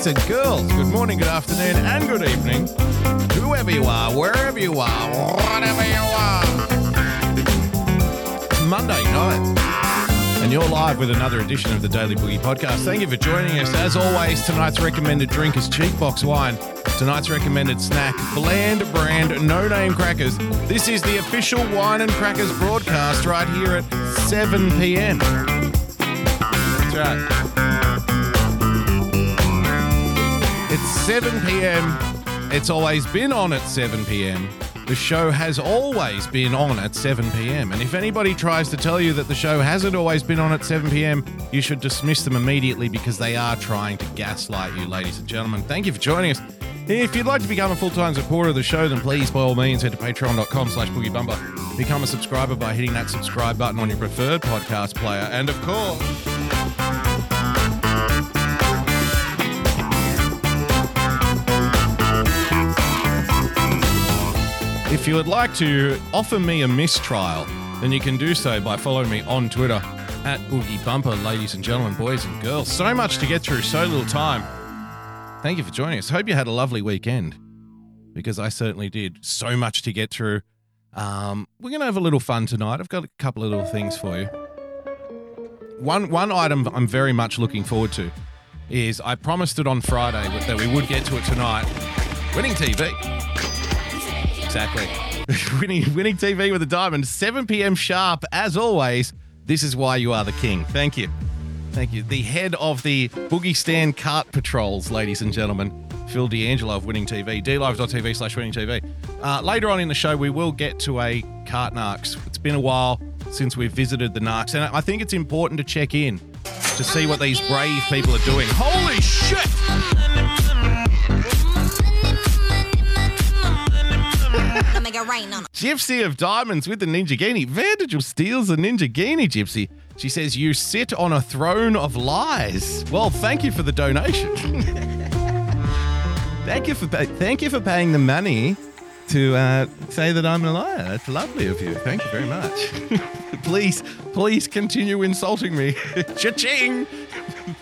Boys and girls. Good morning, good afternoon, and good evening. Whoever you are, wherever you are, whatever you are. It's Monday night. And you're live with another edition of the Daily Boogie Podcast. Thank you for joining us. As always, tonight's recommended drink is Cheap Box Wine. Tonight's recommended snack, Bland Brand No Name Crackers. This is the official Wine and Crackers broadcast right here at 7 p.m. That's right. It's 7 p.m. It's always been on at 7 p.m. The show has always been on at 7 p.m. And if anybody tries to tell you that the show hasn't always been on at 7 p.m., you should dismiss them immediately because they are trying to gaslight you, ladies and gentlemen. Thank you for joining us. If you'd like to become a full-time supporter of the show, then please, by all means, head to patreon.com slash boogiebumper. Become a subscriber by hitting that subscribe button on your preferred podcast player. And of course... If you would like to offer me a mistrial, then you can do so by following me on Twitter at Boogie Bumper, ladies and gentlemen, boys and girls. So much to get through, so little time. Thank you for joining us. Hope you had a lovely weekend because I certainly did. So much to get through. Um, we're going to have a little fun tonight. I've got a couple of little things for you. One one item I'm very much looking forward to is I promised it on Friday that we would get to it tonight. Winning TV. Exactly. winning, winning TV with a diamond. 7 p.m. sharp, as always. This is why you are the king. Thank you. Thank you. The head of the Boogie Stand Cart Patrols, ladies and gentlemen, Phil D'Angelo of Winning TV, dlive.tv slash winning TV. Uh, later on in the show, we will get to a cart narcs. It's been a while since we've visited the narcs, and I think it's important to check in to see what these brave people are doing. Holy shit! Rain on. Gypsy of Diamonds with the Ninja Genie. Vandergel steals the Ninja Genie, Gypsy. She says, You sit on a throne of lies. Well, thank you for the donation. thank you for pay- thank you for paying the money to uh, say that I'm a liar. That's lovely of you. Thank you very much. please, please continue insulting me. Cha-ching!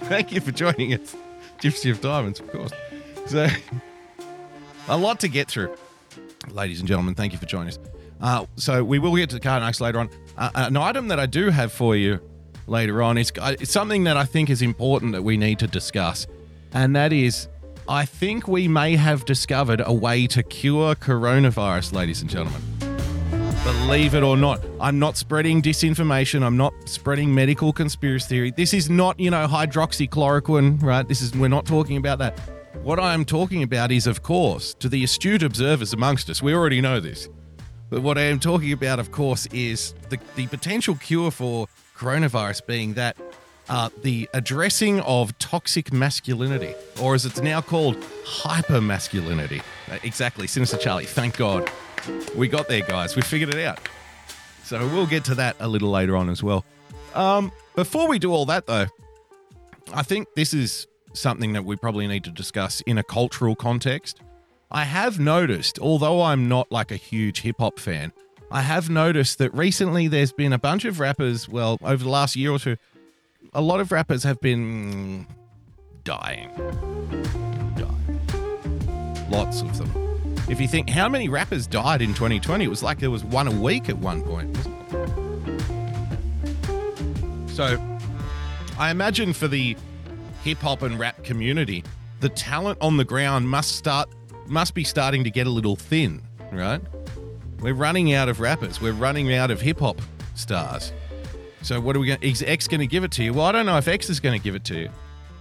thank you for joining us. Gypsy of Diamonds, of course. So, a lot to get through ladies and gentlemen, thank you for joining us. Uh, so we will get to the cart narcs later on. Uh, an item that I do have for you later on is uh, it's something that I think is important that we need to discuss, and that is, I think we may have discovered a way to cure coronavirus, ladies and gentlemen. Believe it or not, I'm not spreading disinformation. I'm not spreading medical conspiracy theory. This is not, you know, hydroxychloroquine, right? This is we're not talking about that. What I am talking about is, of course, to the astute observers amongst us, we already know this. But what I am talking about, of course, is the, the potential cure for coronavirus being that uh, the addressing of toxic masculinity, or as it's now called, hypermasculinity. Uh, exactly, Sinister Charlie, thank God. We got there, guys. We figured it out. So we'll get to that a little later on as well. Um, before we do all that, though, I think this is something that we probably need to discuss in a cultural context. I have noticed, although I'm not like a huge hip hop fan, I have noticed that recently there's been a bunch of rappers, well, over the last year or two, a lot of rappers have been dying. Dying. Lots of them. If you think how many rappers died in 2020, it was like there was one a week at one point. So I imagine for the hip hop and rap community, the talent on the ground must start must be starting to get a little thin, right? We're running out of rappers. We're running out of hip hop stars. So what are we going? Is X going to give it to you? Well, I don't know if X is going to give it to you,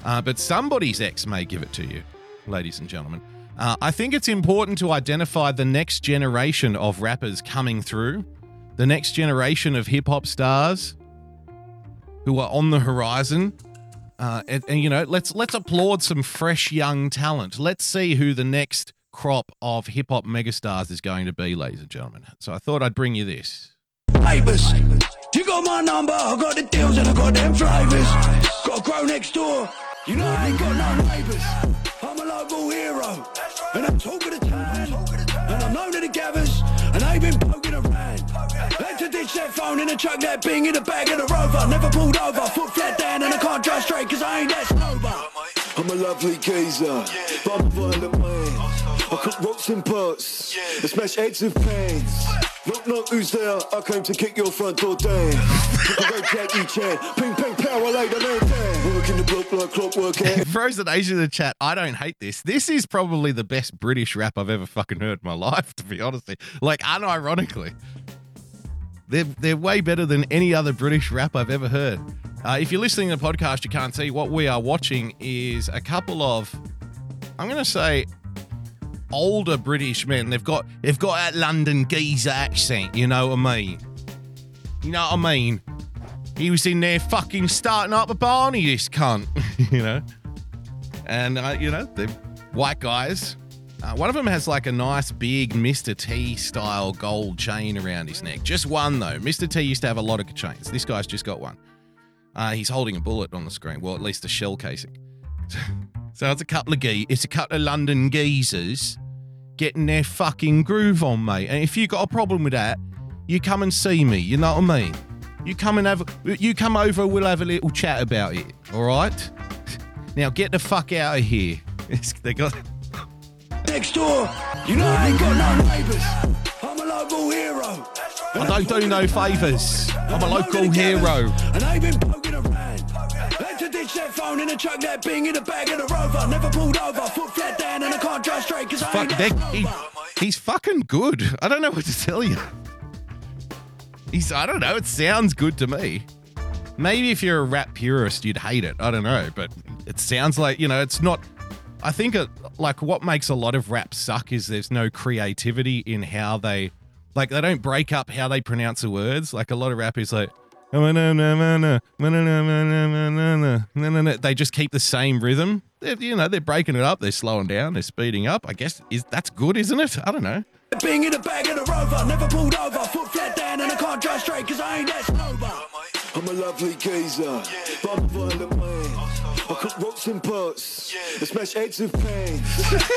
uh, but somebody's X may give it to you, ladies and gentlemen. Uh, I think it's important to identify the next generation of rappers coming through, the next generation of hip hop stars who are on the horizon. Uh, and, and you know, let's let's applaud some fresh young talent. Let's see who the next crop of hip hop megastars is going to be, ladies and gentlemen. So I thought I'd bring you this. Papers. You got my number, I got the deals and I got them flavours. Got grow next door. You know I ain't got no neighbours. I'm a local hero. And I'm talking to town. And I'm known to the gathers. And I ain't been poking that phone in the truck, that bing in the back of the rover. Never pulled over, foot flat down and I can't drive straight cause I ain't that sober. I'm a lovely geezer, but I'm a violent man. I cook rocks and pots, I smash heads with pans. Knock, knock, who's there? I came to kick your front door down. I go Jackie Chan, ping, ping, power, I lay the man down. Working the block like clockwork, eh? Frozen Asia in the chat. I don't hate this. This is probably the best British rap I've ever fucking heard in my life, to be honest. Like, unironically. They're, they're way better than any other British rap I've ever heard. Uh, if you're listening to the podcast, you can't see what we are watching is a couple of, I'm going to say, older British men. They've got they've got that London geezer accent. You know what I mean? You know what I mean? He was in there fucking starting up a Barney, this cunt. you know, and uh, you know they're white guys. Uh, one of them has like a nice big Mr. T style gold chain around his neck. Just one though. Mr. T used to have a lot of chains. This guy's just got one. Uh, he's holding a bullet on the screen. Well, at least a shell casing. so it's a couple of ge- it's a couple of London geezers getting their fucking groove on, mate. And if you got a problem with that, you come and see me. You know what I mean? You come and have you come over. We'll have a little chat about it. All right. Now get the fuck out of here. They got Next door, you know I ain't got no neighbours. I'm a local hero. I don't do no favours. I'm a local hero. And I ain't been poking around. Had to ditch that phone in the truck, that bing in the back of the rover. Never pulled over, foot flat down, and I can't drive straight cause I Fuck, ain't that he, he's fucking good. I don't know what to tell you. He's, I don't know. It sounds good to me. Maybe if you're a rap purist, you'd hate it. I don't know, but it sounds like you know. It's not. I think it, like what makes a lot of rap suck is there's no creativity in how they, like they don't break up how they pronounce the words. Like a lot of rap is like. They just keep the same rhythm. They're, you know, they're breaking it up. They're slowing down. They're speeding up. I guess is that's good, isn't it? I don't know. Bing in the back of the rover, never pulled over, foot flat down, and I can't drive straight cause I ain't that sober. I'm a lovely geezer, but I'm a violent man. I cook rocks and pots, I smash heads with pain.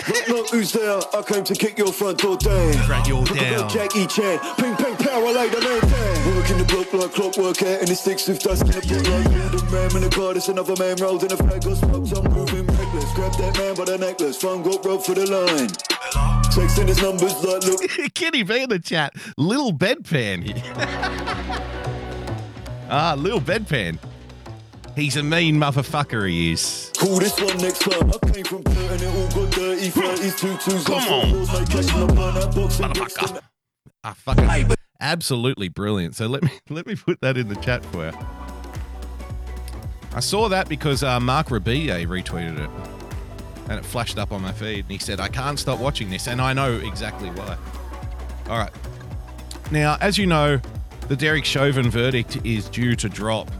Look, knock, who's there? I came to kick your front door down. Front door Look at down. Jackie Chan, ping, ping, power, I lay the man down. Working the block like clockwork, eh, and it sticks with dust in the block like golden man in the car. There's another man rolled in a flag, got smoked, I'm moving reckless. Grab that man by the necklace, phone got robbed for the line. Texting his numbers like, look. Kitty B in the chat. Little bedpan. ah, little bedpan. He's a mean motherfucker, he is. Call this one next. I came from dirt and it all got dirty. 30s, two twos, Come on. four fours, mate, catching up on that box and bricks Motherfucker. Ah, fucking absolutely brilliant. So let me let me put that in the chat for you. I saw that because uh, Mark Rabille retweeted it, and it flashed up on my feed, and he said, "I can't stop watching this," and I know exactly why. All right. Now, as you know, the Derek Chauvin verdict is due to drop.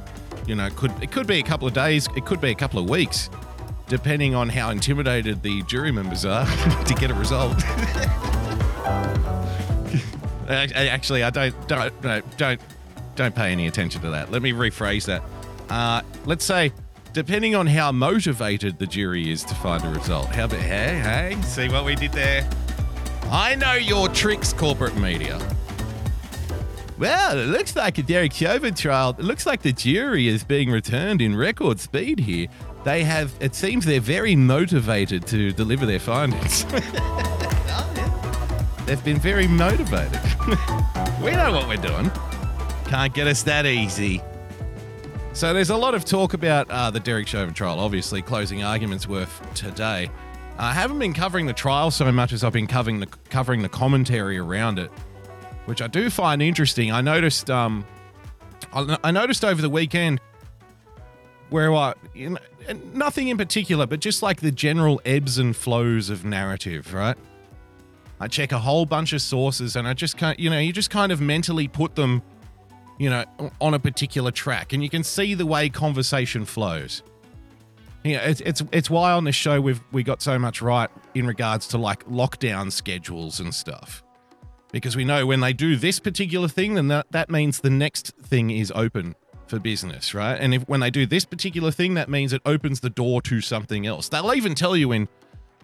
You know, could it could be a couple of days, it could be a couple of weeks, depending on how intimidated the jury members are to get a result. Actually, I don't don't no, don't don't pay any attention to that. Let me rephrase that. Uh, let's say, depending on how motivated the jury is to find a result. How about hey hey? See what we did there? I know your tricks, corporate media. Well, it looks like a Derek Chauvin trial. It looks like the jury is being returned in record speed here. They have. It seems they're very motivated to deliver their findings. They've been very motivated. we know what we're doing. Can't get us that easy. So there's a lot of talk about uh, the Derek Chauvin trial. Obviously, closing arguments worth today. I haven't been covering the trial so much as I've been covering the covering the commentary around it, which I do find interesting. I noticed. Um, I, noticed over the weekend where I, you know, nothing in particular, but just like the general ebbs and flows of narrative, right? I check a whole bunch of sources and I just can't, you know, you just kind of mentally put them, you know, on a particular track and you can see the way conversation flows. Yeah, it's it's it's why on this show we've we got so much right in regards to like lockdown schedules and stuff. Because we know when they do this particular thing, then that, that means the next thing is open for business, right? And if when they do this particular thing, that means it opens the door to something else. They'll even tell you in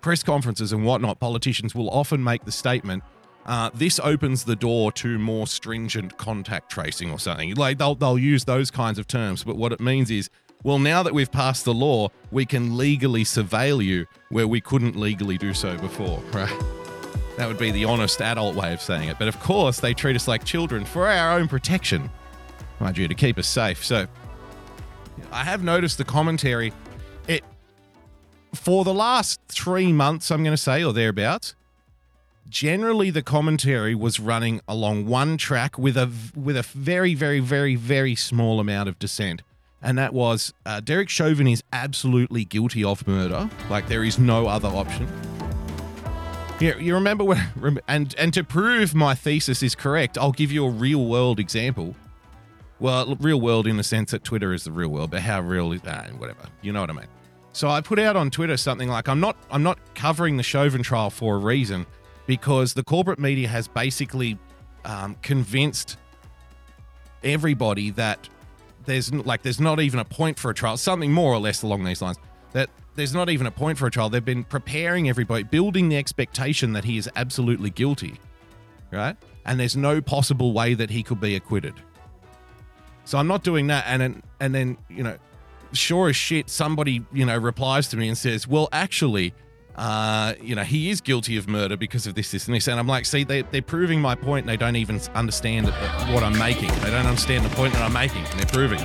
press conferences and whatnot, politicians will often make the statement, uh, this opens the door to more stringent contact tracing or something. Like they'll they'll use those kinds of terms, but what it means is, well, now that we've passed the law, we can legally surveil you where we couldn't legally do so before, right? That would be the honest adult way of saying it. But of course, they treat us like children for our own protection, mind you, to keep us safe. So I have noticed the commentary. It for the last three months, I'm going to say, or thereabouts. Generally, the commentary was running along one track with a with a very, very, very, very small amount of dissent, and that was uh, Derek Chauvin is absolutely guilty of murder. Like there is no other option. Yeah, you remember when, and and to prove my thesis is correct, I'll give you a real world example. Well, real world in the sense that Twitter is the real world, but how real is that? whatever, you know what I mean. So I put out on Twitter something like, "I'm not, I'm not covering the Chauvin trial for a reason, because the corporate media has basically um, convinced everybody that there's like there's not even a point for a trial, something more or less along these lines. That there's not even a point for a trial. They've been preparing everybody, building the expectation that he is absolutely guilty, right? And there's no possible way that he could be acquitted. So I'm not doing that. And then, and then you know, sure as shit, somebody you know replies to me and says, "Well, actually." Uh, you know, he is guilty of murder because of this, this, and this. And I'm like, see, they, they're proving my point and they don't even understand what I'm making. They don't understand the point that I'm making and they're proving.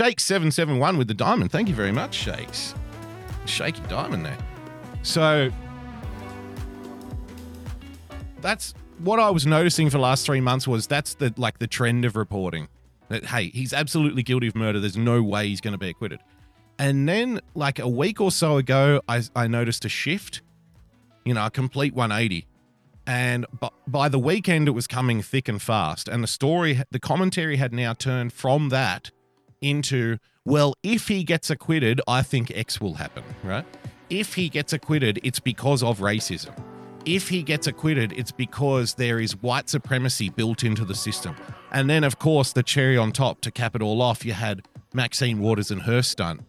It. Shake771 with the diamond. Thank you very much, Shakes. Shake your diamond there. So that's what I was noticing for the last three months was that's the like the trend of reporting. That hey, he's absolutely guilty of murder. There's no way he's going to be acquitted. And then like a week or so ago, I, I noticed a shift, you know, a complete 180. And b- by the weekend, it was coming thick and fast. And the story, the commentary had now turned from that into, well, if he gets acquitted, I think X will happen, right? If he gets acquitted, it's because of racism. If he gets acquitted, it's because there is white supremacy built into the system. And then, of course, the cherry on top to cap it all off, you had Maxine Waters and her stunt,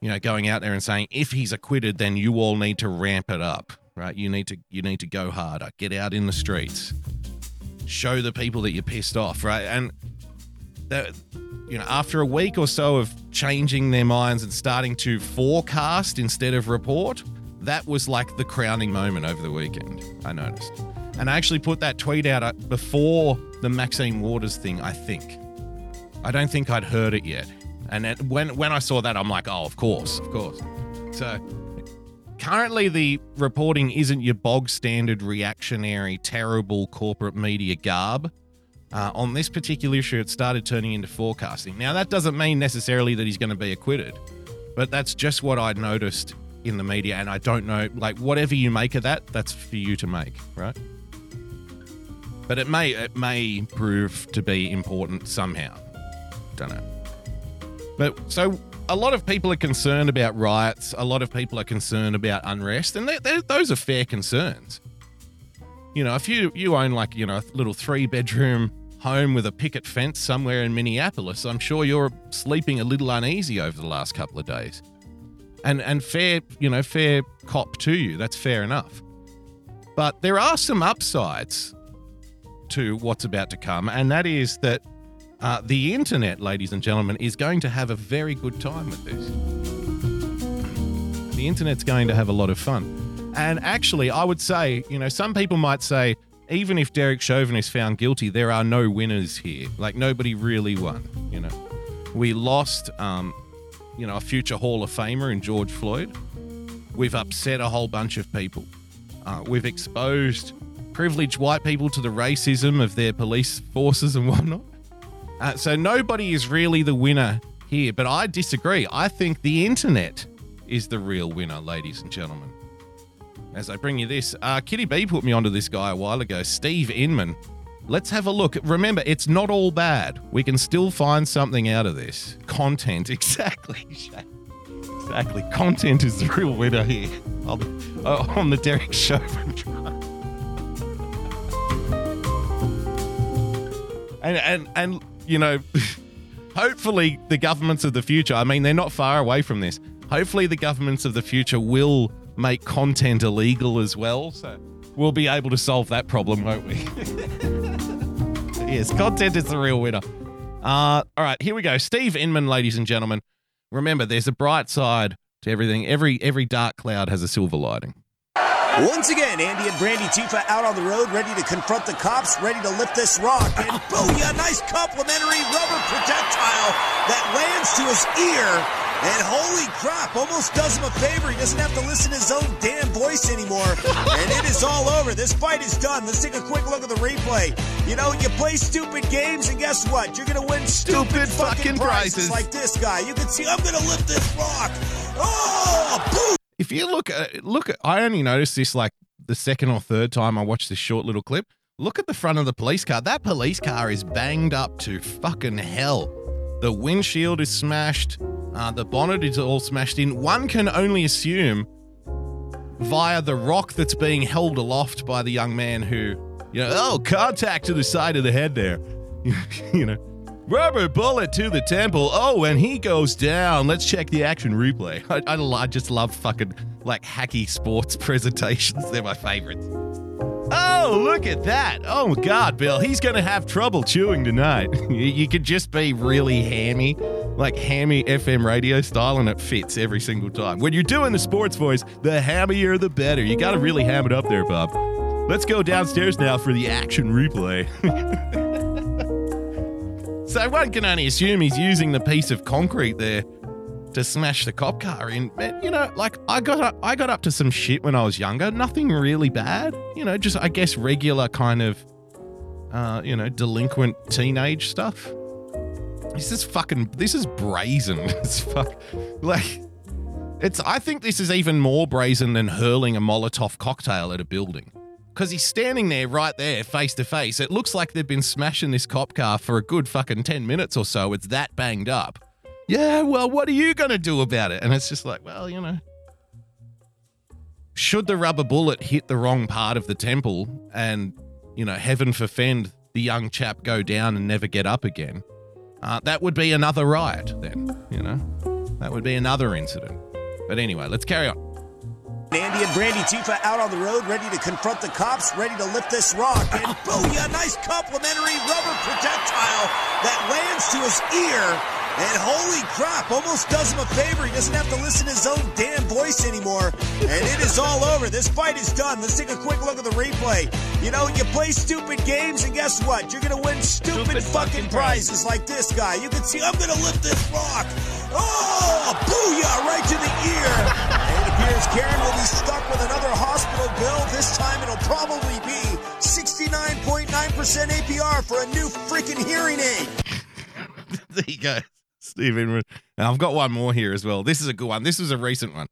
you know, going out there and saying, if he's acquitted, then you all need to ramp it up, right? You need to you need to go harder, get out in the streets, show the people that you're pissed off, right? And that you know, after a week or so of changing their minds and starting to forecast instead of report, that was like the crowning moment over the weekend. I noticed, and I actually put that tweet out uh, before the Maxine Waters thing. I think. I don't think I'd heard it yet, and it, when when I saw that, I'm like, oh, of course, of course. So currently the reporting isn't your bog standard reactionary terrible corporate media garb uh, on this particular issue it started turning into forecasting now that doesn't mean necessarily that he's going to be acquitted but that's just what i noticed in the media and i don't know like whatever you make of that that's for you to make right but it may it may prove to be important somehow don't know but so a lot of people are concerned about riots. A lot of people are concerned about unrest, and they're, they're, those are fair concerns. You know, if you you own like you know a little three bedroom home with a picket fence somewhere in Minneapolis, I'm sure you're sleeping a little uneasy over the last couple of days. And and fair, you know, fair cop to you. That's fair enough. But there are some upsides to what's about to come, and that is that uh, the internet, ladies and gentlemen, is going to have a very good time with this. The internet's going to have a lot of fun. And actually, I would say, you know, some people might say, even if Derek Chauvin is found guilty, there are no winners here. Like, nobody really won, you know. We lost, um, you know, a future Hall of Famer in George Floyd. We've upset a whole bunch of people. Uh, we've exposed privileged white people to the racism of their police forces and whatnot. Uh, so nobody is really the winner here, but I disagree. I think the internet is the real winner, ladies and gentlemen. As I bring you this, uh, Kitty B put me onto this guy a while ago, Steve Inman. let's have a look. Remember, it's not all bad. We can still find something out of this. Content, exactly. Exactly. Content is the real winner here on the, uh, on the Derek Show. and and and you know, hopefully the governments of the future. I mean, they're not far away from this. Hopefully, the governments of the future will make content illegal as well. So we'll be able to solve that problem, won't we? yes, content is the real winner. Uh, all right, here we go. Steve Inman, ladies and gentlemen. Remember, there's a bright side to everything. Every every dark cloud has a silver lining. Once again, Andy and Brandy Tifa out on the road, ready to confront the cops, ready to lift this rock. And booyah, nice complimentary rubber projectile that lands to his ear. And holy crap, almost does him a favor. He doesn't have to listen to his own damn voice anymore. and it is all over. This fight is done. Let's take a quick look at the replay. You know, you play stupid games, and guess what? You're going to win stupid, Stupid fucking, fucking prizes. prizes. like this guy. You can see, I'm going to lift this rock. Oh, boom! If you look at look at, I only noticed this like the second or third time I watched this short little clip. Look at the front of the police car. That police car is banged up to fucking hell. The windshield is smashed. Uh, the bonnet is all smashed in. One can only assume via the rock that's being held aloft by the young man who, you know, oh, contact to the side of the head there. you know, rubber bullet to the temple. Oh, and he goes down. Let's check the action replay. I, I, I just love fucking like hacky sports presentations. They're my favorites. Oh, look at that. Oh, God, Bill, he's going to have trouble chewing tonight. you, could just be really hammy, like hammy FM radio style, and it fits every single time. When you're doing the sports voice, the hammier the better. You got to really ham it up there, Bob. Let's go downstairs now for the action replay. so one can only assume he's using the piece of concrete there to smash the cop car in. Man, you know, like I got up, I got up to some shit when I was younger. Nothing really bad. You know, just I guess regular kind of, uh, you know, delinquent teenage stuff. This is fucking. This is brazen. It's fuck. Like, it's. I think this is even more brazen than hurling a Molotov cocktail at a building. Because he's standing there right there, face to face. It looks like they've been smashing this cop car for a good fucking 10 minutes or so. It's that banged up yeah, well, what are you going to do about it? And it's just like, well, you know, should the rubber bullet hit the wrong part of the temple and, you know, heaven forfend the young chap go down and never get up again, uh, that would be another riot then, you know? That would be another incident. But anyway, let's carry on. Andy and Brandy Tifa out on the road, ready to confront the cops, ready to lift this rock. And booyah, nice complimentary rubber projectile that lands to his ear. And holy crap, almost does him a favor. He doesn't have to listen to his own damn voice anymore. And it is all over. This fight is done. Let's take a quick look at the replay. You know, you play stupid games, and guess what? You're going to win stupid, Stupid fucking fucking prizes like this guy. You can see, I'm going to lift this rock. Oh, booyah, right to the ear. And it appears Karen will be stuck with another hospital bill. This time it'll probably be 69.9% APR for a new freaking hearing aid. there you go, Inman. Now, I've got one more here as well. This is a good one. This was a recent one.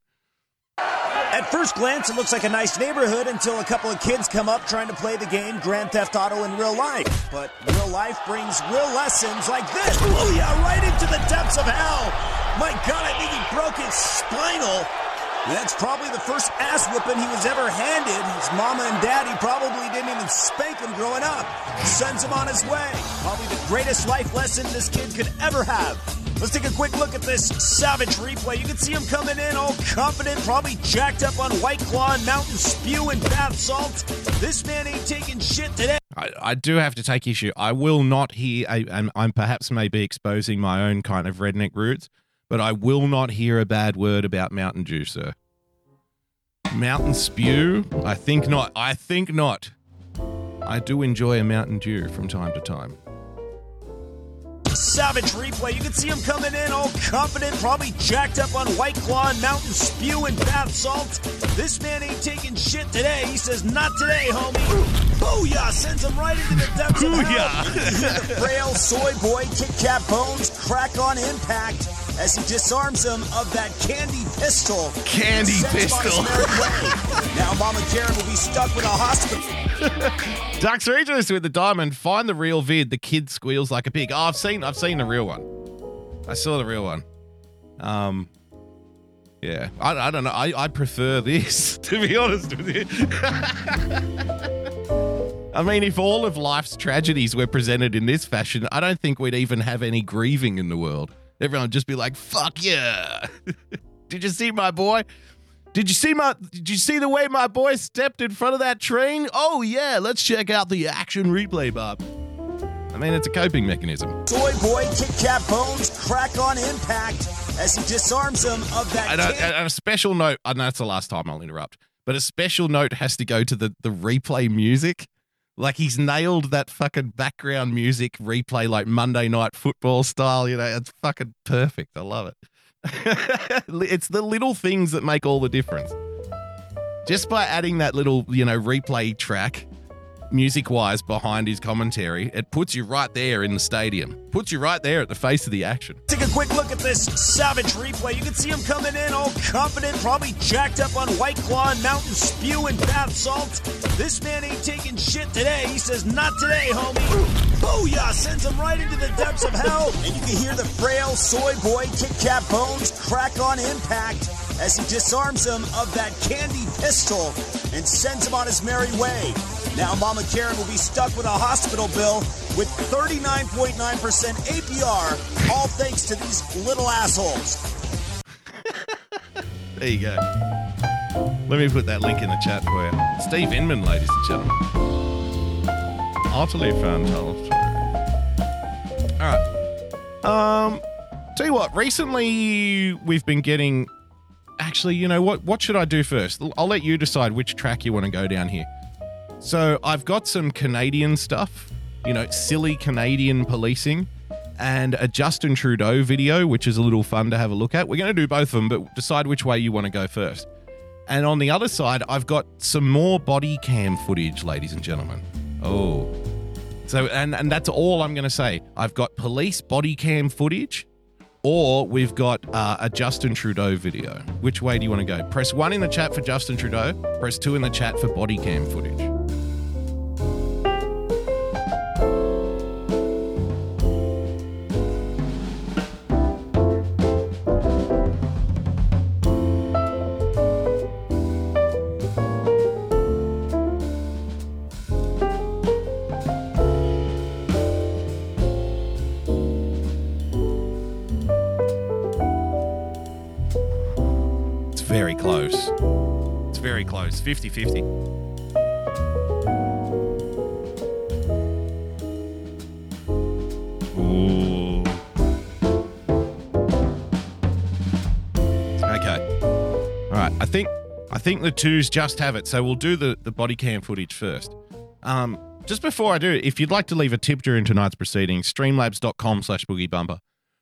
At first glance, it looks like a nice neighborhood until a couple of kids come up trying to play the game Grand Theft Auto in real life. But real life brings real lessons like this. Oh, yeah, right into the depths of hell. My God, I think he broke his spinal. That's probably the first ass whipping he was ever handed. His mama and daddy probably didn't even spank him growing up. Sends him on his way. Probably the greatest life lesson this kid could ever have. Let's take a quick look at this savage replay. You can see him coming in all confident, probably jacked up on White Claw and Mountain Spew and bath salts. This man ain't taking shit today. I, I do have to take issue. I will not hear, I, I'm, I'm perhaps maybe exposing my own kind of redneck roots, but I will not hear a bad word about Mountain Dew, sir. Mountain Spew? I think not. I think not. I do enjoy a Mountain Dew from time to time. Savage replay. You can see him coming in all confident, probably jacked up on White Claw and Mountain Spew and bath salts. This man ain't taking shit today. He says, not today, homie. Booyah! Sends him right into the depths of hell. Booyah. the frail soy boy, Kit Kat Bones, crack on impact. As he disarms him of that candy pistol. Candy and sends him on his pistol. now Mama Karen will be stuck with a hospital. Ducks Regis with the diamond. Find the real vid. The kid squeals like a pig. Oh, I've seen. I've seen the real one. I saw the real one. Um, yeah. I, I don't know. I, I prefer this to be honest with you. I mean, if all of life's tragedies were presented in this fashion, I don't think we'd even have any grieving in the world. Everyone would just be like, "Fuck yeah!" Did you see my boy? Did you see my did you see the way my boy stepped in front of that train? Oh yeah, let's check out the action replay, Bob. I mean, it's a coping mechanism. Toy Boy Kit Kat Bones crack on impact as he disarms him of that And a, and a special note, I know that's the last time I'll interrupt, but a special note has to go to the, the replay music. Like he's nailed that fucking background music replay, like Monday Night Football style. You know, it's fucking perfect. I love it. it's the little things that make all the difference. Just by adding that little, you know, replay track, music wise, behind his commentary, it puts you right there in the stadium, puts you right there at the face of the action. Take a quick look at this savage replay. You can see him coming in all confident, probably jacked up on White Claw and Mountain Spew and bath salts. This man ain't taking shit today. He says, not today, homie. Booyah! Sends him right into the depths of hell. And you can hear the frail soy boy Kit Kat Bones crack on impact as he disarms him of that candy pistol and sends him on his merry way. Now Mama Karen will be stuck with a hospital bill with 39.9% APR, all thanks to these little assholes. There you go. Let me put that link in the chat for you. Steve Inman, ladies and gentlemen. Utterly fantastic. All right. Um, tell you what. Recently, we've been getting. Actually, you know what? What should I do first? I'll let you decide which track you want to go down here. So I've got some Canadian stuff. You know, silly Canadian policing and a Justin Trudeau video, which is a little fun to have a look at. We're going to do both of them, but decide which way you want to go first. And on the other side, I've got some more body cam footage, ladies and gentlemen. Oh. So, and, and that's all I'm going to say. I've got police body cam footage, or we've got uh, a Justin Trudeau video. Which way do you want to go? Press one in the chat for Justin Trudeau, press two in the chat for body cam footage. Close. 50 50. Ooh. Okay. All right. I think I think the twos just have it. So we'll do the, the body cam footage first. Um, just before I do, if you'd like to leave a tip during tonight's proceedings, streamlabs.com slash boogie bumper.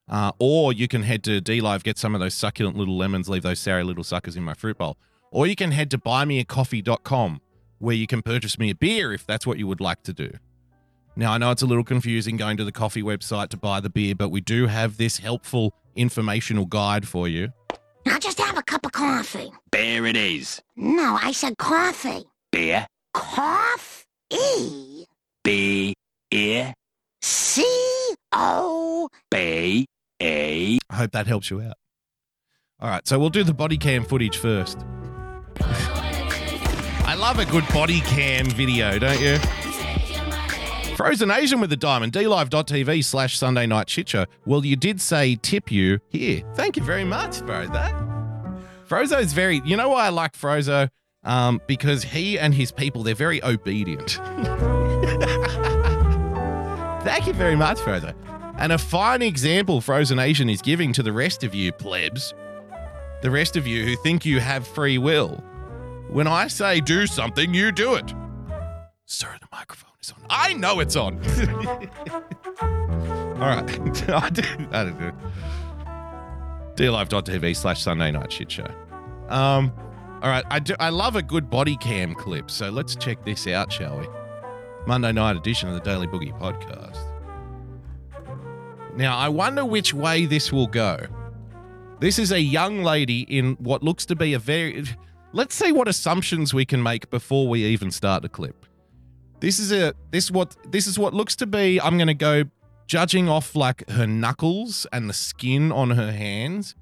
Uh, or you can head to DLive, get some of those succulent little lemons, leave those sour little suckers in my fruit bowl. Or you can head to buymeacoffee.com where you can purchase me a beer if that's what you would like to do. Now, I know it's a little confusing going to the coffee website to buy the beer, but we do have this helpful informational guide for you. I'll just have a cup of coffee. Beer it is. No, I said coffee. Beer. Coffee. B. Ear. C O. B. E. I hope that helps you out. All right, so we'll do the body cam footage first. I love a good body cam video, don't you? Frozen Asian with a diamond, dlive.tv slash Sunday night shit. Well, you did say tip you here. Thank you very much, bro. Frozo. Frozo's very, you know why I like Frozo? Um, because he and his people, they're very obedient. Thank you very much, Frozo. And a fine example Frozen Asian is giving to the rest of you plebs, the rest of you who think you have free will. When I say do something, you do it. Sir, the microphone is on. I know it's on. All right. I did. I did it. DLive.tv slash Sunday Night Shit Show. Um, all right. I, do, I love a good body cam clip. So let's check this out, shall we? Monday night edition of the Daily Boogie podcast. Now, I wonder which way this will go. This is a young lady in what looks to be a very. Let's see what assumptions we can make before we even start the clip. This is a this what this is what looks to be. I'm going to go judging off like her knuckles and the skin on her hands.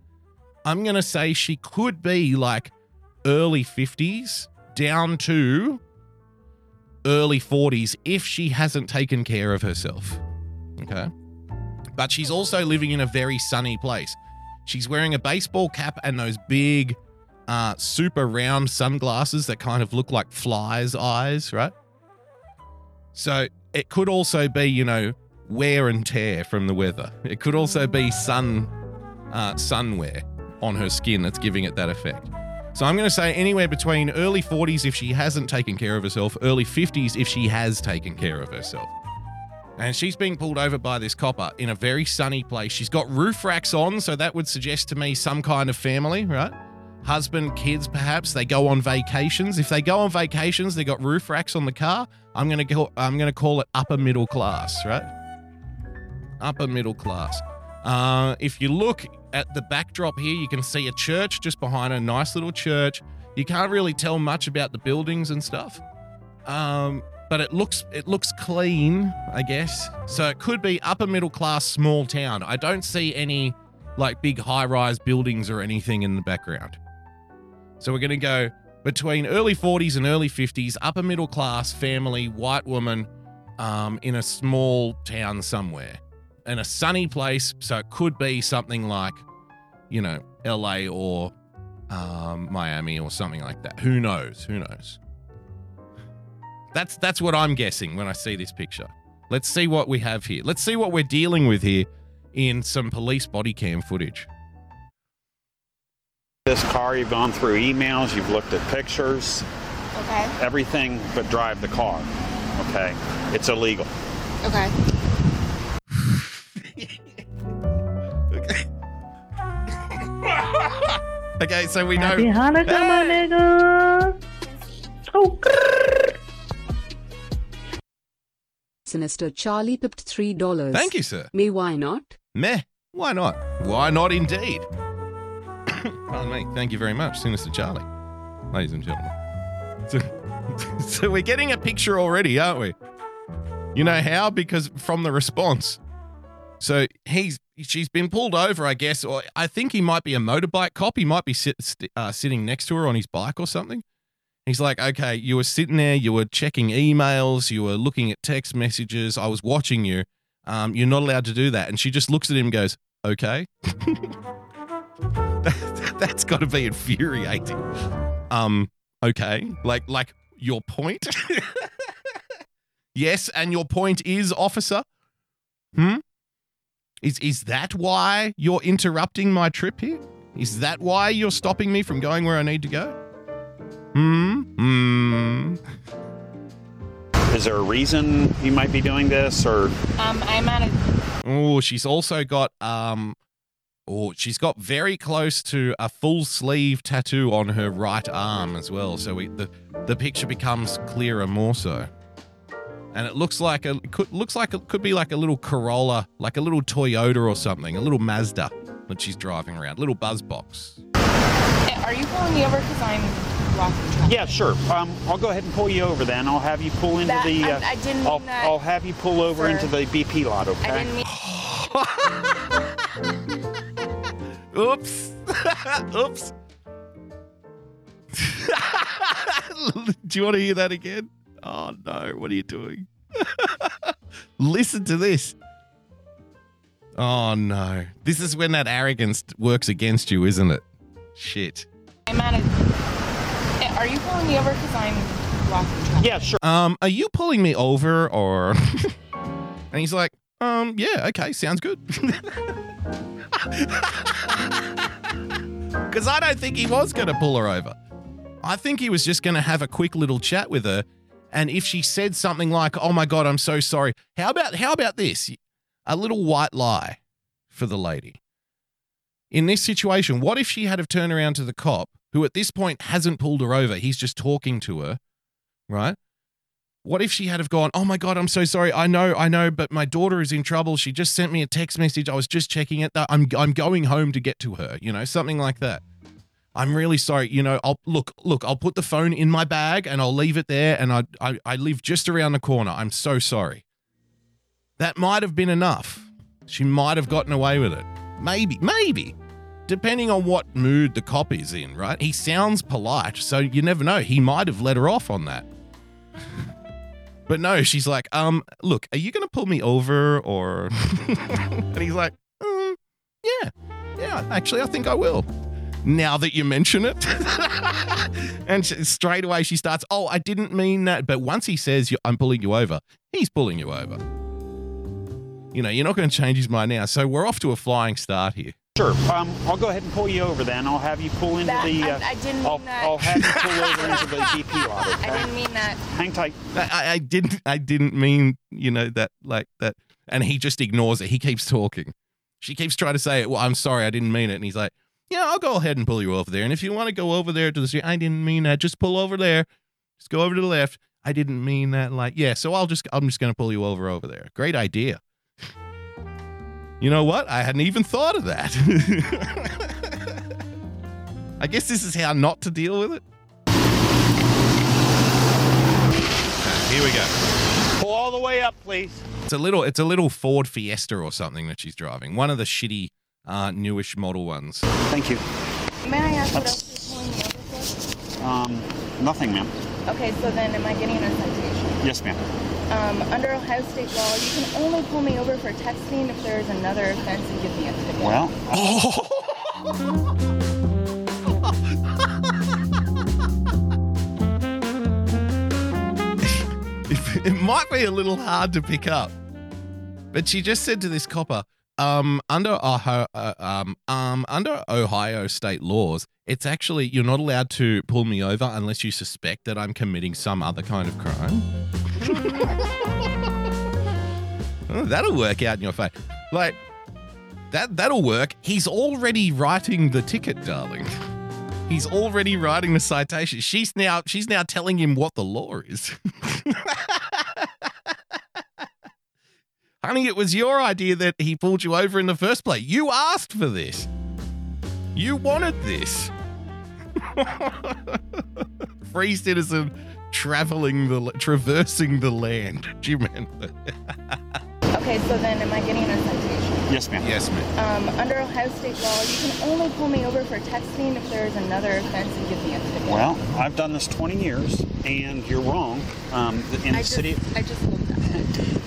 I'm going to say she could be like early 50s down to early 40s if she hasn't taken care of herself. Okay. But she's also living in a very sunny place. She's wearing a baseball cap and those big, uh, super round sunglasses that kind of look like flies' eyes, right? So it could also be, you know, wear and tear from the weather. It could also be sun, uh, sun wear on her skin that's giving it that effect. So I'm going to say anywhere between early 40s if she hasn't taken care of herself, early 50s if she has taken care of herself. And she's being pulled over by this copper in a very sunny place. She's got roof racks on, so that would suggest to me some kind of family, right? Husband, kids, perhaps. They go on vacations. If they go on vacations, they got roof racks on the car. I'm gonna go. I'm gonna call it upper middle class, right? Upper middle class. Uh, if you look at the backdrop here, you can see a church just behind a nice little church. You can't really tell much about the buildings and stuff. Um, but it looks it looks clean, I guess. So it could be upper middle class small town. I don't see any like big high-rise buildings or anything in the background. So we're going to go between early 40s and early 50s, upper middle class family, white woman um, in a small town somewhere. In a sunny place, so it could be something like, you know, LA or um, Miami or something like that. Who knows? Who knows? That's that's what I'm guessing when I see this picture. Let's see what we have here. Let's see what we're dealing with here in some police body cam footage. This car, you've gone through emails, you've looked at pictures, Okay. everything but drive the car. Okay? It's illegal. Okay. Okay. okay, so we know. Happy Hanukkah, my nigga. Oh, Sinister Charlie pipped three dollars. Thank you, sir. Me, why not? Meh. Why not? Why not indeed? Pardon me. Thank you very much, Sinister Charlie. Ladies and gentlemen. So, so we're getting a picture already, aren't we? You know how? Because from the response. So he's she's been pulled over, I guess, or I think he might be a motorbike cop. He might be sit, st- uh, sitting next to her on his bike or something. He's like, okay, you were sitting there, you were checking emails, you were looking at text messages. I was watching you. Um, you're not allowed to do that. And she just looks at him and goes, okay. that, that's got to be infuriating. Um, okay. Like, like your point? yes. And your point is, officer? Hmm? Is, is that why you're interrupting my trip here? Is that why you're stopping me from going where I need to go? Hmm? Hmm. Is there a reason you might be doing this or Um, I'm at a. Oh, she's also got um oh, she's got very close to a full sleeve tattoo on her right arm as well. So we, the the picture becomes clearer more so. And it looks like a it could, looks like it could be like a little Corolla, like a little Toyota or something, a little Mazda that she's driving around, little buzz box. Are you pulling me over because I'm blocking traffic? Yeah, sure. Um, I'll go ahead and pull you over then. I'll have you pull into That- the. I- Uh, I didn't I'll, mean that I'll have you pull over for- into the BP lot. Okay. I didn't mean. Oops. Oops. Do you want to hear that again? Oh no, what are you doing? Listen to this. Oh no. This is when that arrogance works against you, isn't it? Shit. I'm at a. Are you pulling me over because I'm traffic? Yeah, sure. Um, are you pulling me over or And he's like, um, yeah, okay, sounds good. Cause I don't think he was gonna pull her over. I think he was just gonna have a quick little chat with her. And if she said something like, Oh my god, I'm so sorry. How about how about this? A little white lie for the lady. In this situation, what if she had have turned around to the cop, who at this point hasn't pulled her over? He's just talking to her, right? What if she had have gone, "Oh my god, I'm so sorry. I know, I know, but my daughter is in trouble. She just sent me a text message. I was just checking it. I'm I'm going home to get to her." You know, something like that. I'm really sorry. You know, I'll look, look. I'll put the phone in my bag and I'll leave it there. And I, I, I live just around the corner. I'm so sorry. That might have been enough. She might have gotten away with it. Maybe, maybe, depending on what mood the cop is in. Right? He sounds polite, so you never know. He might have let her off on that. But no, she's like, um, look, are you gonna pull me over or? and he's like, mm, yeah, yeah. Actually, I think I will now that you mention it. and she, straight away she starts, Oh, I didn't mean that. But once he says, I'm pulling you over, he's pulling you over. You know, you're not going to change his mind now. So we're off to a flying start here. Sure. Um, I'll go ahead and pull you over then. I'll have you pull into That- the. I- Uh, I didn't I'll, mean that. I'll have you pull over into the DP lot. Okay? I didn't mean that. Hang tight. I, I didn't, I didn't mean, you know, that like that. And he just ignores it. He keeps talking. She keeps trying to say it. Well, I'm sorry, I didn't mean it. And he's like, Yeah, I'll go ahead and pull you over there. And if you want to go over there to the street, I didn't mean that. Just pull over there. Just go over to the left. I didn't mean that. Like, yeah. So I'll just, I'm just going to pull you over over there. Great idea. You know what? I hadn't even thought of that. I guess this is how not to deal with it. Okay, here we go. Pull all the way up, please. It's a little it's a little Ford Fiesta or something that she's driving. One of the shitty uh, newish model ones. Thank you. May I ask what else you're pulling me over? Um, nothing, ma'am. Okay, so then am I getting a citation? Yes, ma'am. Um, under Ohio state law, you can only pull me over for texting if there's another offense and give me a ticket. Well, it might be a little hard to pick up. But she just said to this copper, um, under Ohio, uh, um, um, under Ohio state laws, it's actually you're not allowed to pull me over unless you suspect that I'm committing some other kind of crime. Oh, that'll work out in your face. Like that that'll work. He's already writing the ticket, darling. He's already writing the citation. She's now she's now telling him what the law is. Honey, it was your idea that he pulled you over in the first place. You asked for this. You wanted this. Free citizen traveling the traversing the land. Do you remember? Okay, so then am I getting a citation? yes, ma'am. yes, ma'am. Um, under Ohio state law, you can only pull me over for texting if there's another offense and give me a ticket. Well, I've done this 20 years, and you're wrong. Um, in I the city. just, I just looked at it.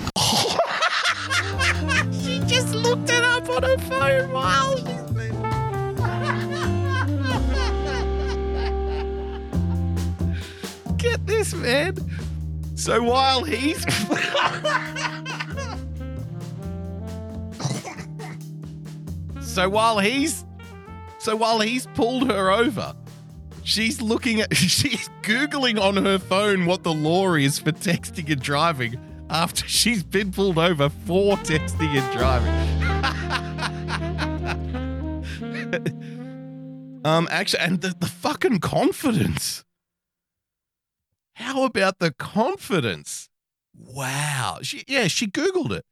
she just looked it up on her phone while she's. Get this, man. So while he's. so while he's. So while he's pulled her over, she's looking at. She's Googling on her phone what the law is for texting and driving after she's been pulled over for texting and driving. um, actually, and the, the fucking confidence. How about the confidence? Wow. She, yeah, she Googled it.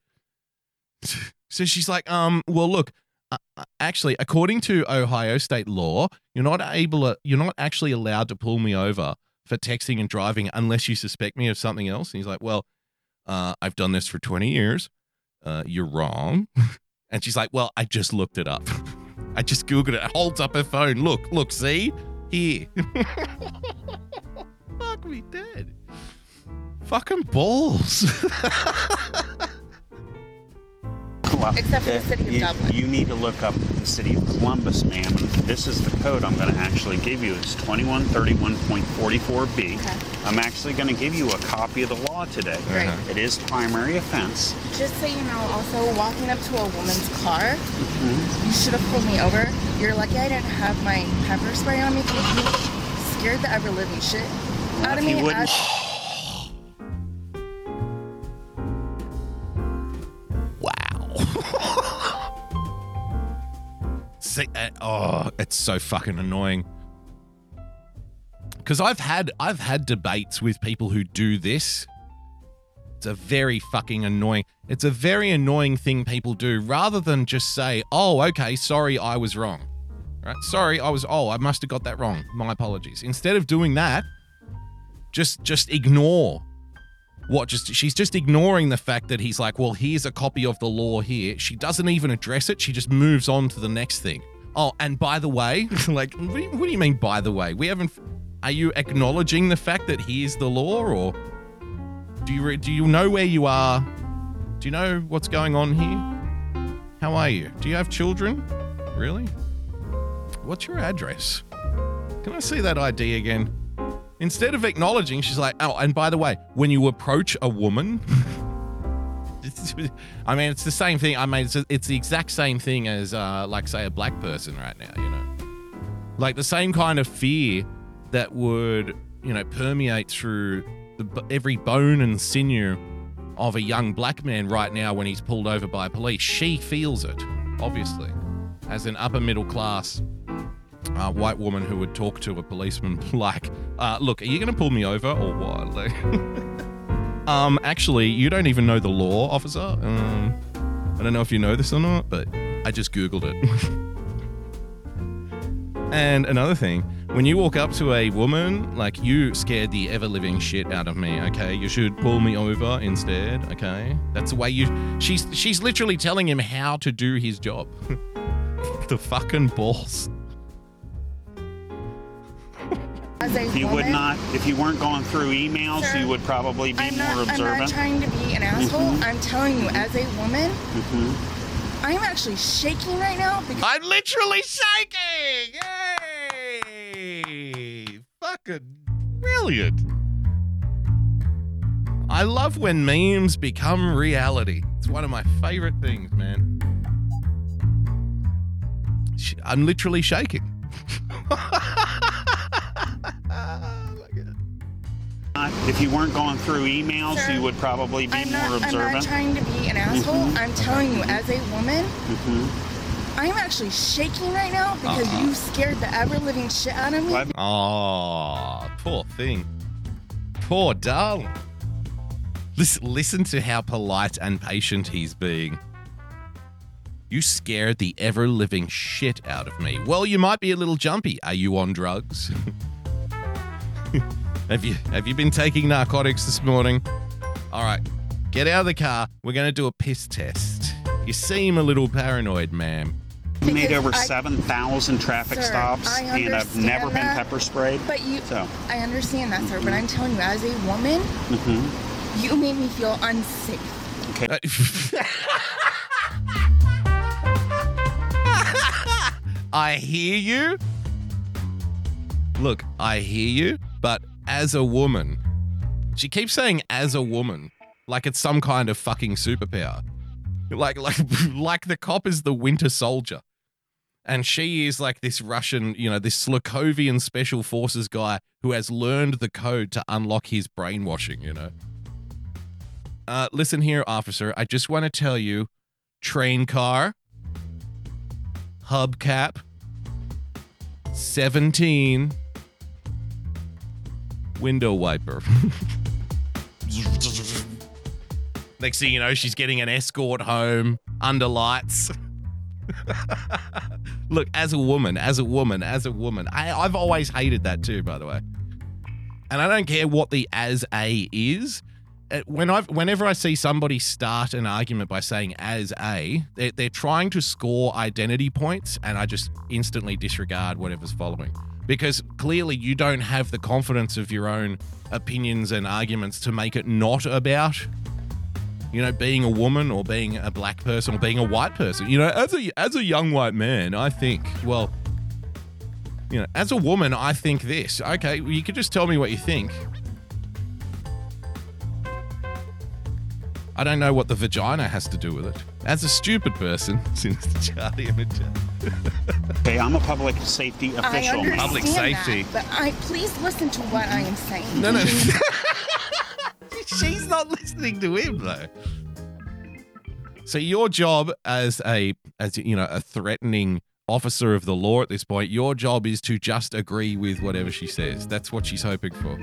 So she's like, um, well, look, uh, uh, actually, according to Ohio state law, you're not able to, you're not actually allowed to pull me over for texting and driving unless you suspect me of something else. And he's like, well, uh, I've done this for 20 years. Uh, you're wrong. and she's like, well, I just looked it up. I just Googled it. Holds up her phone. Look, look, see? Here. Fuck me dead. Fucking balls. Well, Except for the city of you, Dublin. You need to look up the city of Columbus, ma'am. This is the code I'm going to actually give you. It's 2131.44b. Okay. I'm actually going to give you a copy of the law today. Great. Uh-huh. It is primary offense. Just so you know, also walking up to a woman's car, mm-hmm. you should have pulled me over. You're lucky I didn't have my pepper spray on me because you scared the ever living shit out of me. wouldn't- as- See, uh, oh, it's so fucking annoying. Because I've had I've had debates with people who do this, It's a very fucking annoying. It's a very annoying thing people do rather than just say, "Oh, okay, sorry, I was wrong." Right? Sorry, I was oh, I must have got that wrong. My apologies. Instead of doing that, just just ignore what just she's just ignoring the fact that he's like, "Well, here's a copy of the law here." She doesn't even address it. She just moves on to the next thing. Oh, and by the way, like what do you, what do you mean by the way? We haven't are you acknowledging the fact that here's the law or do you do you know where you are? Do you know what's going on here? How are you? Do you have children? Really? What's your address? Can I see that ID again? Instead of acknowledging, she's like, "Oh, and by the way, when you approach a woman, I mean, it's the same thing. I mean, it's, it's the exact same thing as, uh, like, say, a black person right now. You know, like the same kind of fear that would, you know, permeate through the, every bone and sinew of a young black man right now when he's pulled over by police. She feels it, obviously, as an upper middle class uh, white woman who would talk to a policeman like, uh, "Look, are you going to pull me over or what?" Like, um, actually, you don't even know the law, officer. Um, I don't know if you know this or not, but I just googled it. and another thing, when you walk up to a woman, like you scared the ever living shit out of me. Okay, you should pull me over instead. Okay, that's the way you. She's she's literally telling him how to do his job. the fucking balls. As a If you would not, if you weren't going through emails, Sir, you would probably be I'm more not, I'm not trying to be an asshole. Mhm. I'm telling you, as a woman, Mhm. I'm actually shaking right now because I'm literally shaking. Yay! Fucking brilliant. I love when memes become reality. It's one of my favorite things, man. I'm literally shaking. If you weren't going through emails, Sir, you would probably be I'm more not, I'm not trying to be an asshole. Mhm. I'm telling you, as a woman, Mhm. I'm actually shaking right now because Uh-uh. you scared the ever living shit out of me. Oh, poor thing. Poor darling. Listen, listen to how polite and patient he's being. You scared the ever living shit out of me. Well, you might be a little jumpy. Are you on drugs? have you have you been taking narcotics this morning? All right. Get out of the car. We're going to do a piss test. You seem a little paranoid, ma'am. You made over I- 7,000 traffic Sir, stops, and I've understand never been pepper sprayed. But you, So, I understand that, sir. But I'm telling you, as a woman, mhm. you made me feel unsafe. okay. I hear you. Look, I hear you, but as a woman, she keeps saying as a woman, like it's some kind of fucking superpower. Like like like the cop is the winter soldier. And she is like this Russian, you know, this Slakovian special forces guy who has learned the code to unlock his brainwashing, you know. Uh, listen here, officer. I just want to tell you train car, hubcap, 17, window wiper. Next thing you know, she's getting an escort home under lights. Look, as a woman, as a woman, as a woman, I, I've always hated that too, by the way. And I don't care what the as a is. Uh, When I've, whenever I see somebody start an argument by saying as a, they're, they're trying to score identity points, and I just instantly disregard whatever's following. Because clearly you don't have the confidence of your own opinions and arguments to make it not about you know, being a woman or being a black person or being a white person. You know, as a as a young white man, I think, well, you know, as a woman, I think this. Okay, well, you could just tell me what you think. I don't know what the vagina has to do with it. As a stupid person, since Charlie and Okay, I'm a public safety I official. understand. Public safety. that, but I please listen to what I am saying. No, no. She's not listening to him though. So your job as a as you know a threatening officer of the law at this point, your job is to just agree with whatever she says. That's what she's hoping for.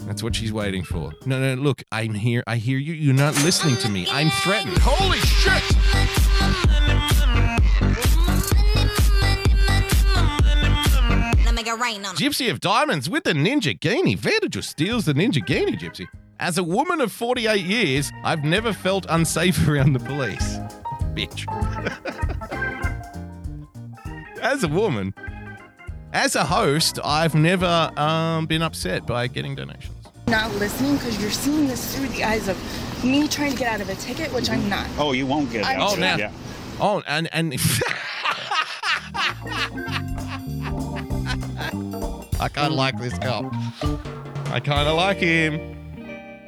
That's what she's waiting for. No, no, look, I'm here. I hear you. You're not listening to me. I'm threatened. Holy shit! Gypsy of Diamonds with the Ninja Guinea. Vanda just steals the Ninja Guinea, Gypsy. As a woman of 48 years, I've never felt unsafe around the police. Bitch. As a woman, as a host, I've never um, been upset by getting donations. Not listening because you're seeing this through the eyes of me trying to get out of a ticket, which I'm not. Oh, you won't get I'm out Oh, of it. now- Yeah. Oh, and and I kind of like this cop. I kind of like him.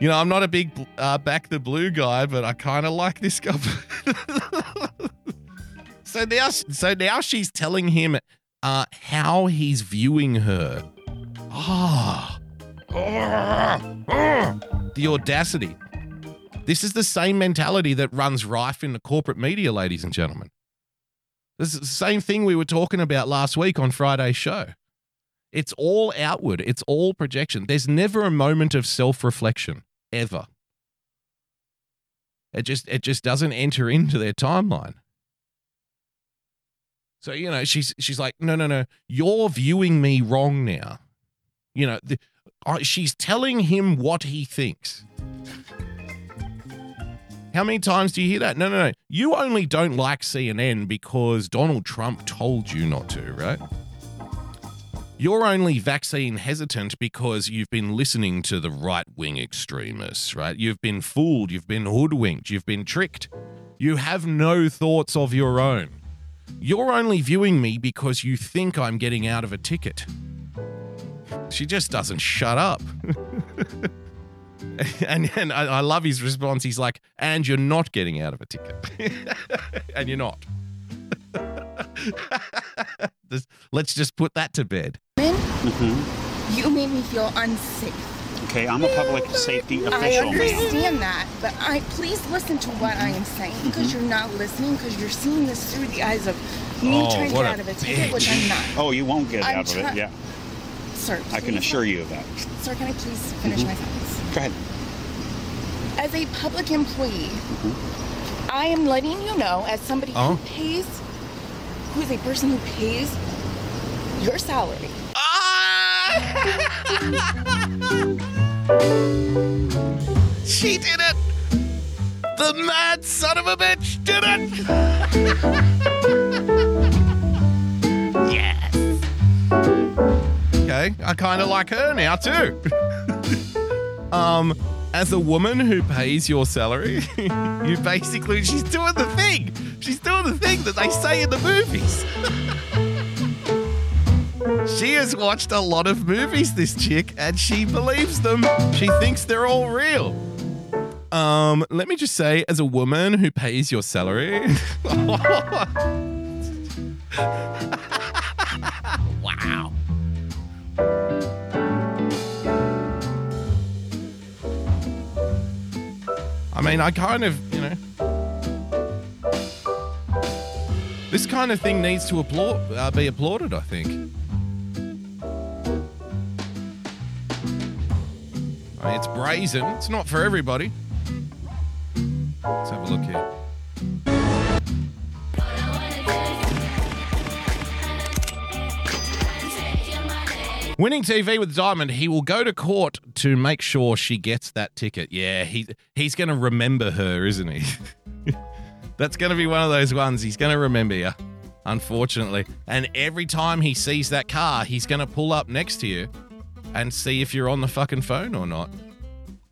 You know, I'm not a big uh, back the blue guy, but I kind of like this cop. so now, so now she's telling him uh, how he's viewing her. Ah, the audacity. This is the same mentality that runs rife in the corporate media, ladies and gentlemen. This is the same thing we were talking about last week on Friday's show. It's all outward, it's all projection. There's never a moment of self-reflection ever. It just it just doesn't enter into their timeline. So, you know, she's she's like, "No, no, no. You're viewing me wrong now." You know, the, uh, she's telling him what he thinks. How many times do you hear that? No, no, no. You only don't like CNN because Donald Trump told you not to, right? You're only vaccine hesitant because you've been listening to the right wing extremists, right? You've been fooled, you've been hoodwinked, you've been tricked. You have no thoughts of your own. You're only viewing me because you think I'm getting out of a ticket. She just doesn't shut up. and and I, I love his response. He's like, and you're not getting out of a ticket. and you're not. Let's just put that to bed. hmm You made me feel unsafe. Okay, I'm a public safety official, I understand that, but I please listen to what I am saying because Mm-hmm. you're not listening because you're seeing this through the eyes of me Oh, trying to get out of a ticket, which I'm not. Oh, you won't get I'm out of it. Yeah, Sir, I can assure you of that. Sir, can I please finish Mhm. my sentence? Go ahead. As a public employee, Mm-hmm. I am letting you know, as somebody Oh. who pays, who is a person who pays your salary. She did it! The mad son of a bitch did it! yes! Okay, I kind of like her now too. um, as a woman who pays your salary, you basically, she's doing the thing. She's doing the thing that they say in the movies. She has watched a lot of movies, this chick, and she believes them. She thinks they're all real. Um, let me just say, as a woman who pays your salary, wow. I mean, I kind of, you know, this kind of thing needs to applaud, uh, be applauded. I think. It's brazen. It's not for everybody. Let's have a look here. Winning TV with Diamond, he will go to court to make sure she gets that ticket. Yeah, he he's going to remember her, isn't he? That's going to be one of those ones. He's going to remember you, unfortunately. And every time he sees that car, he's going to pull up next to you and see if you're on the fucking phone or not.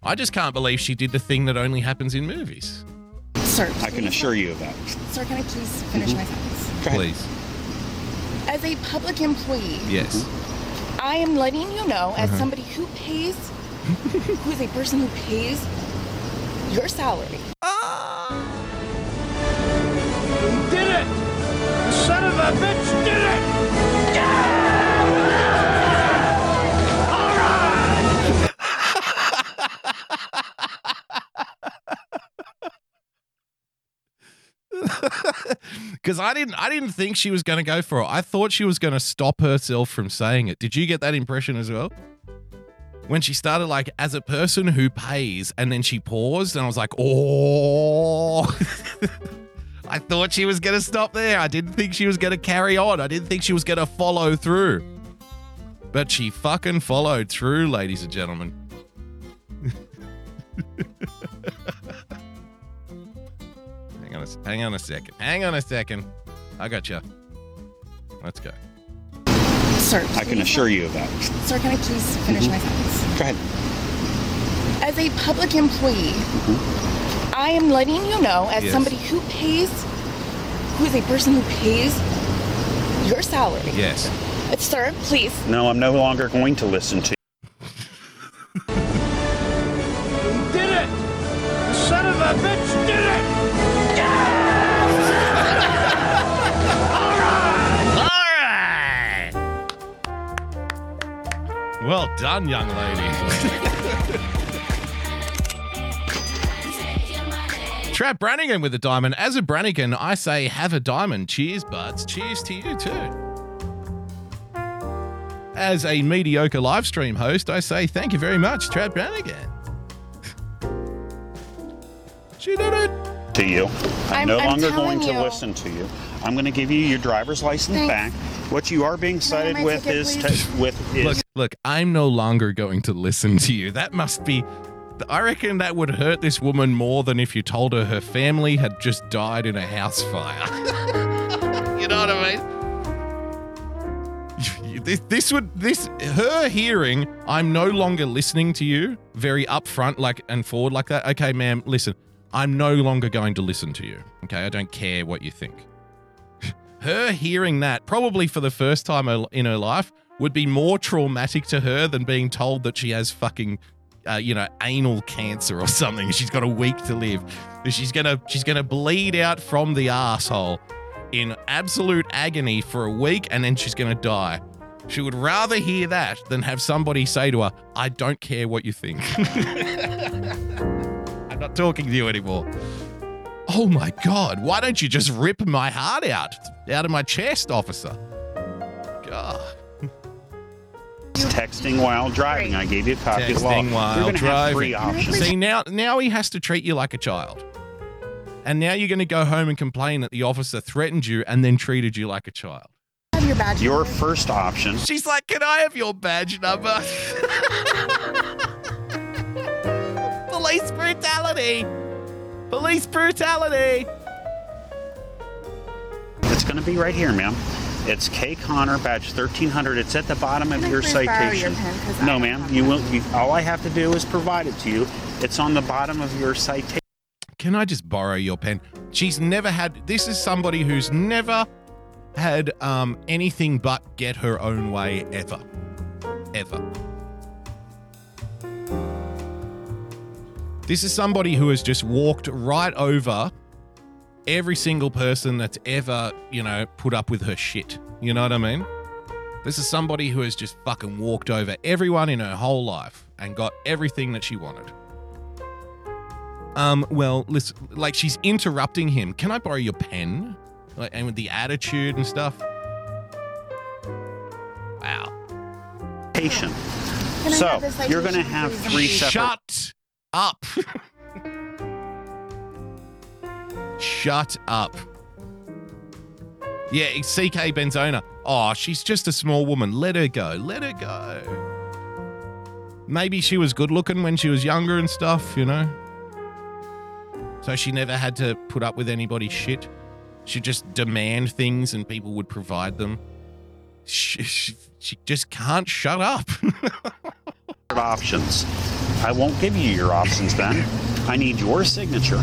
I just can't believe she did the thing that only happens in movies. Sir, I can assure you of that. sir, can I please finish Mhm. my sentence? Please. As a public employee, Yes. I am letting you know, as Uh-huh. somebody who pays, who is a person who pays your salary. Ah! Did it! Son of a bitch did it! Because I didn't, I didn't think she was going to go for it. I thought she was going to stop herself from saying it. Did you get that impression as well? when she started like as a person who pays and then she paused and I was like, "Oh." I thought she was going to stop there. I didn't think she was going to carry on. I didn't think she was going to follow through. But she fucking followed through, ladies and gentlemen. Hang on a, hang on a second. Hang on a second. I got you. Let's go. Sir, I can assure you of that. Sir, can I please finish mm-hmm. my sentence? Go ahead. As a public employee, mm-hmm. I am letting you know, as Yes. somebody who pays, who is a person who pays your salary. Yes. But sir, please, No, I'm no longer going to listen to Did a bitch did it! All right. Well done, young lady. Trap Brannigan with a diamond. As a Brannigan, I say have a diamond. Cheers, buds. Cheers to you too. As a mediocre live stream host, I say thank you very much, Trap Brannigan. She did it. to you. I'm, I'm- no I'm longer telling going to listen to you. I'm going to give you your driver's license Thanks. back. What you are being cited my with is please? te- with is Look, look, I'm no longer going to listen to you. That must be. I reckon that would hurt this woman more than if you told her her family had just died in a house fire. you know what I mean? This, this would this her hearing I'm no longer listening to you very upfront like and forward like that. Okay, ma'am, listen. I'm no longer going to listen to you. Okay, I don't care what you think. Her hearing that probably for the first time in her life would be more traumatic to her than being told that she has fucking uh, you know anal cancer or something. She's got a week to live. She's gonna she's gonna bleed out from the asshole in absolute agony for a week and then she's gonna die. She would rather hear that than have somebody say to her i don't care what you think i'm not talking to you anymore Oh my God, why don't you just rip my heart out? Out of my chest, officer. God. texting while driving. I gave you a copy of the law. Texting while You're going to have three driving. options. See, now, now he has to treat you like a child. And now you're going to go home and complain that the officer threatened you and then treated you like a child. have your badge. Your first option She's like, Can I have your badge number? Police brutality. Police brutality. It's going to be right here, ma'am. It's K Connor badge 1300. It's at the bottom of I your please borrow citation. your pen? 'Cause I no, don't ma'am. have You will. You, all I have to do is provide it to you. It's on the bottom of your citation. Can I just borrow your pen? She's never had. This is somebody who's never had um, anything but get her own way ever. Ever. This is somebody who has just walked right over every single person that's ever, you know, put up with her shit. You know what I mean? This is somebody who has just fucking walked over everyone in her whole life and got everything that she wanted. Um, well, listen, like she's interrupting him. Can I borrow your pen? Like, and with the attitude and stuff. Wow. Patient. Can So have this you're going to have three separate. Shut up. Shut up. Yeah, it's CK Benzona. Oh, she's just a small woman. Let her go. Let her go. Maybe she was good looking when she was younger and stuff, you know? So she never had to put up with anybody's shit. She'd just demand things and people would provide them. She, she, she just can't shut up. options. I won't give you your options then. I need your signature.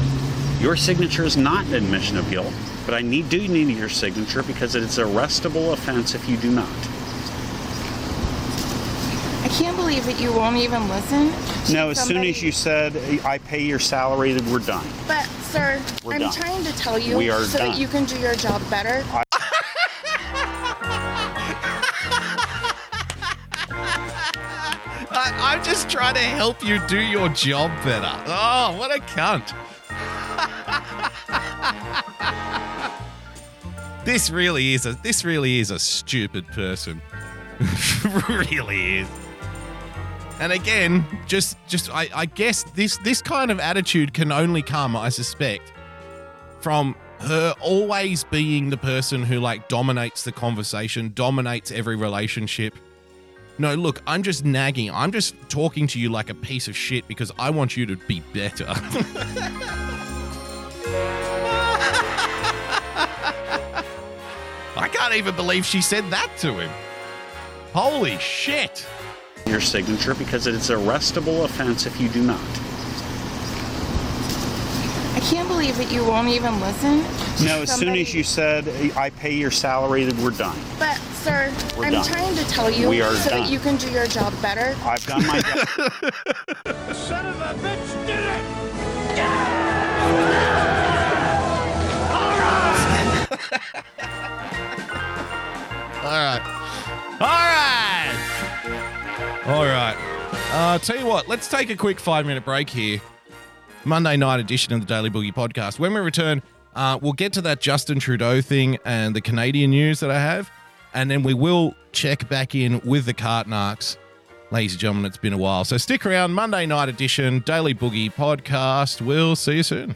Your signature is not an admission of guilt, but I need do need your signature because it is a arrestable offense if you do not. I can't believe that you won't even listen. No, as soon as you said I pay your salary, then we're done. But sir, We're I'm done. trying to tell you We are so done. that you can do your job better. I, just trying to help you do your job better. Oh, what a cunt. this really is a this really is a stupid person. really is. And again, just just I, I guess this this kind of attitude can only come, I suspect, from her always being the person who like dominates the conversation, dominates every relationship. No, look, I'm just nagging. I'm just talking to you like a piece of shit because I want you to be better. I can't even believe she said that to him. Holy shit. Your signature because it is a arrestable offense if you do not. I can't believe that you won't even listen. No, as soon as you said I pay your salary, then we're done. But, sir, We're I'm done. trying to tell you We are so done. that you can do your job better. I've done my job. Son of a bitch did it! All right. All right. All right. Uh, tell you what, let's take a quick five minute break here. Monday night edition of the Daily Boogie podcast. When we return, uh, we'll get to that Justin Trudeau thing and the Canadian news that I have. And then we will check back in with the cart narcs. Ladies and gentlemen, it's been a while. So stick around. Monday night edition, Daily Boogie podcast. We'll see you soon.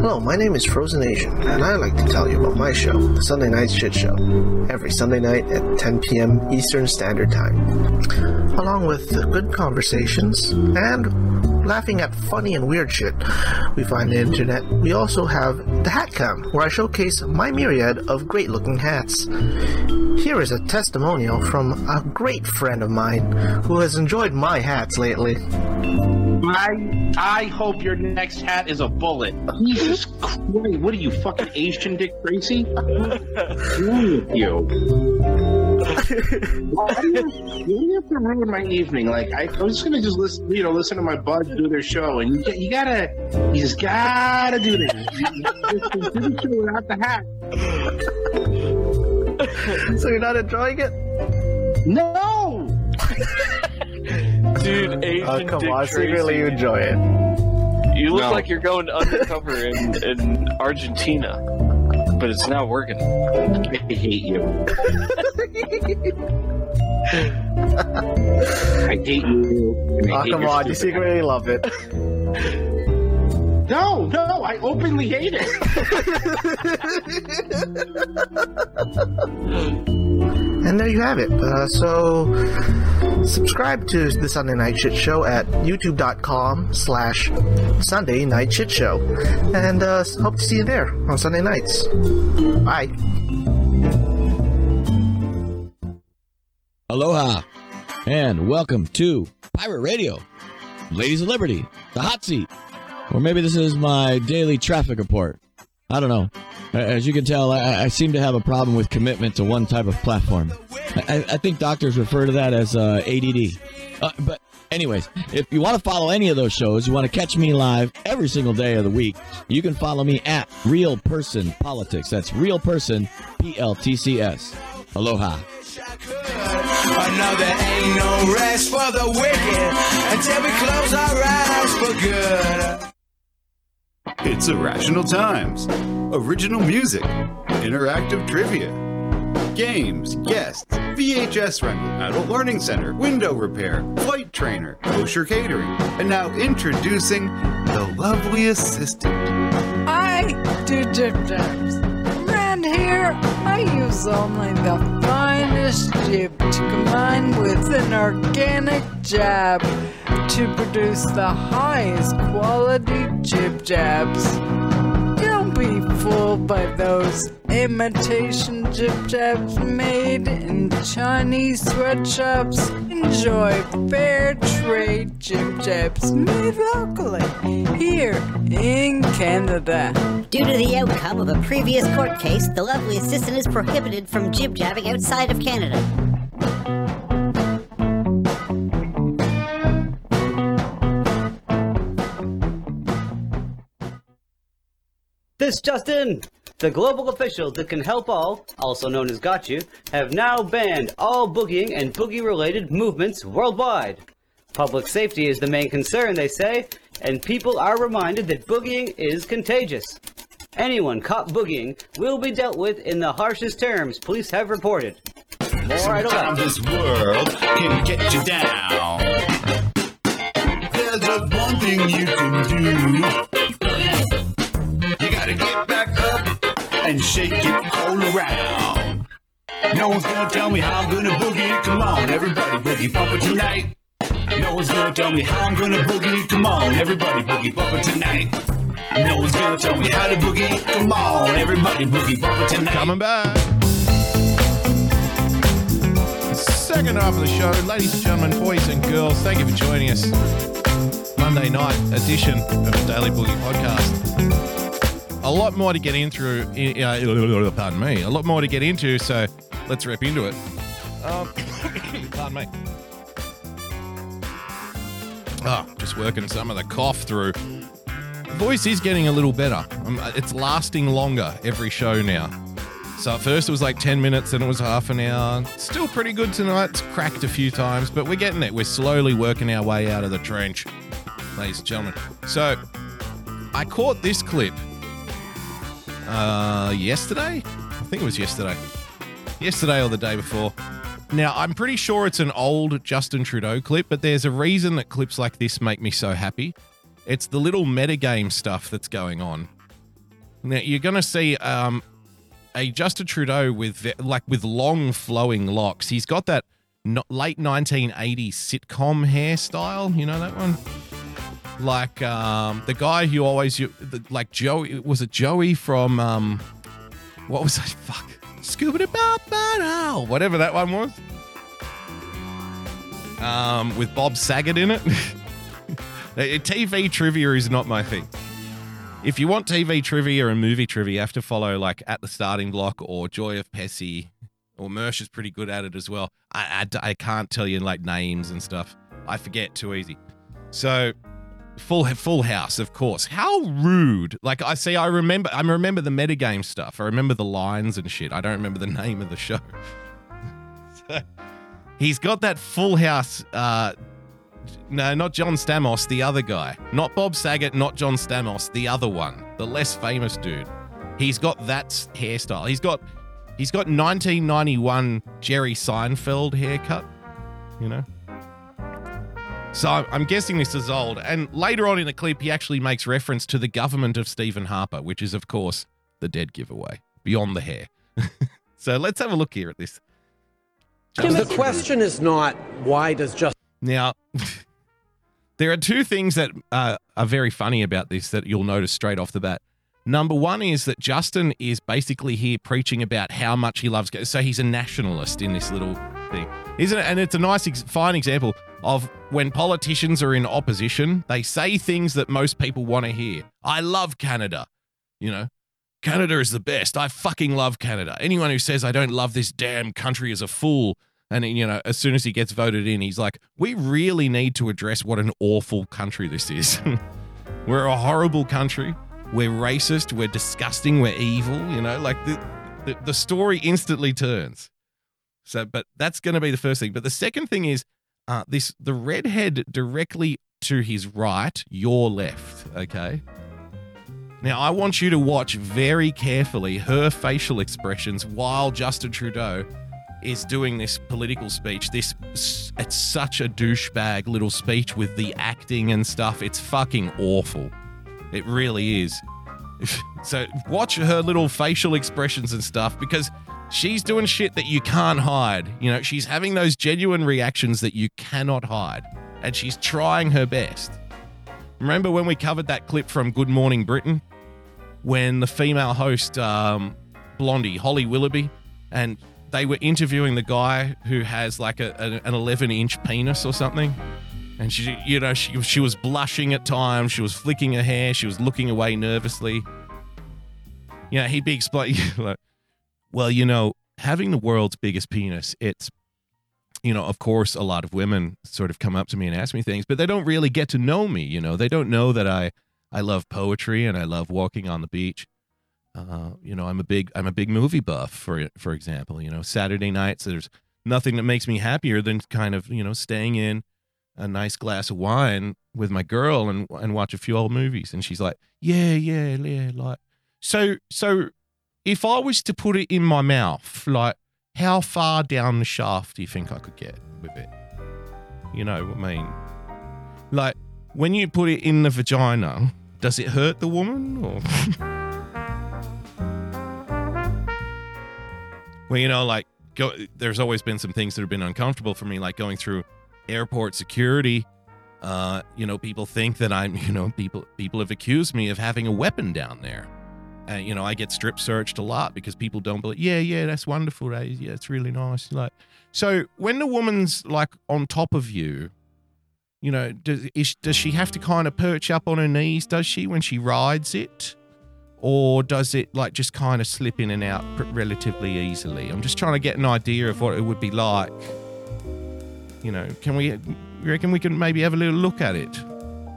Hello, my name is Frozen Asian, and I'd like to tell you about my show, The Sunday Night Shit Show, every Sunday night at 10 p.m. Eastern Standard Time. Along with good conversations and laughing at funny and weird shit we find on the internet, we also have The Hat Cam, where I showcase my myriad of great looking hats. Here is a testimonial from a great friend of mine who has enjoyed my hats lately. I I hope your next hat is a bullet. Jesus Christ! What are you fucking Asian Dick Tracy? You? Why do you, why do you have to ruin my evening? Like I, I was just gonna just listen, you know, listen to my buds do their show, and you, you gotta, you just gotta do this. Do the show without the hat. so you're not enjoying it? No. Dude, Asian Oh, come Dick on, Tracy. secretly you enjoy it. You look No. like you're going undercover in, in Argentina, but it's not working. I hate you. I hate you. I Oh, hate come on, you secretly love it. No, no, I openly hate it. And there you have it. Uh, so, subscribe to the Sunday Night Shit Show at youtube.com slash Sunday Night Shit Show. And uh, hope to see you there on Sunday nights. Bye. Aloha, and welcome to Pirate Radio, Ladies of Liberty, the hot seat. Or maybe this is my daily traffic report. I don't know. As you can tell, I, I seem to have a problem with commitment to one type of platform. I, I think doctors refer to that as uh, ADD. Uh, but, anyways, if you want to follow any of those shows, you want to catch me live every single day of the week, you can follow me at Real Person Politics. That's Real Person P L T C S. Aloha. I know there ain't no rest for the wicked until we close our eyes for good. It's Irrational Times. Original music, interactive trivia, games, guests, VHS rental, adult learning center, window repair, flight trainer, kosher catering, and now introducing the lovely assistant. I do dip dabs. Here, Here, I use only the finest jib to combine with an organic jab to produce the highest quality jib jabs. Fooled by those imitation jib jabs made in Chinese sweatshops. Enjoy fair trade jib jabs made locally here in Canada. Due to the outcome of a previous court case, the lovely assistant is prohibited from jib jabbing outside of Canada. This just in! The global officials that can help all, also known as Got You, have now banned all boogieing and boogie related movements worldwide. Public safety is the main concern, they say, and people are reminded that boogieing is contagious. Anyone caught boogieing will be dealt with in the harshest terms police have reported. More idle Sometimes this world can get you down. There's just one thing you can do. Gotta get back up and shake it all around. No one's gonna tell me how I'm gonna boogie. Come on, everybody, boogie bumper tonight. No one's gonna tell me how I'm gonna boogie. Come on, everybody, boogie bumper tonight. No one's gonna tell me how to boogie. Come on, everybody, boogie bumper tonight. Coming back. Second half of the show, ladies and gentlemen, boys and girls, thank you for joining us. Monday night edition of the Daily Boogie Podcast. A lot more to get in through. Uh, pardon me. A lot more to get into, so let's rip into it. Um, pardon me. Ah, just working some of the cough through. Voice is getting a little better. Um, it's lasting longer every show now. So at first it was like 10 minutes, then it was half an hour. Still pretty good tonight. It's cracked a few times, but we're getting it. We're slowly working our way out of the trench, ladies and gentlemen. So I caught this clip uh, yesterday. I think it was yesterday. Yesterday or the day before. Now, I'm pretty sure it's an old Justin Trudeau clip, but there's a reason that clips like this make me so happy. It's the little metagame stuff that's going on. Now, you're going to see um, a Justin Trudeau with like with long flowing locks. He's got that late 1980s sitcom hairstyle. You know that one? Like um, the guy who always like Joey was it Joey from um, what was that? Fuck, Scuba Bow whatever that one was. Um, with Bob Saget in it. TV trivia is not my thing. If you want TV trivia and movie trivia, you have to follow like at the starting block or Joy of Pessy, or Mersh is pretty good at it as well. I, I, I can't tell you like names and stuff. I forget too easy. So full full house, of course. How rude! Like I see, I remember, I remember the metagame stuff. I remember the lines and shit. I don't remember the name of the show. so, he's got that full house. Uh, no, not John Stamos, the other guy. Not Bob Saget, not John Stamos, the other one, the less famous dude. He's got that hairstyle. He's got he's got 1991 Jerry Seinfeld haircut, you know. So I'm- guessing this is old. And later on in the clip, he actually makes reference to the government of Stephen Harper, which is, of course, the dead giveaway beyond the hair. so let's have a look here at this. The question is not why does just Now, there are two things that uh, are very funny about this that you'll notice straight off the bat. Number one is that Justin is basically here preaching about how much he loves. So he's a nationalist in this little thing, isn't it? And it's a nice, ex- fine example of when politicians are in opposition, they say things that most people want to hear. I love Canada, you know. Canada is the best. I fucking love Canada. Anyone who says I don't love this damn country is a fool. And you know, as soon as he gets voted in, he's like, "We really need to address what an awful country this is. we're a horrible country. We're racist. We're disgusting. We're evil. You know, like the the, the story instantly turns. So, but that's going to be the first thing. But the second thing is uh, this: the redhead directly to his right, your left. Okay. Now, I want you to watch very carefully her facial expressions while Justin Trudeau is doing this political speech. This it's such a douchebag little speech with the acting and stuff. It's fucking awful. It really is. so watch her little facial expressions and stuff because she's doing shit that you can't hide. You know, she's having those genuine reactions that you cannot hide, and she's trying her best. Remember when we covered that clip from Good Morning Britain when the female host, um, Blondie, Holly Willoughby, and they were interviewing the guy who has like a, an 11 inch penis or something. And she, you know, she, she was blushing at times. She was flicking her hair. She was looking away nervously. You know, he'd be explaining, like, well, you know, having the world's biggest penis, it's, you know, of course, a lot of women sort of come up to me and ask me things, but they don't really get to know me. You know, they don't know that I, I love poetry and I love walking on the beach. Uh, you know, I'm a big, I'm a big movie buff. For for example, you know, Saturday nights, there's nothing that makes me happier than kind of, you know, staying in a nice glass of wine with my girl and and watch a few old movies. And she's like, yeah, yeah, yeah, like. So so, if I was to put it in my mouth, like, how far down the shaft do you think I could get with it? You know what I mean? Like, when you put it in the vagina, does it hurt the woman or? well, you know, like, go. There's always been some things that have been uncomfortable for me, like going through airport security. Uh, you know, people think that I'm, you know, people people have accused me of having a weapon down there. And you know, I get strip searched a lot because people don't believe. Yeah, yeah, that's wonderful. Is, yeah, it's really nice. Like, so when the woman's like on top of you, you know, does is, does she have to kind of perch up on her knees? Does she when she rides it, or does it like just kind of slip in and out relatively easily? I'm just trying to get an idea of what it would be like. You know, can we? You reckon we can maybe have a little look at it?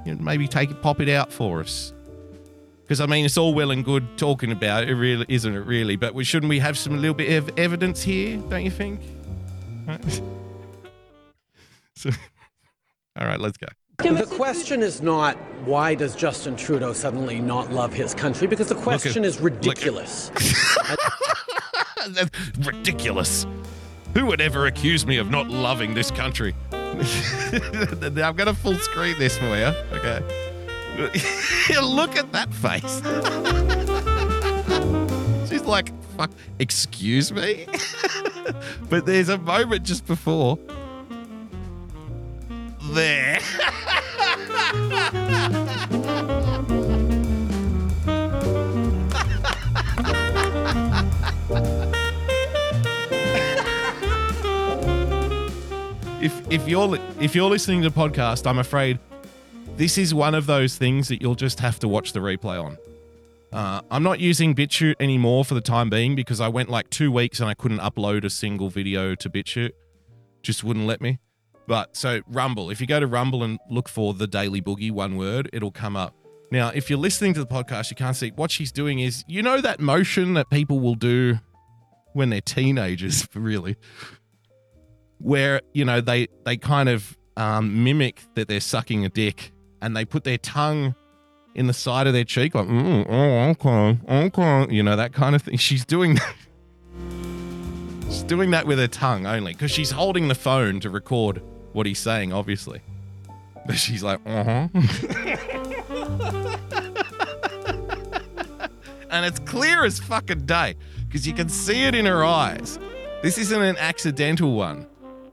You know, maybe take it, pop it out for us. Because I mean, it's all well and good talking about it, really isn't it? Really, but we shouldn't we have some little bit of evidence here? Don't you think? Right. so, all right, let's go. The question is not why does Justin Trudeau suddenly not love his country, because the question is ridiculous. Ridiculous. Who would ever accuse me of not loving this country? I'm going to full screen this for you. Okay. Look at that face. She's like, fuck, excuse me? but there's a moment just before. There. If if you're if you're listening to the podcast, I'm afraid this is one of those things that you'll just have to watch the replay on. Uh, I'm not using BitChute anymore for the time being because I went like two weeks and I couldn't upload a single video to BitChute. Just wouldn't let me. But so Rumble, if you go to Rumble and look for the Daily Boogie, one word, it'll come up. Now, if you're listening to the podcast, you can't see what she's doing is you know that motion that people will do when they're teenagers, really, where you know they they kind of um, mimic that they're sucking a dick and they put their tongue in the side of their cheek like mm, oh okay okay you know that kind of thing. She's doing that. She's doing that with her tongue only because she's holding the phone to record what he's saying obviously. But she's like uh-huh. And it's clear as fucking day because you can see it in her eyes. This isn't an accidental one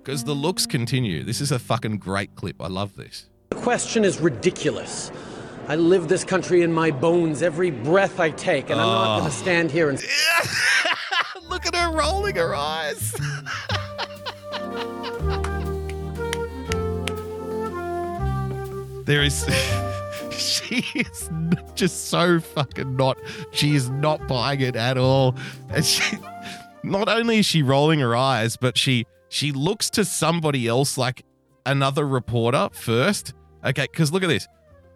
because the looks continue this is a fucking great clip i love this The question is ridiculous. I live this country in my bones every breath I take, and I'm not Oh. going to stand here and. Look at her rolling her eyes. there is. she is just so fucking not. She is not buying it at all. And she. Not only is she rolling her eyes, but she she looks to somebody else like another reporter first. Okay, because look at this.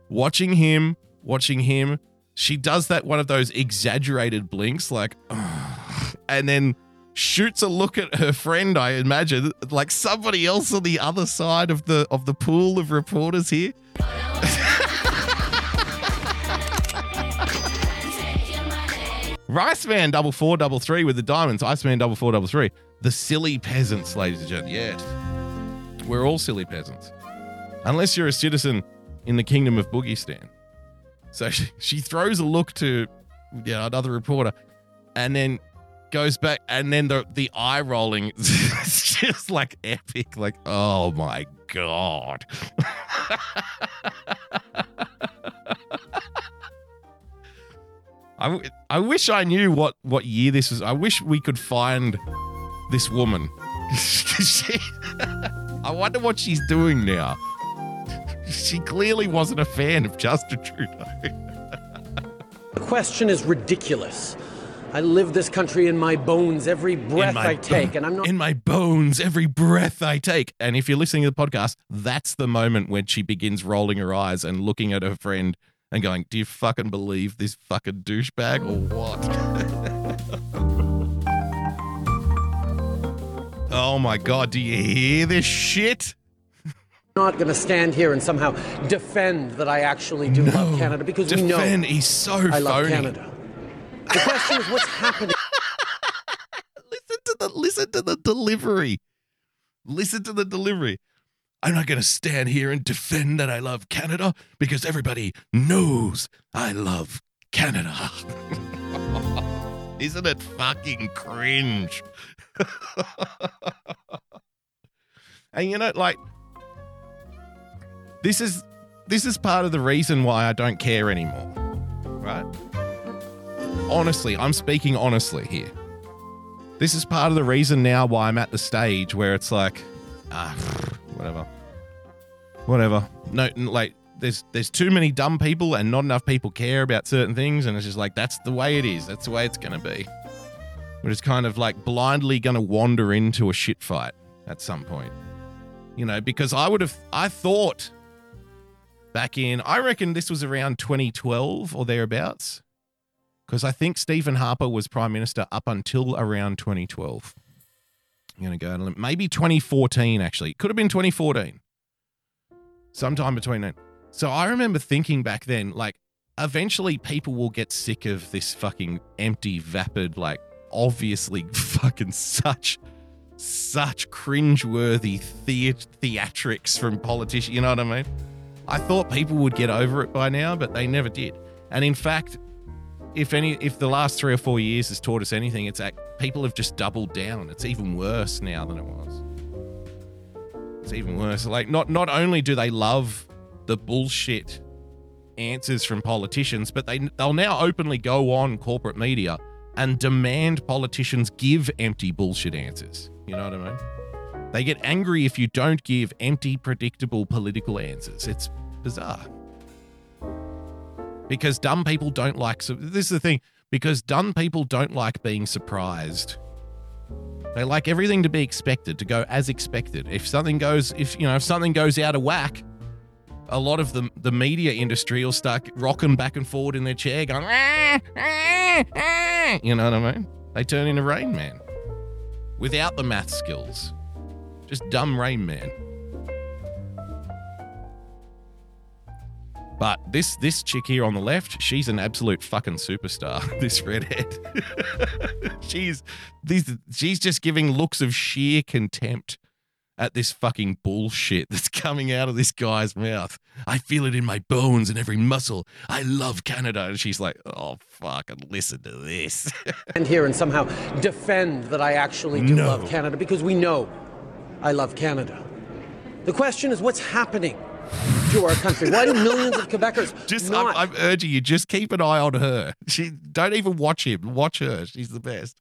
Watching him, watching him. She does that one of those exaggerated blinks, like, and then shoots a look at her friend. I imagine like somebody else on the other side of the of the pool of reporters here. Rice Man double four double three with the diamonds. Iceman double four double three. The silly peasants, ladies and gentlemen. Yes, we're all silly peasants, unless you're a citizen in the kingdom of Boogie Stan. So she, she throws a look to you know, another reporter, and then goes back, and then the the eye rolling is just like epic. Like, oh my god. I, I wish I knew what, what year this was. I wish we could find this woman. She- I wonder what she's doing now. She clearly wasn't a fan of Justin Trudeau. The question is ridiculous. I live this country in my bones every breath I take, and I'm not. in my bones every breath I take. And if you're listening to the podcast, that's the moment when she begins rolling her eyes and looking at her friend and going, "Do you fucking believe this fucking douchebag or what?" oh my god, do you hear this shit? I'm not going to stand here and somehow defend that I actually do love Canada because we know Defend, he's so I love phony. Canada. The question is what's happening. listen to the listen to the delivery. Listen to the delivery. I'm not going to stand here and defend that I love Canada because everybody knows I love Canada. Isn't it fucking cringe? And you know, like, this is this is part of the reason why I don't care anymore, right? Honestly, I'm speaking honestly here. This is part of the reason now why I'm at the stage where it's like, ah, whatever, whatever. No, like there's there's too many dumb people and not enough people care about certain things, and it's just like that's the way it is. That's the way it's gonna be. We're just kind of like blindly gonna wander into a shit fight at some point, you know, because I would have I thought back in I reckon this was around 2012 or thereabouts because I think Stephen Harper was prime minister up until around 2012. I'm going to go on maybe 2014 actually. It Could have been 2014. Sometime between then. So I remember thinking back then like eventually people will get sick of this fucking empty vapid like obviously fucking such such cringeworthy thea- theatrics from politicians, you know what I mean? I thought people would get over it by now, but they never did. And in fact, if any if the last three or four years has taught us anything, it's that people have just doubled down. It's even worse now than it was. It's even worse. Like not not only do they love the bullshit answers from politicians, but they they'll now openly go on corporate media and demand politicians give empty bullshit answers. You know what I mean? They get angry if you don't give empty, predictable political answers. It's bizarre because dumb people don't like this is the thing because dumb people don't like being surprised they like everything to be expected to go as expected if something goes if you know if something goes out of whack a lot of the the media industry will start rocking back and forward in their chair going "Ah, ah, ah," you know what i mean? They turn into rain man. Without the math skills. Just dumb rain man. But this this chick here on the left, she's an absolute fucking superstar. This redhead, she's these she's just giving looks of sheer contempt at this fucking bullshit that's coming out of this guy's mouth. I feel it in my bones and every muscle. I love Canada, and she's like, oh fucking listen to this. stand here and somehow defend that I actually do No. love Canada because we know I love Canada. The question is what's happening to our country? Why do millions of Quebecers just not I'm, I'm urging you, just keep an eye on her. She don't even watch him. Watch her. She's the best.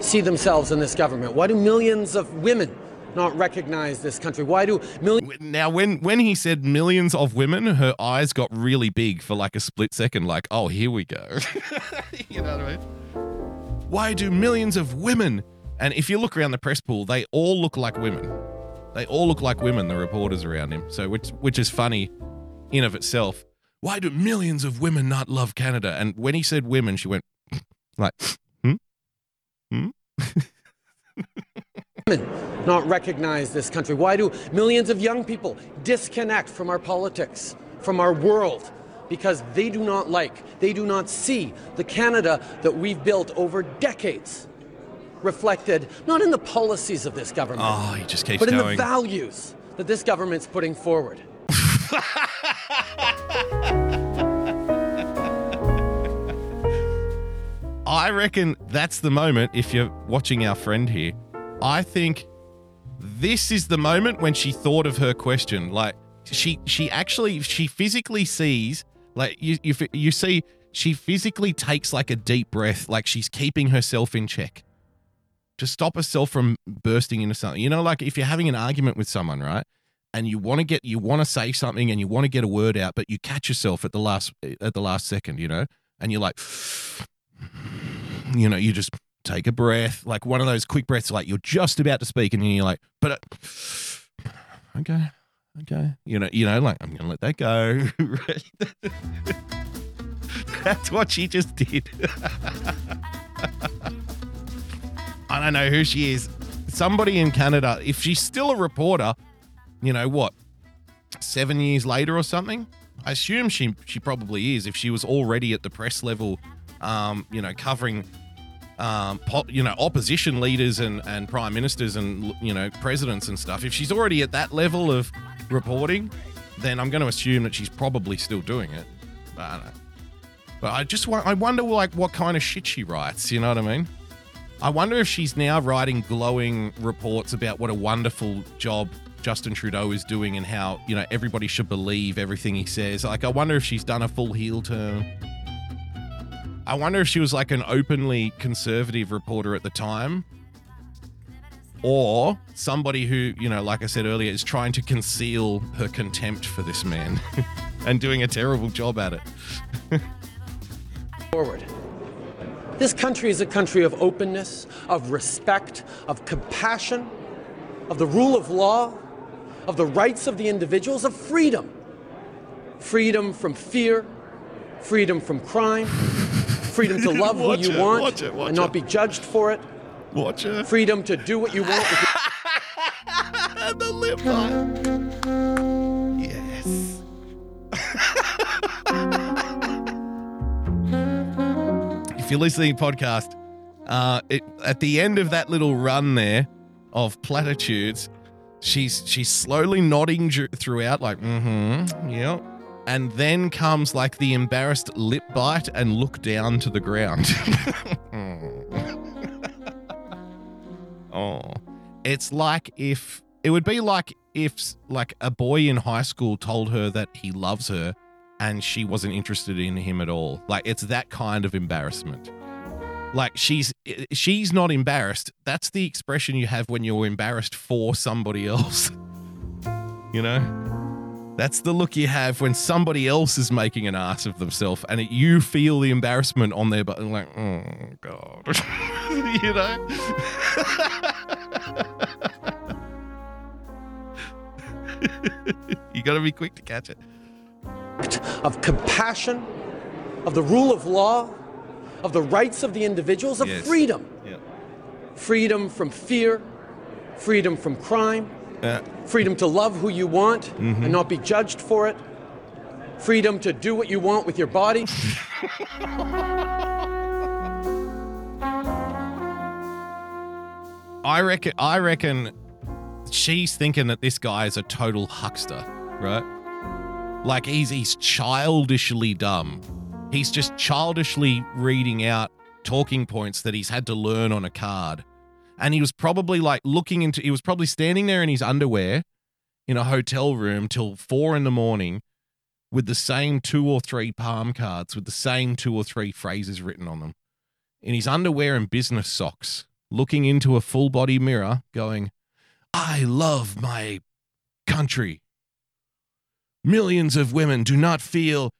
see themselves in this government? Why do millions of women not recognize this country? Why do millions Now, when when he said millions of women, her eyes got really big for like a split second. Like, oh, here we go. you know what I mean? Why do millions of women? And if you look around the press pool, they all look like women. They all look like women. The reporters around him. So, which which is funny, in of itself. Why do millions of women not love Canada? And when he said women, she went like, hmm, hmm. not recognize this country? Why do millions of young people disconnect from our politics, from our world? Because they do not like, they do not see the Canada that we've built over decades reflected not in the policies of this government, Oh, he just keeps but in the values that this government's putting forward. I reckon that's the moment. If you're watching our friend here, I think this is the moment when she thought of her question. Like she she actually she physically sees like you you you see she physically takes like a deep breath, like she's keeping herself in check to stop herself from bursting into something. You know, like if you're having an argument with someone, right? And you want to get you want to say something and you want to get a word out, but you catch yourself at the last at the last second, you know, and you're like, you know, you just take a breath, like one of those quick breaths, like you're just about to speak, and then you're like, but uh, okay, okay, you know, you know, like I'm gonna let that go. That's what she just did. I don't know who she is. Somebody in Canada. If she's still a reporter, you know what? Seven years later or something. I assume she she probably is. If she was already at the press level, um, you know, covering, um, you know, opposition leaders and and prime ministers and you know presidents and stuff. If she's already at that level of reporting, then I'm going to assume that she's probably still doing it. But I don't know. But I just wa- I wonder like what kind of shit she writes. You know what I mean? I wonder if she's now writing glowing reports about what a wonderful job Justin Trudeau is doing and how you know everybody should believe everything he says. Like I wonder if she's done a full heel turn. I wonder if she was like an openly conservative reporter at the time. Or somebody who, you know, like I said earlier, is trying to conceal her contempt for this man and doing a terrible job at it. forward. This country is a country of openness, of respect, of compassion, of the rule of law, of the rights of the individuals, of freedom. Freedom from fear, freedom from crime, freedom to love who you it, want watch it, watch and not it. be judged for it. Watch it. Freedom to do what you want the lip line. Yes. if you're listening to the podcast, uh, it, at the end of that little run there of platitudes, she's she's slowly nodding throughout, like, mm-hmm, yeah. And then comes like the embarrassed lip bite and look down to the ground. oh. It's like if it would be like if like a boy in high school told her that he loves her and she wasn't interested in him at all. Like it's that kind of embarrassment. Like she's she's not embarrassed. That's the expression you have when you're embarrassed for somebody else. you know? That's the look you have when somebody else is making an ass of themselves and it, you feel the embarrassment on their butt like, oh god. you know? you got to be quick to catch it. of compassion, of the rule of law, of the rights of the individuals, of Yes. freedom. Yeah. Freedom from fear, freedom from crime, Yeah. freedom to love who you want Mhm. and not be judged for it, freedom to do what you want with your body. I reckon. I reckon she's thinking that this guy is a total huckster, right? Like he's he's childishly dumb. He's just childishly reading out talking points that he's had to learn on a card. And he was probably like looking into. He was probably standing there in his underwear in a hotel room till four in the morning with the same two or three palm cards with the same two or three phrases written on them in his underwear and business socks, looking into a full body mirror, going, I love my country. Millions of women do not feel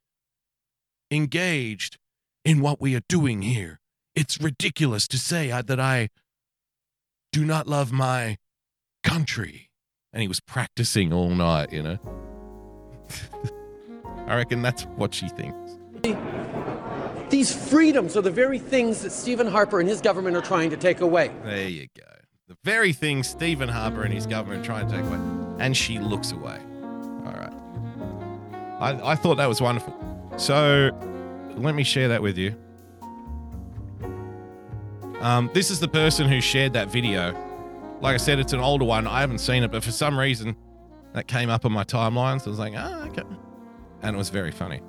engaged in what we are doing here. It's ridiculous to say uh, that I do not love my country. And he was practicing all night, you know. I reckon that's what she thinks. These freedoms are the very things that Stephen Harper and his government are trying to take away. There you go. The very things Stephen Harper and his government are trying to take away. And she looks away. All right. I, I thought that was wonderful. So let me share that with you. Um, this is the person who shared that video. Like I said, it's an older one. I haven't seen it, but for some reason that came up on my timeline. So I was like, ah, okay. And it was very funny.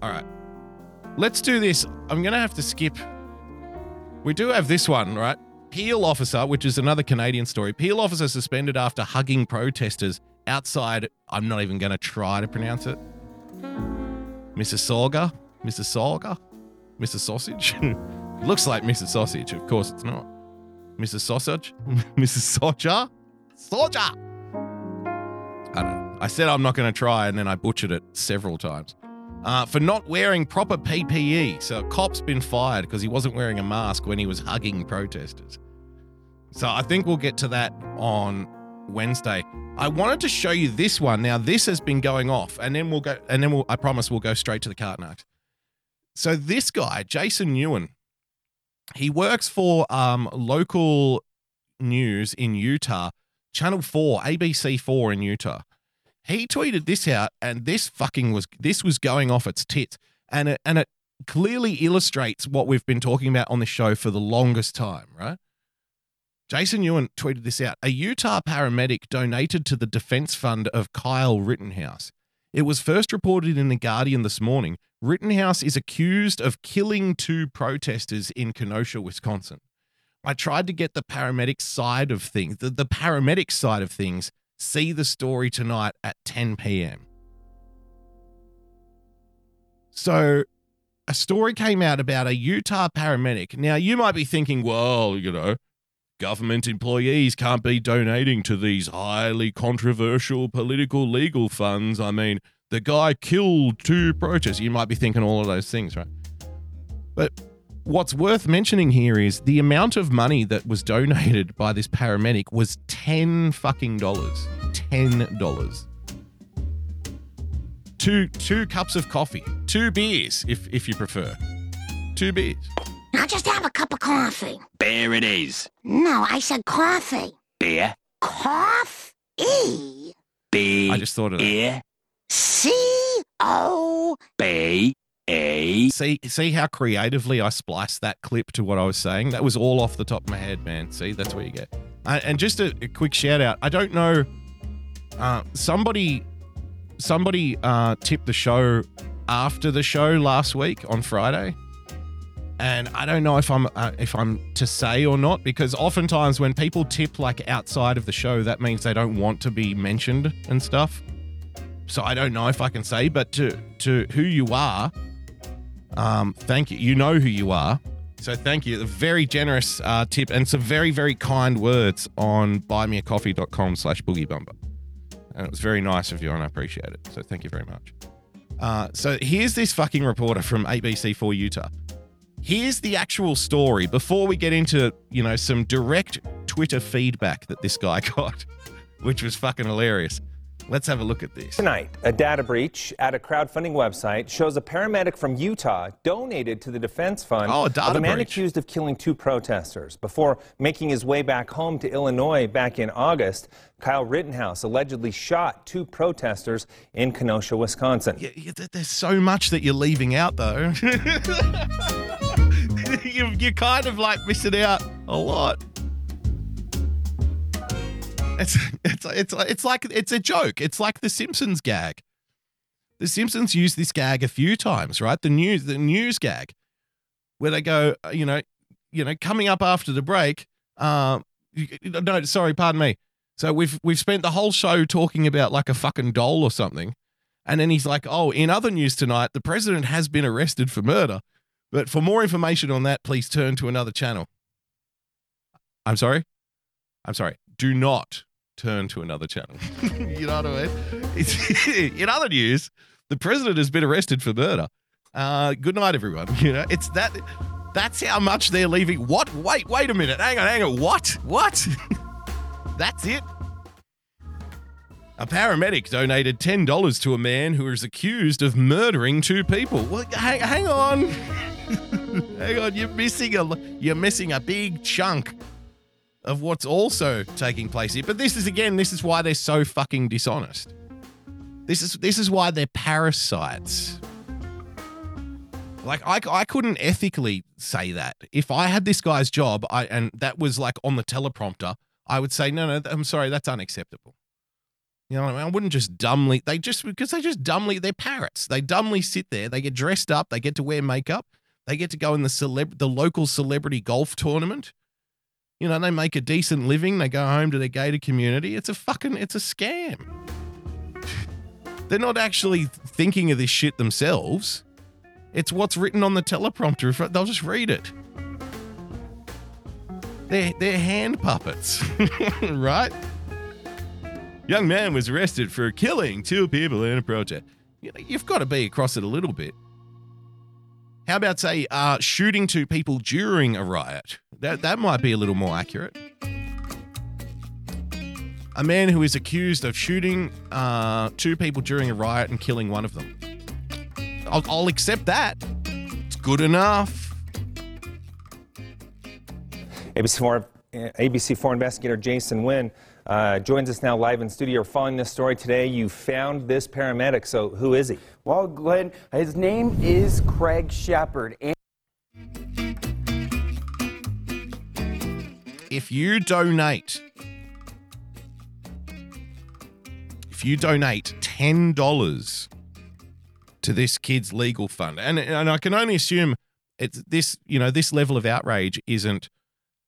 All right. Let's do this. I'm going to have to skip. We do have this one, right? Peel officer, which is another Canadian story. Peel officer suspended after hugging protesters outside. I'm not even going to try to pronounce it. Mississauga? Mississauga? Mrs. Sausage? Looks like Mrs. Sausage. Of course it's not. Mrs. Sausage? Mrs. Socha? Socha! I don't know. I said I'm not going to try, and then I butchered it several times. Uh, for not wearing proper PPE. So a cop's been fired because he wasn't wearing a mask when he was hugging protesters. So I think we'll get to that on Wednesday. I wanted to show you this one. Now this has been going off, and then we'll go, and then we'll. I promise we'll go straight to the cart narcs. So this guy, Jason Nguyen, he works for um, local news in Utah, Channel 4, ABC 4 in Utah. He tweeted this out and this fucking was this was going off its tits and it, and it clearly illustrates what we've been talking about on the show for the longest time, right? Jason Nguyen tweeted this out. A Utah paramedic donated to the defense fund of Kyle Rittenhouse. It was first reported in The Guardian this morning. Rittenhouse is accused of killing two protesters in Kenosha, Wisconsin. I tried to get the paramedic side of things, the, the paramedic side of things. See the story tonight at 10 p.m. So, a story came out about a Utah paramedic. Now, you might be thinking, well, you know, government employees can't be donating to these highly controversial political legal funds. I mean, the guy killed two protesters. You might be thinking all of those things, right? But what's worth mentioning here is the amount of money that was donated by this paramedic was 10 fucking dollars. 10 dollars. Two two cups of coffee, two beers if if you prefer. Two beers. Now just have a cup of coffee. There it is. No, I said coffee. Beer. Coffee. B. I just thought of that. Ear. C O. B. A. See see how creatively I spliced that clip to what I was saying? That was all off the top of my head, man. See, that's what you get. Uh, and just a, a quick shout out. I don't know uh, somebody somebody uh, tipped the show after the show last week on Friday. And I don't know if I'm uh, if I'm to say or not because oftentimes when people tip like outside of the show, that means they don't want to be mentioned and stuff. So I don't know if I can say, but to to who you are, um, thank you. You know who you are. So thank you. A very generous uh, tip and some very very kind words on buymeacoffee.com slash boogie bumper. And it was very nice of you, and I appreciate it. So thank you very much. Uh, so here's this fucking reporter from ABC4 Utah. Here's the actual story before we get into, you know, some direct Twitter feedback that this guy got, which was fucking hilarious. Let's have a look at this. Tonight, a data breach at a crowdfunding website shows a paramedic from Utah donated to the defense fund Oh, a of a man breach. accused of killing two protesters. Before making his way back home to Illinois back in August, Kyle Rittenhouse allegedly shot two protesters in Kenosha, Wisconsin. Yeah, yeah, there's so much that you're leaving out, though. you, you're kind of like missing out a lot. It's it's it's it's like it's a joke. It's like the Simpsons gag. The Simpsons use this gag a few times, right? The news the news gag, where they go, uh, you know, you know, coming up after the break. You- no, sorry, pardon me. So we've we've spent the whole show talking about like a fucking doll or something, and then he's like, "Oh, in other news tonight, the president has been arrested for murder." But for more information on that, please turn to another channel. I'm sorry. I'm sorry. Do not turn to another channel. you know what I mean? In other news, the president has been arrested for murder. Uh, good night, everyone. You know, it's that. That's how much they're leaving. What? Wait, wait a minute. Hang on, hang on. What? What? that's it. A paramedic donated $10 to a man who is accused of murdering two people. Well, hang, hang on. hang on, you're missing a you're missing a big chunk of what's also taking place here. But this is again, this is why they're so fucking dishonest. This is this is why they're parasites. Like I, I couldn't ethically say that. If I had this guy's job, I and that was like on the teleprompter, I would say no, no. I'm sorry, that's unacceptable. You know, I, mean? I wouldn't just dumbly. They just because they just dumbly. They're parrots. They dumbly sit there. They get dressed up. They get to wear makeup. They get to go in the celeb, the local celebrity golf tournament. You know, they make a decent living. They go home to their gated community. It's a fucking. It's a scam. They're not actually thinking of this shit themselves. It's what's written on the teleprompter. They'll just read it. They're, they're hand puppets, right? Young man was arrested for killing two people in a protest. You know, you've got to be across it a little bit. How about say uh, shooting two people during a riot? That that might be a little more accurate. A man who is accused of shooting uh, two people during a riot and killing one of them. I'll, I'll accept that. It's good enough. ABC4, ABC4 investigator Jason Nguyen uh, joins us now live in studio. Following this story today, you found this paramedic. So, who is he? Well, Glenn, his name is Craig Shepard. And- if you donate, if you donate ten dollars to this kid's legal fund, and and I can only assume it's this, you know, this level of outrage isn't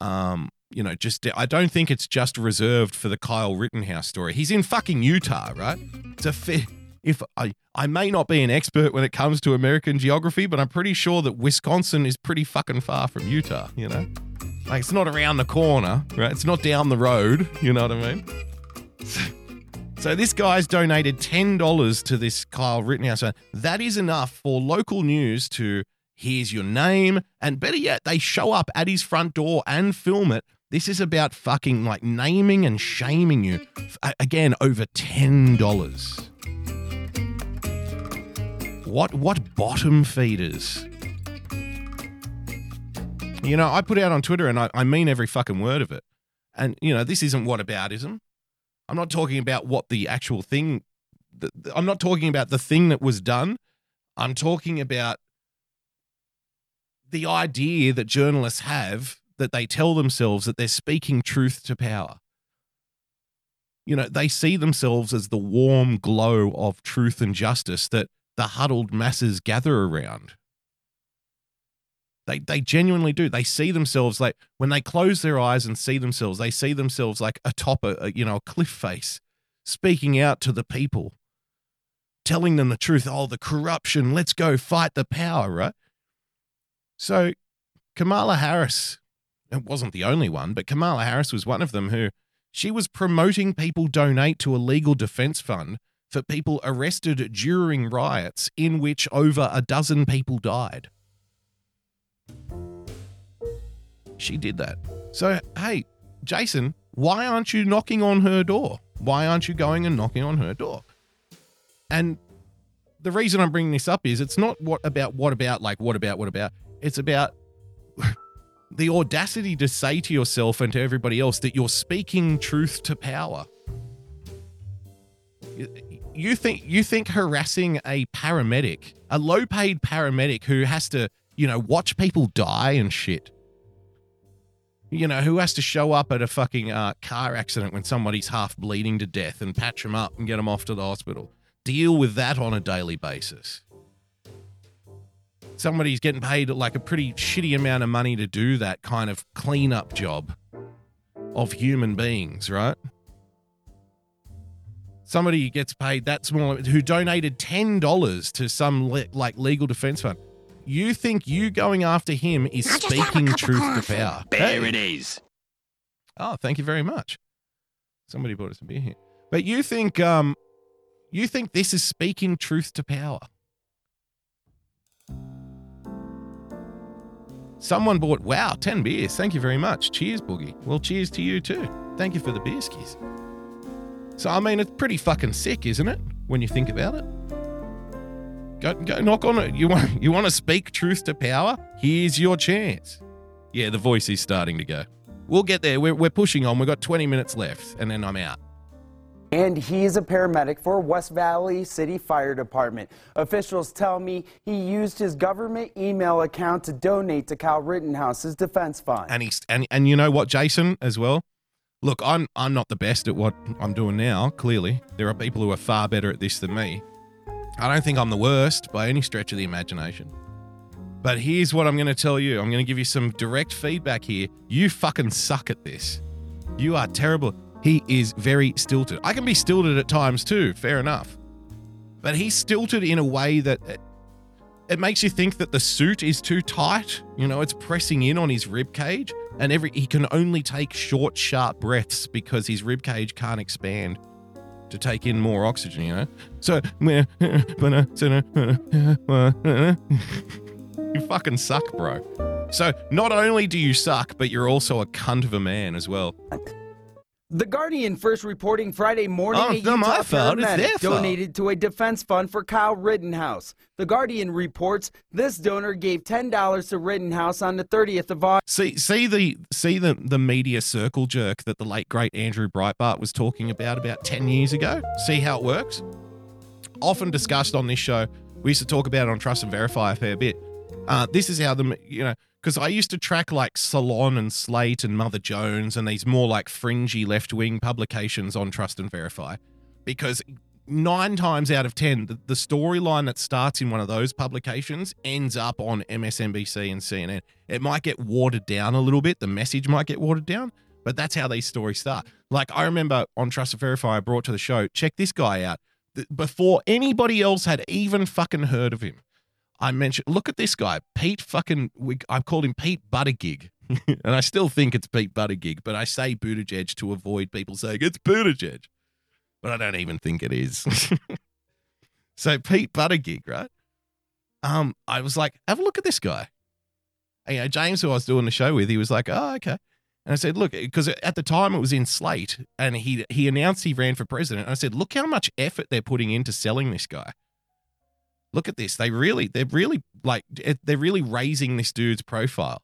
um, you know, just I don't think it's just reserved for the Kyle Rittenhouse story. He's in fucking Utah, right? It's a fair. If I I may not be an expert when it comes to American geography, but I'm pretty sure that Wisconsin is pretty fucking far from Utah. You know, like it's not around the corner, right? It's not down the road. You know what I mean? So, so this guy's donated ten dollars to this Kyle Rittenhouse. That is enough for local news to here's your name, and better yet, they show up at his front door and film it this is about fucking like naming and shaming you. Again, over $10. What what bottom feeders? You know, I put out on Twitter and I, I mean every fucking word of it. And you know, this isn't what aboutism. I'm not talking about what the actual thing I'm not talking about the thing that was done. I'm talking about the idea that journalists have that they tell themselves that they're speaking truth to power. You know, they see themselves as the warm glow of truth and justice that the huddled masses gather around. They, they genuinely do. They see themselves like when they close their eyes and see themselves, they see themselves like atop a, you know a cliff face, speaking out to the people, telling them the truth. Oh, the corruption! Let's go fight the power, right? So, Kamala Harris it wasn't the only one, but Kamala Harris was one of them who she was promoting people donate to a legal defense fund for people arrested during riots in which over a dozen people died. She did that. So, hey, Jason, why aren't you knocking on her door? Why aren't you going and knocking on her door? And the reason I'm bringing this up is it's not what about what about like what about what about. It's about the audacity to say to yourself and to everybody else that you're speaking truth to power. You think you think harassing a paramedic, a low-paid paramedic who has to, you know, watch people die and shit. You know, who has to show up at a fucking uh, car accident when somebody's half bleeding to death and patch them up and get them off to the hospital. Deal with that on a daily basis somebody's getting paid like a pretty shitty amount of money to do that kind of cleanup job of human beings, right? Somebody gets paid that small who donated ten dollars to some le- like legal defense fund. You think you going after him is speaking truth to power? There hey. it is. Oh, thank you very much. Somebody brought us a beer here. But you think um you think this is speaking truth to power? Someone bought, wow, 10 beers. Thank you very much. Cheers, Boogie. Well, cheers to you too. Thank you for the beer skis. So, I mean, it's pretty fucking sick, isn't it? When you think about it. Go, go knock on it. You want, you want to speak truth to power? Here's your chance. Yeah, the voice is starting to go. We'll get there. We're, we're pushing on. We've got 20 minutes left, and then I'm out and he's a paramedic for West Valley City Fire Department. Officials tell me he used his government email account to donate to Kyle Rittenhouse's defense fund. And he's and, and you know what, Jason, as well? Look, I'm I'm not the best at what I'm doing now. Clearly, there are people who are far better at this than me. I don't think I'm the worst by any stretch of the imagination. But here's what I'm going to tell you. I'm going to give you some direct feedback here. You fucking suck at this. You are terrible. He is very stilted. I can be stilted at times too, fair enough. But he's stilted in a way that it, it makes you think that the suit is too tight. You know, it's pressing in on his rib cage, and every he can only take short, sharp breaths because his rib cage can't expand to take in more oxygen. You know, so you fucking suck, bro. So not only do you suck, but you're also a cunt of a man as well. The Guardian first reporting Friday morning Oh, a it's not my Utah paramedic donated to a defense fund for Kyle Rittenhouse. The Guardian reports this donor gave $10 to Rittenhouse on the 30th of August. See, see the see the the media circle jerk that the late great Andrew Breitbart was talking about about ten years ago. See how it works. Often discussed on this show. We used to talk about it on Trust and Verify a fair bit. Uh, this is how the you know because I used to track like Salon and Slate and Mother Jones and these more like fringy left wing publications on Trust and Verify because nine times out of ten the, the storyline that starts in one of those publications ends up on MSNBC and CNN. It might get watered down a little bit. The message might get watered down, but that's how these stories start. Like I remember on Trust and Verify, I brought to the show. Check this guy out. Before anybody else had even fucking heard of him, I mentioned, look at this guy, Pete fucking. We, I've called him Pete Buttigieg, and I still think it's Pete Buttigieg, but I say Buttigieg to avoid people saying it's Buttigieg, but I don't even think it is. so Pete Buttigieg, right? Um, I was like, have a look at this guy. And, you know, James, who I was doing the show with, he was like, oh, okay. And I said, look, because at the time it was in Slate, and he he announced he ran for president. And I said, look how much effort they're putting into selling this guy look at this. They really they're really like they're really raising this dude's profile.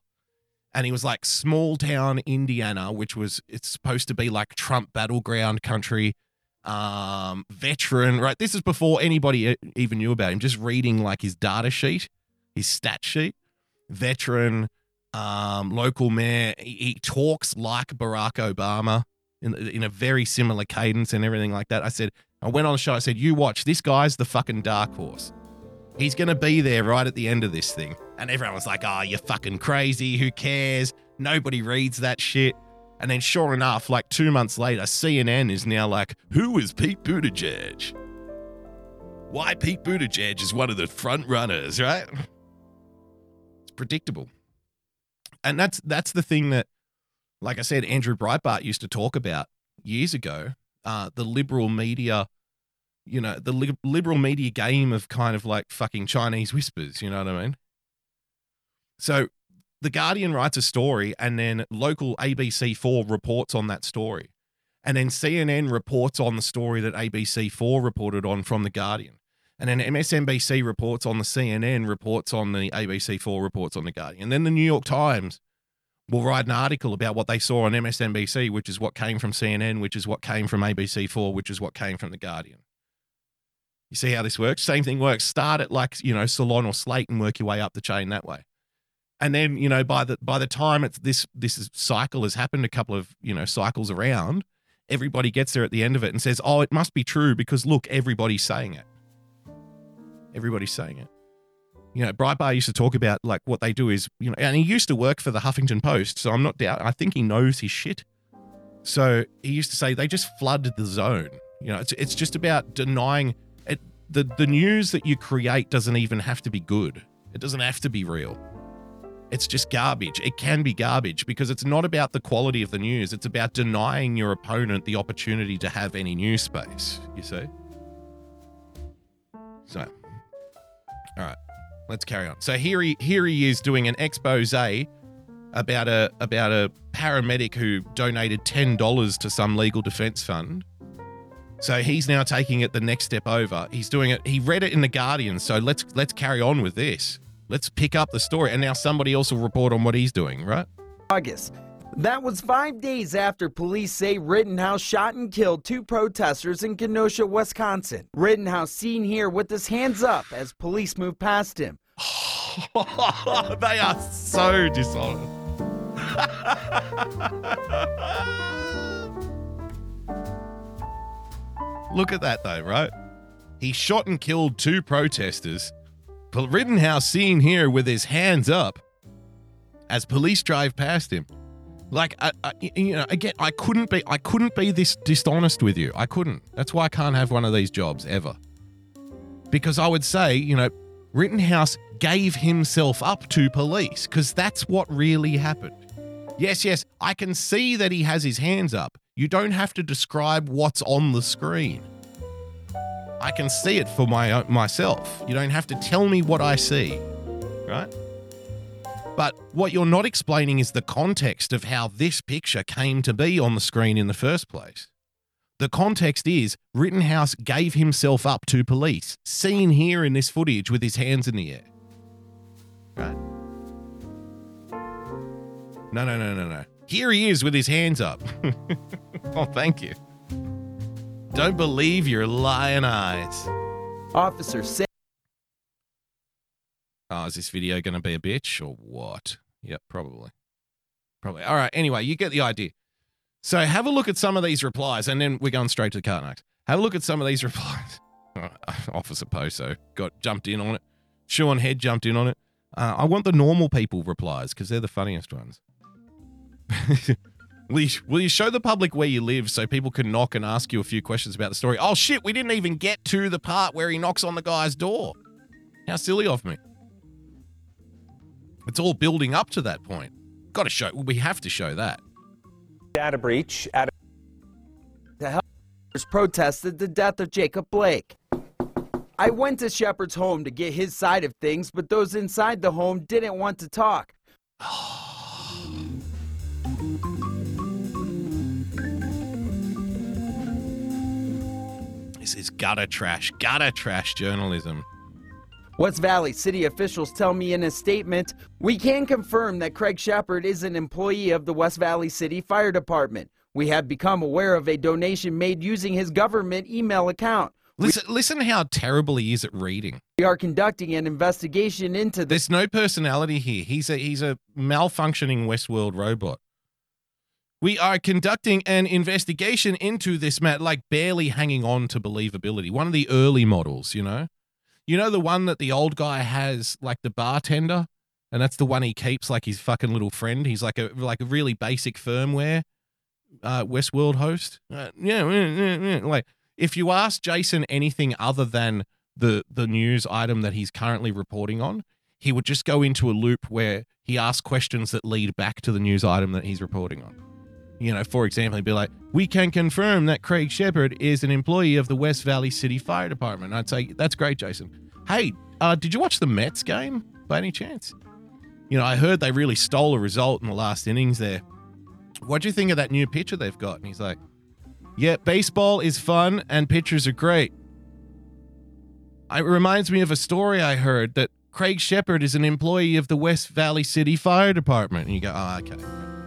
And he was like small town indiana which was it's supposed to be like trump battleground country um veteran right? This is before anybody even knew about him. Just reading like his data sheet his stat sheet. Veteran um local mayor. He, he talks like barack obama in, in a very similar cadence and everything like that. I said i went on the show. I said you watch. This guy's the fucking dark horse He's going to be there right at the end of this thing. And everyone was like, oh, you're fucking crazy. Who cares? Nobody reads that shit. And then, sure enough, like two months later, CNN is now like, who is Pete Buttigieg? Why Pete Buttigieg is one of the front runners, right? It's predictable. And that's that's the thing that, like I said, Andrew Breitbart used to talk about years ago. Uh, the liberal media you know, the li- liberal media game of kind of like fucking Chinese whispers, you know what I mean? So the Guardian writes a story and then local ABC4 reports on that story. And then CNN reports on the story that ABC4 reported on from the Guardian. And then MSNBC reports on the CNN, reports on the ABC4, reports on the Guardian. And then the New York Times will write an article about what they saw on MSNBC, which is what came from CNN, which is what came from ABC4, which is what came from the Guardian. You see how this works? Same thing works. Start at like, you know, Salon or Slate and work your way up the chain that way. And then, you know, by the by the time it's this this is, cycle has happened a couple of, you know, cycles around, everybody gets there at the end of it and says, "Oh, it must be true because look, everybody's saying it." Everybody's saying it. You know, Breitbart used to talk about like what they do is, you know, and he used to work for the Huffington Post, so I'm not doubt. I think he knows his shit. So he used to say they just flood the zone. You know, it's it's just about denying. The the news that you create doesn't even have to be good. It doesn't have to be real. It's just garbage. It can be garbage because it's not about the quality of the news. It's about denying your opponent the opportunity to have any news space. You see. So, all right, let's carry on. So here he here he is doing an expose about a about a paramedic who donated ten dollars to some legal defense fund. So he's now taking it the next step over. He's doing it. He read it in the Guardian. So let's let's carry on with this. Let's pick up the story, and now somebody else will report on what he's doing. Right? August. That was five days after police say Rittenhouse shot and killed two protesters in Kenosha, Wisconsin. Rittenhouse seen here with his hands up as police move past him. they are so dishonest. look at that though, right? He shot and killed two protesters. But Rittenhouse seen here with his hands up as police drive past him. Like, I, I, you know, again, I couldn't be, I couldn't be this dishonest with you. I couldn't. That's why I can't have one of these jobs ever. Because I would say, you know, Rittenhouse gave himself up to police because that's what really happened. Yes, yes, I can see that he has his hands up. You don't have to describe what's on the screen. I can see it for my myself. You don't have to tell me what I see, right? But what you're not explaining is the context of how this picture came to be on the screen in the first place. The context is Rittenhouse gave himself up to police, seen here in this footage with his hands in the air. Right? No, no, no, no, no. Here he is with his hands up. oh, thank you. Don't believe your lying eyes. Officer say Oh, is this video going to be a bitch or what? Yep, probably. Probably. All right. Anyway, you get the idea. So have a look at some of these replies, and then we're going straight to the car next. Have a look at some of these replies. Officer Poso got jumped in on it. Sean Head jumped in on it. Uh, I want the normal people replies because they're the funniest ones. will, you, will you show the public where you live so people can knock and ask you a few questions about the story? Oh shit, we didn't even get to the part where he knocks on the guy's door. How silly of me. It's all building up to that point. Got to show. We have to show that. Data breach. At the helpers protested the death of Jacob Blake. I went to Shepard's home to get his side of things, but those inside the home didn't want to talk. this is gutter trash, gutter trash journalism. West Valley city officials tell me in a statement, we can confirm that Craig Shepard is an employee of the West Valley City Fire Department. We have become aware of a donation made using his government email account. Listen, listen how terrible he is at reading. We are conducting an investigation into this. There's no personality here. He's a he's a malfunctioning Westworld robot. We are conducting an investigation into this matter, like barely hanging on to believability. One of the early models, you know. You know the one that the old guy has, like the bartender, and that's the one he keeps like his fucking little friend. He's like a like a really basic firmware uh, Westworld host. Uh, yeah, yeah, yeah, like if you ask Jason anything other than the the news item that he's currently reporting on, he would just go into a loop where he asks questions that lead back to the news item that he's reporting on. You know, for example, he'd be like, "We can confirm that Craig Shepard is an employee of the West Valley City Fire Department." I'd say, "That's great, Jason." Hey, uh, did you watch the Mets game by any chance? You know, I heard they really stole a result in the last innings there. What do you think of that new pitcher they've got? And he's like, "Yeah, baseball is fun and pitchers are great." It reminds me of a story I heard that Craig Shepard is an employee of the West Valley City Fire Department. And you go, "Oh, okay."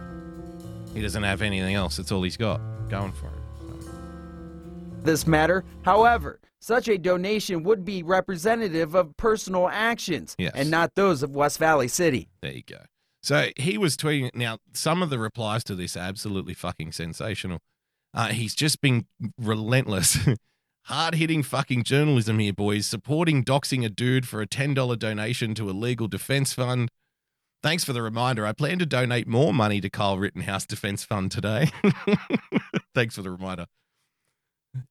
He doesn't have anything else. That's all he's got going for him. This matter, however, such a donation would be representative of personal actions Yes. and not those of West Valley City. There you go. So he was tweeting. Now, some of the replies to this are absolutely fucking sensational. Uh, he's just been relentless. Hard hitting fucking journalism here, boys. Supporting doxing a dude for a $10 donation to a legal defense fund. Thanks for the reminder. I plan to donate more money to Kyle Rittenhouse Defense Fund today. Thanks for the reminder.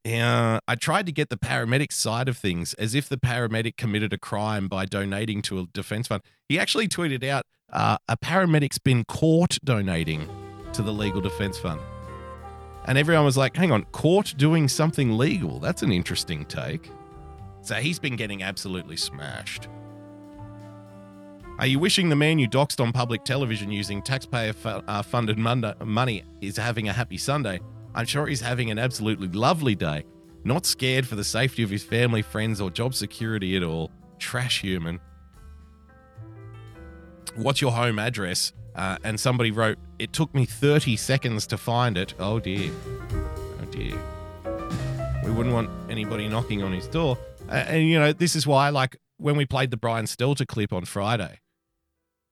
Yeah, I tried to get the paramedic side of things as if the paramedic committed a crime by donating to a defense fund. He actually tweeted out uh, a paramedic's been caught donating to the legal defense fund. And everyone was like, hang on, caught doing something legal? That's an interesting take. So he's been getting absolutely smashed. Are you wishing the man you doxed on public television using taxpayer fu- uh, funded mon- money is having a happy Sunday? I'm sure he's having an absolutely lovely day. Not scared for the safety of his family, friends, or job security at all. Trash human. What's your home address? Uh, and somebody wrote, It took me 30 seconds to find it. Oh dear. Oh dear. We wouldn't want anybody knocking on his door. Uh, and, you know, this is why, like, when we played the Brian Stelter clip on Friday,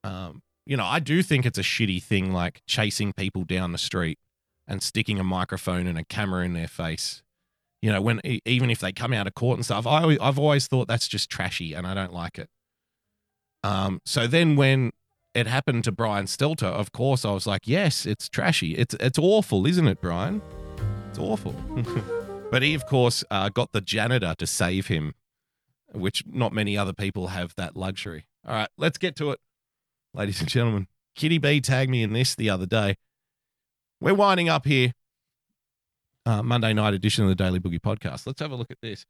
um, you know, I do think it's a shitty thing, like chasing people down the street and sticking a microphone and a camera in their face You know, when even if they come out of court and stuff, I I've always thought that's just trashy, and I don't like it. Um, so then when it happened to Brian Stelter, of course, I was like, yes, it's trashy. It's it's awful, isn't it, Brian? It's awful. but he, of course, uh, got the janitor to save him, which not many other people have that luxury. All right, let's get to it, ladies and gentlemen. Kitty B tagged me in this the other day. We're winding up here. Uh, Monday night edition of the Daily Boogie podcast. Let's have a look at this.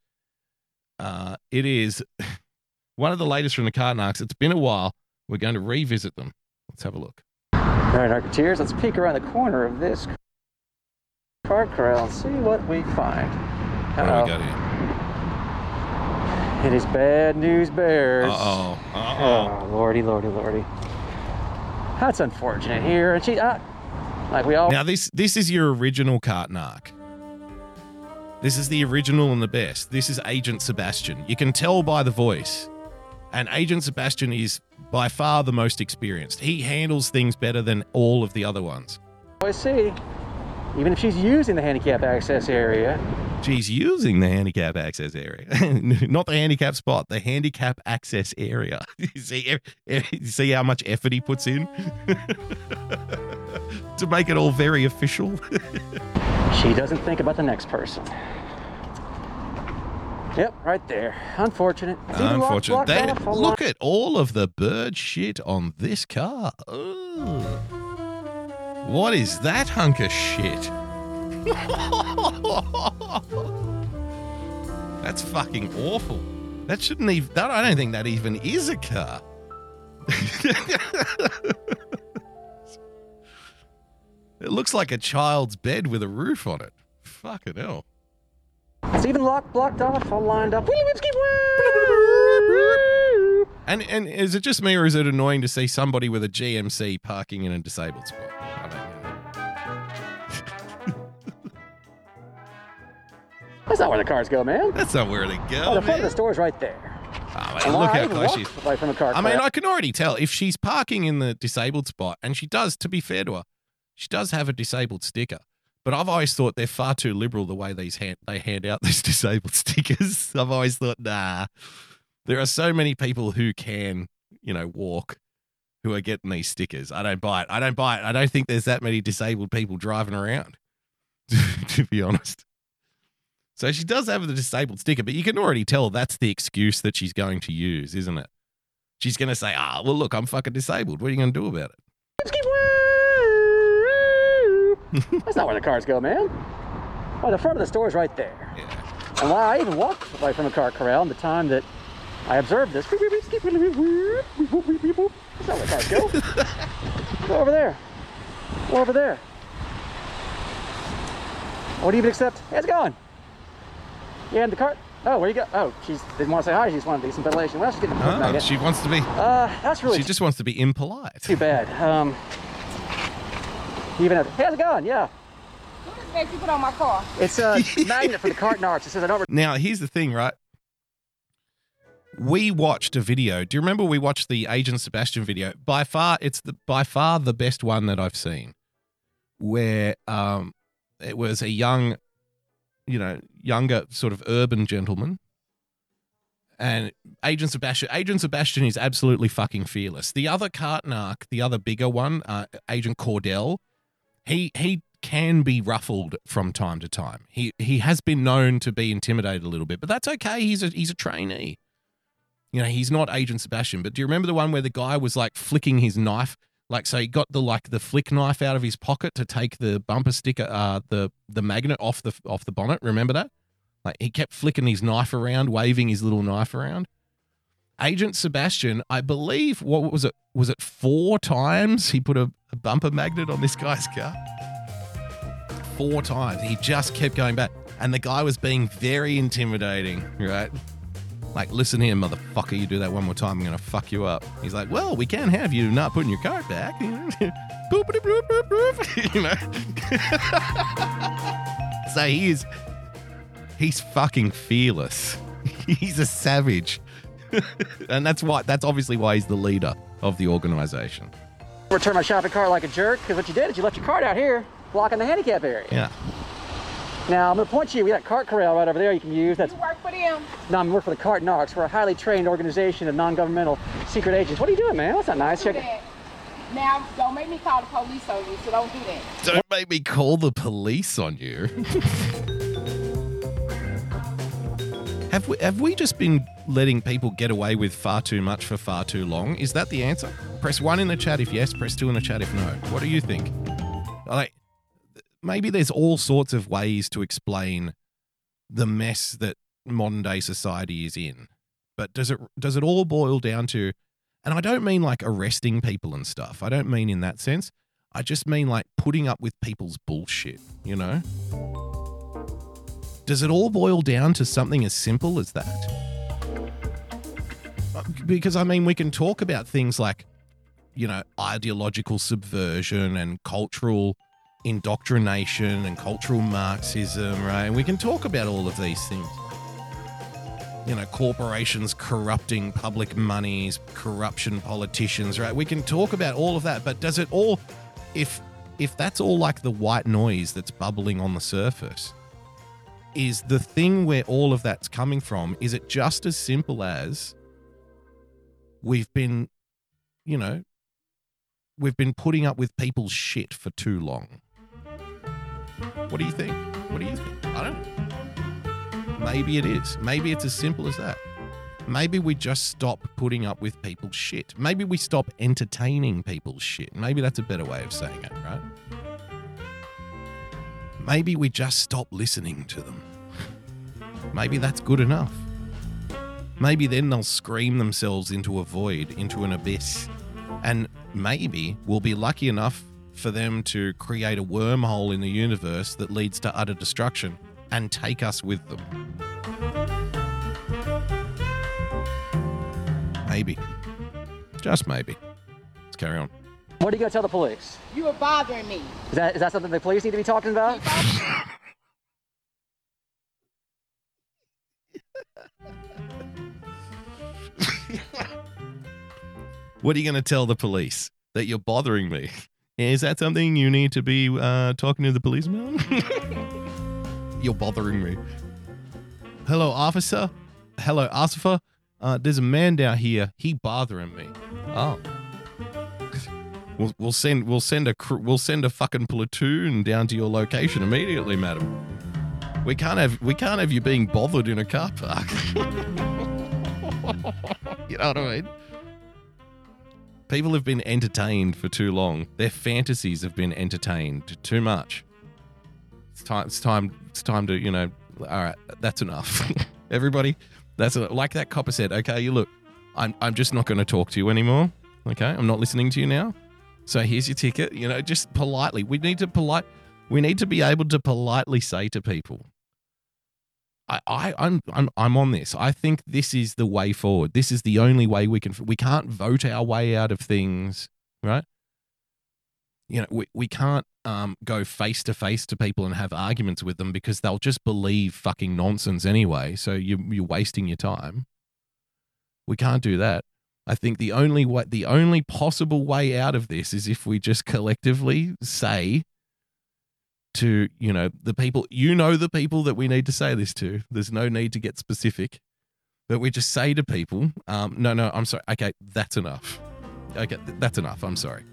Uh, it is one of the latest from the Cart Narcs. It's been a while. We're going to revisit them. Let's have a look. All right, Arketeers, let's peek around the corner of this card corral and see what we find. What do we got here? It is bad news bears. Uh-oh. Uh-oh. Oh, lordy, lordy, lordy. That's unfortunate here. And she, uh, like we all. Now this this is your original Cart Narc. This is the original and the best. This is Agent Sebastian. You can tell by the voice. And Agent Sebastian is by far the most experienced. He handles things better than all of the other ones. I see, even if she's using the handicap access area, She's using the handicap access area, not the handicap spot, the handicap access area. you see, ev- ev- you see how much effort he puts in to make it all very official. she doesn't think about the next person. Yep, right there. Unfortunate. Unfortunate. locked They- off. Hold look at all of the bird shit on this car. Ugh. What is that hunk of shit? That's fucking awful. That shouldn't even. That, I don't think that even is a car. it looks like a child's bed with a roof on it. Fucking hell. It's even locked, blocked off, all lined up. And and is it just me or is it annoying to see somebody with a GMC parking in a disabled spot? That's not where the cars go, man. That's not where they go. Oh, the front of the store's right there. Oh, man, look how close she's. away from a car I mean. I can already tell if she's parking in the disabled spot, and she does. To be fair to her, she does have a disabled sticker. But I've always thought they're far too liberal the way these hand, they hand out these disabled stickers. I've always thought, nah. There are so many people who can, you know, walk, who are getting these stickers. I don't buy it. I don't buy it. I don't think there's that many disabled people driving around. to be honest. So she does have the disabled sticker, but you can already tell that's the excuse that she's going to use, isn't it? She's going to say, ah, well, look, I'm fucking disabled. What are you going to do about it? That's not where the cars go, man. Oh, the front of the store is right there. And why I even walked away from a car corral in the time that I observed this. That's not where cars go. go over there. Go over there. What do you even accept? Yeah, it's gone. Yeah, in the car. Oh, where you go? Oh, she didn't want to say hi. She just wanted to get some ventilation. Well, she's getting a Oh, magnet. she wants to be. Uh, that's really She just wants to be impolite. too bad. Um, even have. Hey, how's it going? Yeah. That you put on my car. It's a magnet for the cart arch. It says I don't. Now, here's the thing, right? We watched a video. Do you remember we watched the Agent Sebastian video? By far, it's the by far the best one that I've seen. Where um, it was a young, you know, younger sort of urban gentleman, and Agent Sebastian. Agent Sebastian is absolutely fucking fearless. The other Cart Narc, the other bigger one, uh, Agent Cordell, he he can be ruffled from time to time. He he has been known to be intimidated a little bit, but that's okay. He's a he's a trainee. You know, he's not Agent Sebastian. But do you remember the one where the guy was like flicking his knife? Like, so he got the like the flick knife out of his pocket to take the bumper sticker, uh, the the magnet off the off the bonnet. Remember that? Like he kept flicking his knife around, waving his little knife around. Agent Sebastian, I believe, what was it? Was it four times he put a, a bumper magnet on this guy's car? Four times. He just kept going back. And the guy was being very intimidating, right? Like, listen here, motherfucker, you do that one more time, I'm to fuck you up. He's like, well, we can't have you not putting your car back. Boopity bloop bloop bloop. You know? so he is, he's fucking fearless. he's a savage. and that's why, that's obviously why he's the leader of the organization. Return my shopping cart like a jerk because what you did is you left your cart out here blocking the handicap area. Yeah. Now, I'm going to point you. We got cart corral right over there you can use. That's You work for them. No, I'm working for the Cart Narcs. We're a highly trained organization of non-governmental secret agents. What are you doing, man? That's not nice. Check- that. Now, don't make me call the police on you, so don't do that. Don't make me call the police on you. have we have we just been letting people get away with far too much for far too long? Is that the answer? Press one in the chat if yes, press two in the chat if no. What do you think? Like maybe there's all sorts of ways to explain the mess that modern day society is in. But does it does it all boil down to and I don't mean like arresting people and stuff. I don't mean in that sense. I just mean like putting up with people's bullshit, you know? Does it all boil down to something as simple as that? Uh, Because I mean, we can talk about things like, you know, ideological subversion and cultural indoctrination and cultural Marxism, right? And we can talk about all of these things. You know, corporations corrupting public monies, corruption politicians, right? We can talk about all of that, but does it all if if that's all like the white noise that's bubbling on the surface, is the thing where all of that's coming from, is it just as simple as we've been, you know, we've been putting up with people's shit for too long? What do you think? What do you think? I don't know. Maybe it is. Maybe it's as simple as that. Maybe we just stop putting up with people's shit. Maybe we stop entertaining people's shit. Maybe that's a better way of saying it, right? Maybe we just stop listening to them. Maybe that's good enough. Maybe then they'll scream themselves into a void, into an abyss. And maybe we'll be lucky enough for them to create a wormhole in the universe that leads to utter destruction and take us with them. Maybe. Just maybe. Let's carry on. What are you going to tell the police? You are bothering me. Is that is that something the police need to be talking about? What are you going to tell the police? That you're bothering me? Is that something you need to be uh, talking to the police about? you're bothering me. Hello, officer. Hello, officer. Uh, there's a man down here. He bothering me. Oh. We'll, we'll send we'll send a we'll send a fucking platoon down to your location immediately, madam. We can't have we can't have you being bothered in a car park. you know what I mean? People have been entertained for too long. Their fantasies have been entertained too much. It's time. It's time. It's time to you know. All right, that's enough. Everybody, that's a, like that copper said. Okay, you look. I'm. I'm just not going to talk to you anymore. Okay, I'm not listening to you now. So here's your ticket. You know, just politely. We need to polite. We need to be able to politely say to people, I, I, I'm, I'm, I'm on this. I think this is the way forward. This is the only way we can. We can't vote our way out of things, right? You know, we, we can't um, go face to face to people and have arguments with them because they'll just believe fucking nonsense anyway. So you, you're wasting your time. We can't do that. I think the only way, the only possible way out of this is if we just collectively say to you know the people you know the people that we need to say this to. There's no need to get specific but we just say to people um, no no i'm sorry. Okay that's enough. Okay that's enough. I'm sorry.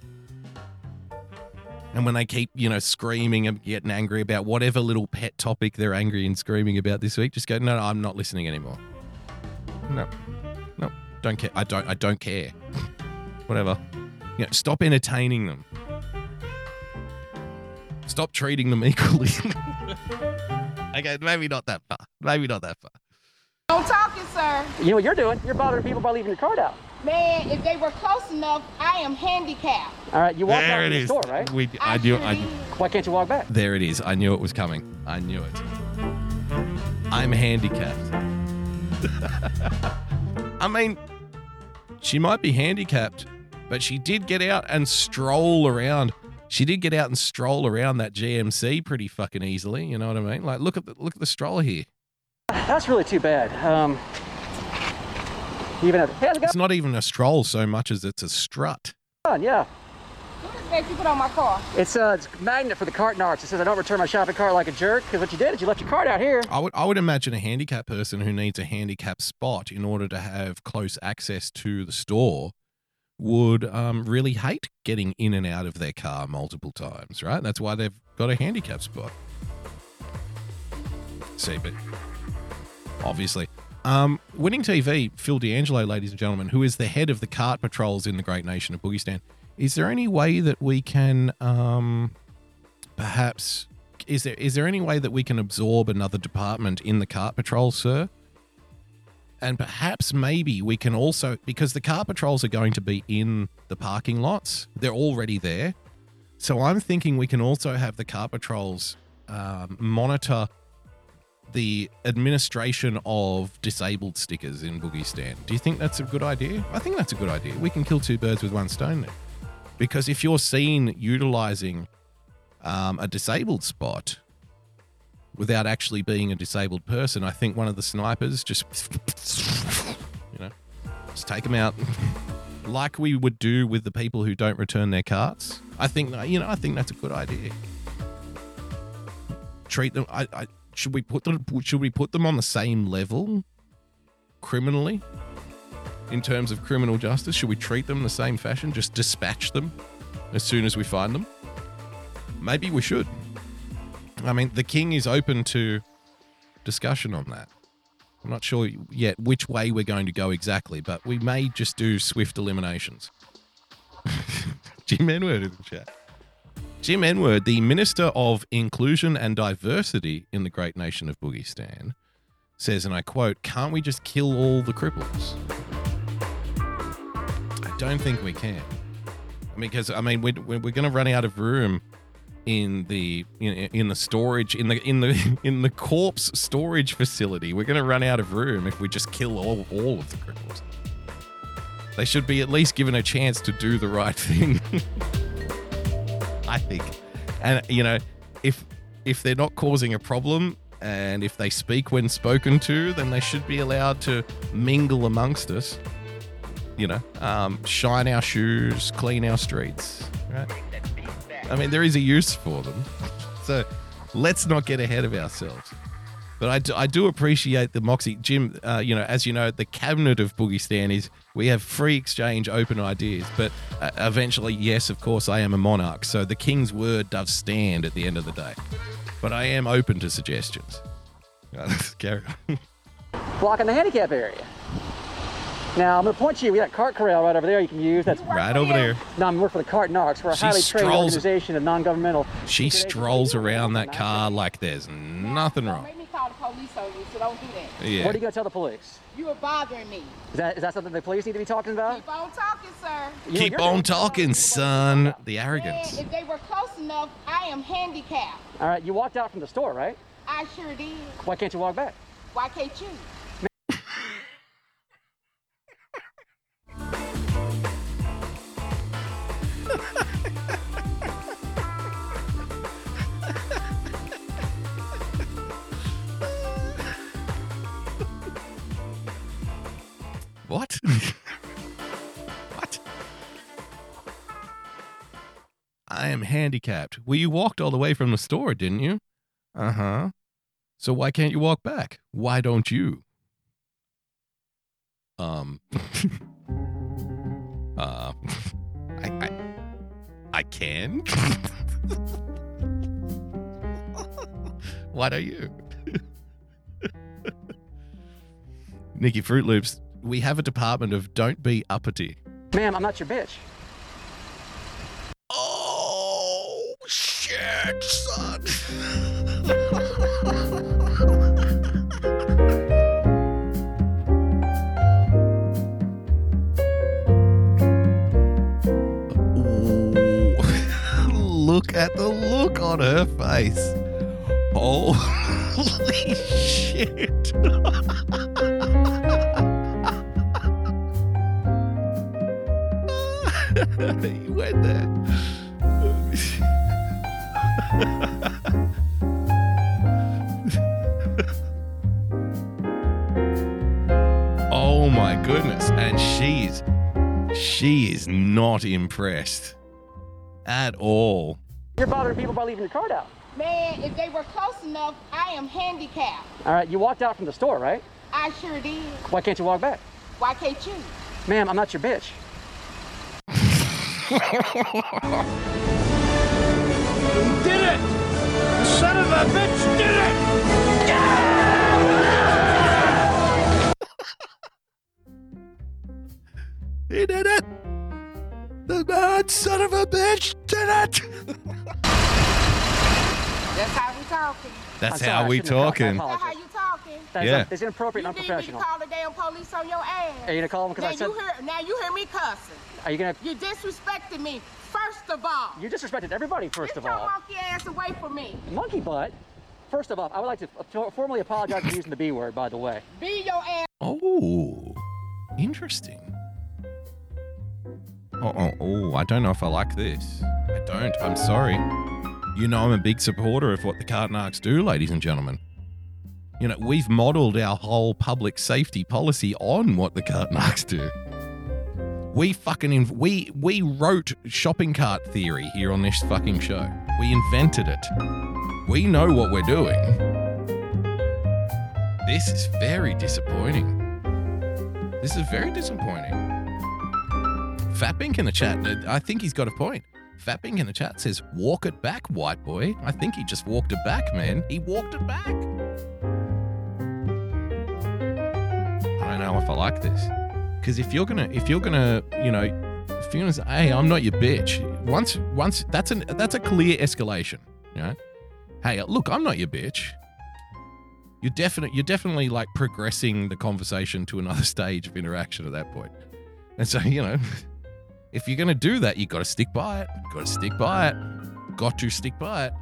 And when they keep you know screaming and getting angry about whatever little pet topic they're angry and screaming about this week just go no, no i'm not listening anymore. No. No. Don't care. I don't i don't care. Whatever. You know stop entertaining them Stop treating them equally. okay, maybe not that far. Maybe not that far. Don't talking, sir. You know what you're doing? You're bothering people by leaving your card out. Man, if they were close enough, I am handicapped. All right, you walk There out of it the is. store, right? We, I knew. I, Why can't you walk back? there it is. I knew it was coming. I knew it. I'm handicapped. I mean, she might be handicapped, but she did get out and stroll around. She did get out and stroll around that GMC pretty fucking easily. You know what I mean? Like, look at the look at the stroller here. That's really too bad. Um, even have hey, It's not even a stroll so much as it's a strut. Yeah. you put on my car? It's uh, it's a magnet for the cart narcs. It says I don't return my shopping cart like a jerk because what you did is you left your cart out here. I would I would imagine a handicapped person who needs a handicap spot in order to have close access to the store would um, really hate getting in and out of their car multiple times, right? That's why they've got a handicap spot. See, but obviously. Um, winning TV, Phil D'Angelo, ladies and gentlemen, who is the head of the cart patrols in the great nation of Boogistan. Is there any way that we can um, perhaps is there is there any way that we can absorb another department in the cart patrol, sir? And perhaps maybe we can also because the car patrols are going to be in the parking lots. They're already there. So I'm thinking we can also have the car patrols um, monitor the administration of disabled stickers in Boogiestan. Do you think that's a good idea? I think that's a good idea. We can kill two birds with one stone there. Because if you're seen utilizing um, a disabled spot without actually being a disabled person, I think one of the snipers just, you know, just take them out. like we would do with the people who don't return their carts. I think, you know, I think that's a good idea. Treat them. I, I should we put them? Should we put them on the same level, criminally, in terms of criminal justice? Should we treat them the same fashion? Just dispatch them as soon as we find them. Maybe we should. I mean, the king is open to discussion on that. I'm not sure yet which way we're going to go exactly, but we may just do swift eliminations. Jim Enward in the chat. Jim Enward, the Minister of Inclusion and Diversity in the great nation of Boogistan, says, and I quote, Can't we just kill all the cripples? I don't think we can. I mean, because, I mean, we're, we're going to run out of room in the in, in the storage in the in the in the corpse storage facility we're going to run out of room if we just kill all, all of the cripples they should be at least given a chance to do the right thing I think. And you know, if if they're not causing a problem and if they speak when spoken to, then they should be allowed to mingle amongst us. You know, um, shine our shoes, clean our streets. Right? I mean, there is a use for them. So let's not get ahead of ourselves. But I do, I do appreciate the Moxie. Jim, uh, you know, as you know, the cabinet of Boogiestan is we have free exchange, open ideas. But uh, eventually, yes, of course, I am a monarch. So the king's word does stand at the end of the day. But I am open to suggestions. Carry on. Blocking the handicap area. Now I'm going to point you. We got cart corral right over there. You can use. That's Right over there. No, I'm working for the Cart Narcs. We're a She highly trained strolls- organization of non-governmental. She strolls around that car like there's nothing wrong. Make me call the police on you, so don't do that. Yeah. What are you going to tell the police? You are bothering me. Is that is that something the police need to be talking about? Keep on talking, sir. Keep on talking, son. The arrogance. Man, if they were close enough, I am handicapped. All right, you walked out from the store, right? I sure did. Why can't you walk back? Why can't you? What? what? I am handicapped. Well, you walked all the way from the store, didn't you? Uh huh. So why can't you walk back? Why don't you? Um. uh. I. I, I can. why don't you? Nikki Fruit Loops, we have a department of don't be uppity. Ma'am, I'm not your bitch. Oh, shit, son. look at the look on her face. Holy shit. you went there. oh my goodness. And she's she is not impressed. At all. You're bothering people by leaving your card out. Man, if they were close enough, I am handicapped. All right, you walked out from the store, right? I sure did. Why can't you walk back? Why can't you? Ma'am, I'm not your bitch. Did it! Son of a bitch did it! He did it! The bad son of a bitch did it! That's how we talking. That's sorry, how we talking. That's how you talking. That's, Yeah. it's inappropriate and You need me to unprofessional. call the damn police on your ass. Are you gonna call them because I said? you hear, now you hear me cussing. Are you gonna? You disrespected me, first of all. You disrespected everybody. First Get of your all, monkey ass away from me. monkey butt. First of all, I would like to formally apologize for using the B word. By the way. Be your ass. Oh, interesting. Oh, oh, oh, I don't know if I like this. I don't. I'm sorry. You know, I'm a big supporter of what the Cart Narcs do, ladies and gentlemen. You know, we've modeled our whole public safety policy on what the Cart Narcs do. We fucking inv- we we wrote shopping cart theory here on this fucking show. We invented it. We know what we're doing. This is very disappointing. This is very disappointing. Fat Pink in the chat, uh, I think he's got a point. Fat Pink in the chat says, walk it back, white boy. I think he just walked it back, man. He walked it back. I don't know if I like this. Because if you're gonna, if you're gonna, you know, if you're gonna say, hey, I'm not your bitch. Once, once, that's an, that's a clear escalation. You know, hey, look, I'm not your bitch. You're definitely, you're definitely like progressing the conversation to another stage of interaction at that point. And so, you know, if you're gonna do that, you got to stick by it. Got to stick by it. Got to stick by it.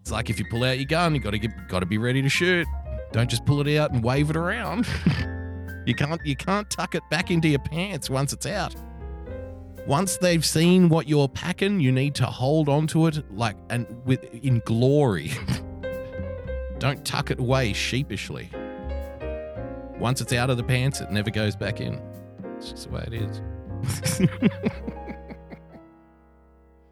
It's like if you pull out your gun, you got to get, got to be ready to shoot. Don't just pull it out and wave it around. you can't, you can't tuck it back into your pants once it's out. Once they've seen what you're packing, you need to hold on to it like and with in glory. Don't tuck it away sheepishly. Once it's out of the pants, it never goes back in. It's just the way it is.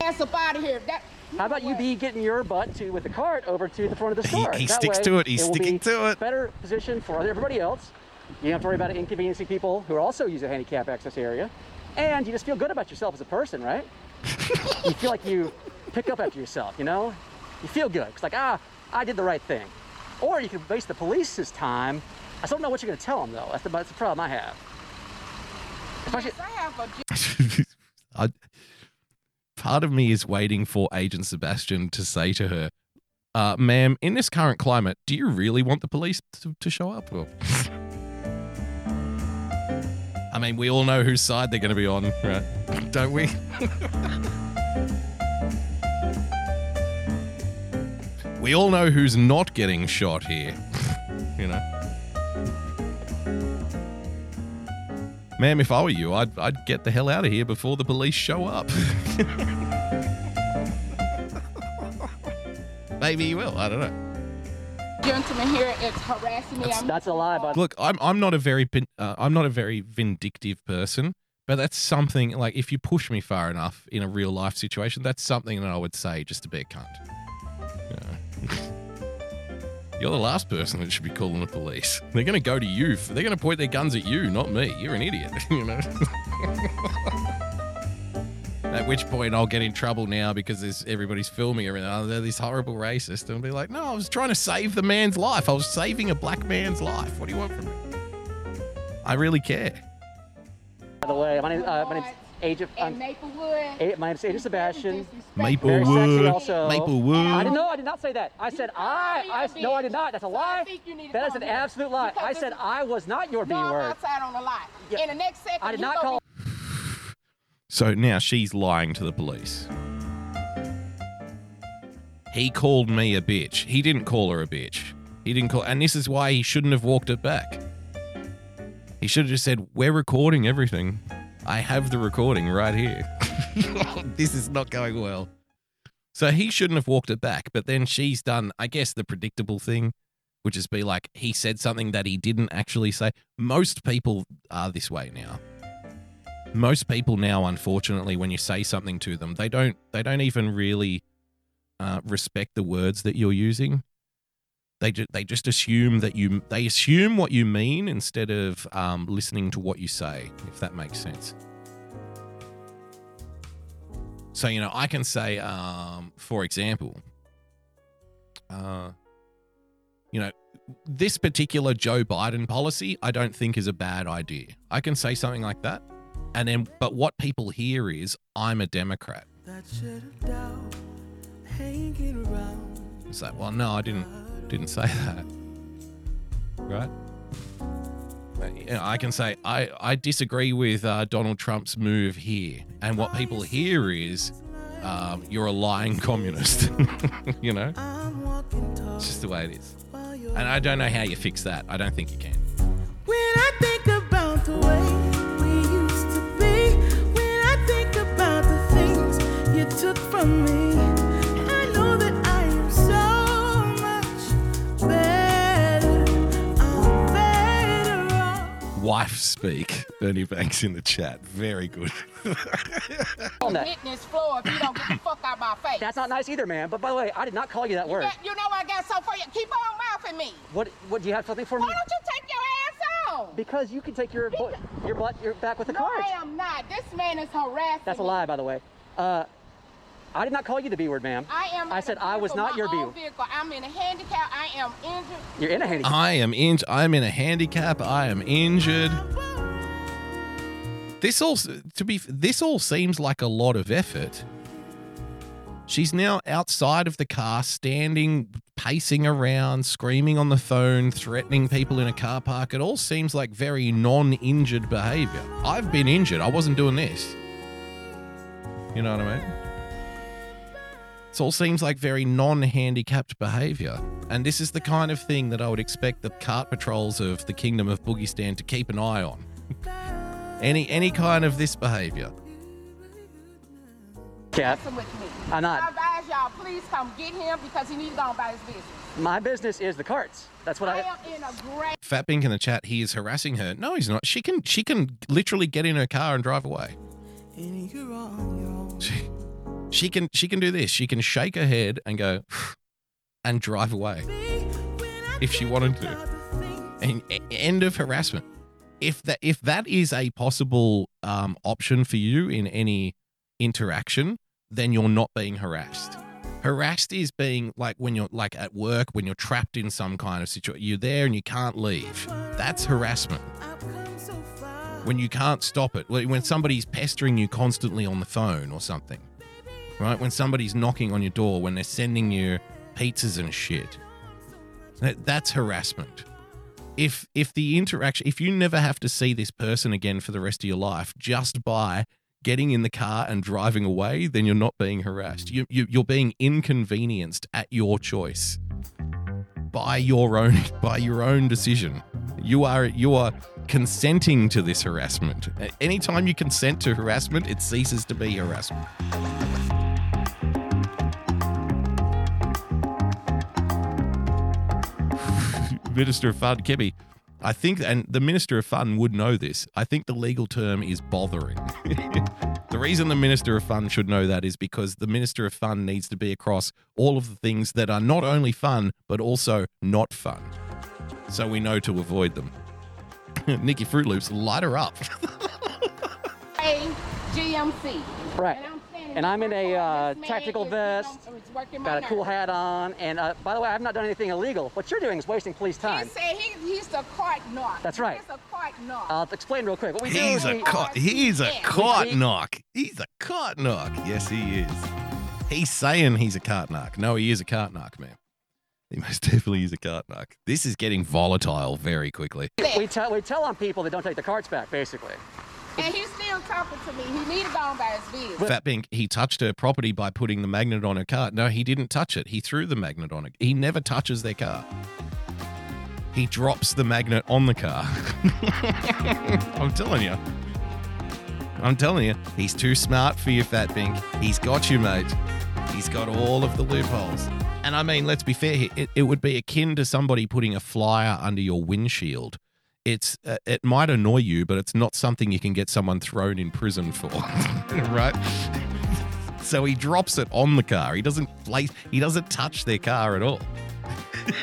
Ass up out of here. That, How about you be getting your butt to with the cart over to the front of the He- store? he That sticks way, to it. He's will sticking be to it. Better position for everybody else. You don't have to worry about inconveniencing people who also use a handicap access area, and you just feel good about yourself as a person, right? you feel like you pick up after yourself. You know, you feel good. It's like ah, I did the right thing. Or you can waste the police's time. I still don't know what you're going to tell them though. That's the, that's the problem I have. If I I have a I, part of me is waiting for Agent Sebastian to say to her, uh, ma'am, in this current climate, do you really want the police to, to show up? Well, I mean, we all know whose side they're going to be on, right? Don't we? we all know who's not getting shot here, you know? Ma'am, if I were you, I'd, I'd get the hell out of here before the police show up. Maybe you will. I don't know. Gentleman here is harassing me. That's, I'm- that's a lie, but Look, I'm I'm not a very uh, I'm not a very vindictive person, but that's something like if you push me far enough in a real life situation, that's something that I would say just to be a cunt. You know? You're the last person that should be calling the police. They're going to go to you. They're going to point their guns at you, not me. You're an idiot, you know. At which point I'll get in trouble now because there's everybody's filming everything. Oh, they're this horrible racist, and I'll be like, no, I was trying to save the man's life. I was saving a black man's life. What do you want from me? I really care. by the way, my name uh, my name's Agent. in I'm, Maplewood. A- my name's Agent Sebastian. Maplewood. Very sexy also. Maplewood. I didn't know. I did not say that. I said I. I no, I did not. That's a lie. think you need to That is an absolute lie. I said I was not your B No, I'm word. outside on the lot. In the next second, I did not gonna call. So now she's lying to the police. He called me a bitch. He didn't call her a bitch. He didn't call, and this is why he shouldn't have walked it back. He should have just said, "We're recording everything. I have the recording right here. this is not going well." So he shouldn't have walked it back. But then she's done, I guess, the predictable thing, which is be like, he said something that he didn't actually say. Most people are this way now. Most people now, unfortunately, when you say something to them, they don't they don't even really uh, respect the words that you're using. They ju- they just assume that you they assume what you mean instead of um, listening to what you say. If that makes sense. So you know, I can say, um, for example, uh, you know, this particular Joe Biden policy, I don't think is a bad idea. I can say something like that, and then, but what people hear is, I'm a Democrat. It's like, well, no, I didn't didn't say that, right? I can say I I disagree with uh, Donald Trump's move here, and what people hear is, um, you're a lying communist. you know, it's just the way it is, and I don't know how you fix that. I don't think you can. Took from me, I know that I am so much better. Better. Wife speak. Bernie Banks in the chat. Very good. I'm hitting this floor if you don't get the fuck out my face. That's not nice either, man. But by the way, I did not call you that word. You know I got something for you. Keep on mouthing me. What? What? Do you have something for me? Why don't you take your ass on? Because you can take your butt, your butt, your back with the no, cards. I am not. This man is harassing That's a lie, by the way. Uh, I did not call you the B word, ma'am. I am. I said I was not your B word. vehicle. I'm in a handicap. I am injured. You're in a handicap. I am in. I'm in a handicap. I am injured. This all to be. This all seems like a lot of effort. She's now outside of the car, standing, pacing around, screaming on the phone, threatening people in a car park. It all seems like very non-injured behavior. I've been injured. I wasn't doing this. You know what I mean? It all seems like very non-handicapped behavior, and this is the kind of thing that I would expect the cart patrols of the Kingdom of Boogiestan to keep an eye on. any any kind of this behavior. Cat. Listen with me. I'm not. I advise y'all, please come get him because he needs to go about his business. My business is the carts. That's what I I. am in a great. Fat Pink in the chat, he is harassing her. No, he's not. She can she can literally get in her car and drive away. She, she can she can do this. She can shake her head and go and drive away if she wanted to. And end of harassment. If that if that is a possible um, option for you in any interaction, then you're not being harassed. Harassed is being like when you're like at work when you're trapped in some kind of situation. You're there and you can't leave. That's harassment. When you can't stop it. When somebody's pestering you constantly on the phone or something. Right? When somebody's knocking on your door, when they're sending you pizzas and shit. That, that's harassment. If if the interaction if you never have to see this person again for the rest of your life just by getting in the car and driving away, then you're not being harassed. You, you you're being inconvenienced at your choice by your own by your own decision. You are you are consenting to this harassment. Anytime you consent to harassment, it ceases to be harassment. Minister of Fun, Kebby. I think, and the Minister of Fun would know this. I think the legal term is bothering. the reason the Minister of Fun should know that is because the Minister of Fun needs to be across all of the things that are not only fun, but also not fun. So we know to avoid them. Nikki Fruit Loops, light her up. A GMC. Right. And I'm standing And I'm in a uh, tactical vest, is working my got a cool hat on, and uh, by the way, I've not done anything illegal. What you're doing is wasting police time. He time. said he, he's the cart narc. That's right. He's a cart narc. I'll explain real quick. What we do He's is a we, cot. He's a cart narc. He's a cart narc. Yes, he is. He's saying he's a cart narc. No, he is a cart narc, man. He most definitely is a cart narc. This is getting volatile very quickly. we tell we tell on people that don't take the carts back, basically. And he's still talking to me. He need to go on by his business. Fat Pink, he touched her property by putting the magnet on her car. No, he didn't touch it. He threw the magnet on it. He never touches their car. He drops the magnet on the car. I'm telling you. I'm telling you, he's too smart for you, Fat Pink. He's got you, mate. He's got all of the loopholes. And I mean, let's be fair here. It, it would be akin to somebody putting a flyer under your windshield it's uh, it might annoy you, but it's not something you can get someone thrown in prison for, right? So he drops it on the car. He doesn't place. He doesn't touch their car at all.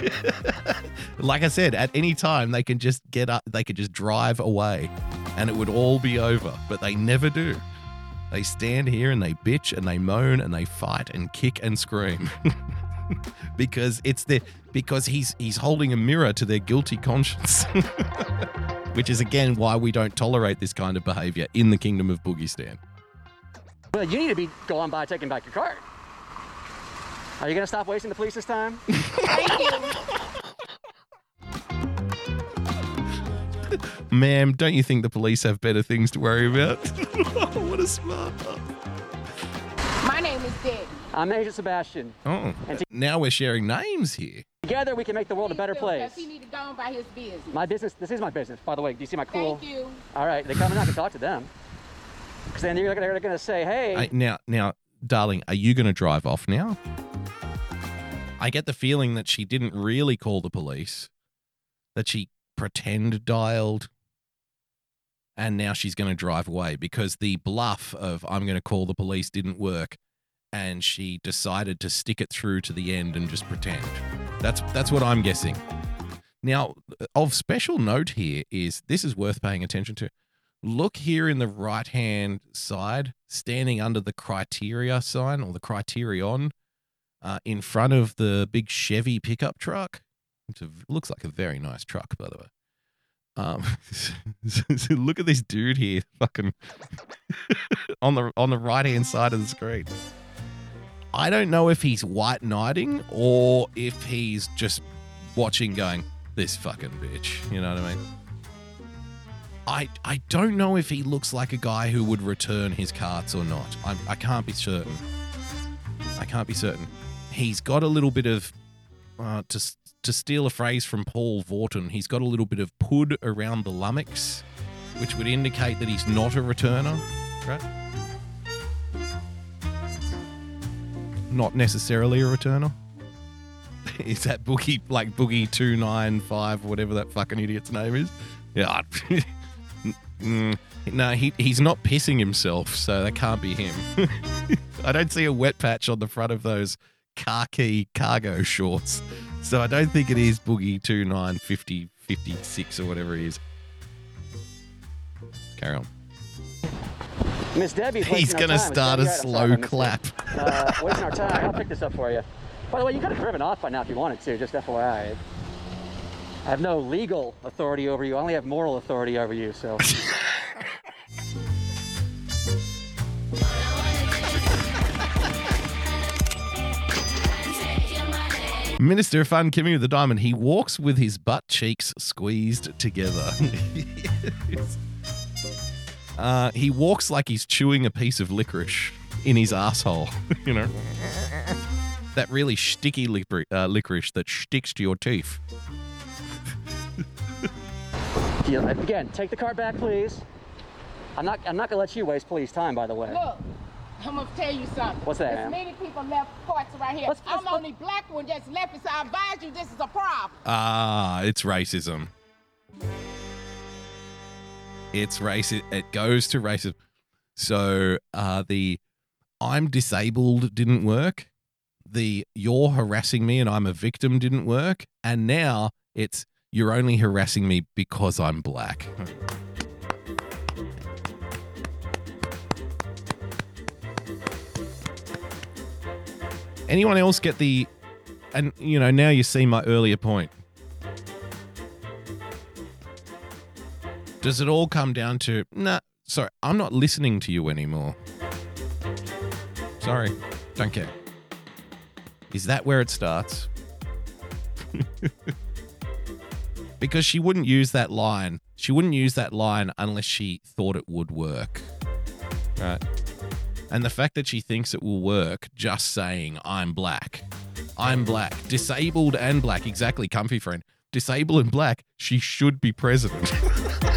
like I said, at any time they can just get up. They could just drive away, and it would all be over. But they never do. They stand here and they bitch and they moan and they fight and kick and scream. because it's the because he's he's holding a mirror to their guilty conscience. Which is again why we don't tolerate this kind of behavior in the kingdom of Boogiestan. Well, you need to be gone by taking back your card. Are you going to stop wasting the police's time? Ma'am, don't you think the police have better things to worry about? what a smart. My name is Debbie. I'm Agent Sebastian. Oh, And now we're sharing names here. together we can make the world a better place. He need to go on by his business. My business, this is my business, by the way. Do you see my cool? Thank you. All right, they come and I can talk to them. Because then you're, they're going to say, hey, I, now, now, darling, are you going to drive off now? I get the feeling that she didn't really call the police, that she pretend dialed, and now she's going to drive away because the bluff of I'm going to call the police didn't work, and she decided to stick it through to the end and just pretend. That's that's what I'm guessing. Now, of special note here is this is worth paying attention to. Look here in the right hand side, standing under the criteria sign or the criterion, uh, in front of the big Chevy pickup truck. It looks like a very nice truck, by the way. Um, so look at this dude here, fucking on the on the right hand side of the screen. I don't know if he's white knighting or if he's just watching, going, "This fucking bitch." You know what I mean? I I don't know if he looks like a guy who would return his carts or not. I I can't be certain. I can't be certain. He's got a little bit of uh, to to steal a phrase from Paul Vorton. He's got a little bit of pud around the lummox, which would indicate that he's not a returner, right? Not necessarily a returner. is that boogie like boogie two nine five whatever that fucking idiot's name is? Yeah. I- Mm, no, he, he's not pissing himself, so that can't be him. I don't see a wet patch on the front of those khaki cargo shorts. So I don't think it is Boogie 2950 56 or whatever it is. Carry on. Miss Debbie's He's gonna start a slow sorry, I missed it. clap. Uh, wasting our time. I'll pick this up for you. By the way, you could have driven off by now if you wanted to, just FYI. I have no legal authority over you. I only have moral authority over you, so. Minister of Fun, Kimmy with the Diamond, he walks with his butt cheeks squeezed together. Yes. uh, he walks like he's chewing a piece of licorice in his asshole, you know? that really sticky licorice, uh, licorice that sticks to your teeth. Again, take the car back, please. I'm not. I'm not gonna let you waste police time, by the way. Look, I'm gonna tell you something. What's that, There's many people left parts right here. Let's- I'm the only black one that's left, so I advise you this is a problem. Ah, it's racism. It's racist. It goes to racism. So uh, the I'm disabled didn't work. The you're harassing me and I'm a victim didn't work. And now it's you're only harassing me because I'm black. Anyone else get the and you know now you see my earlier point. Does it all come down to nah? Sorry, I'm not listening to you anymore. Sorry, don't care. Is that where it starts? because she wouldn't use that line. She wouldn't use that line unless she thought it would work. Right. And the fact that she thinks it will work just saying, I'm black. I'm black. Disabled and black. Exactly, comfy friend. Disabled and black. She should be president.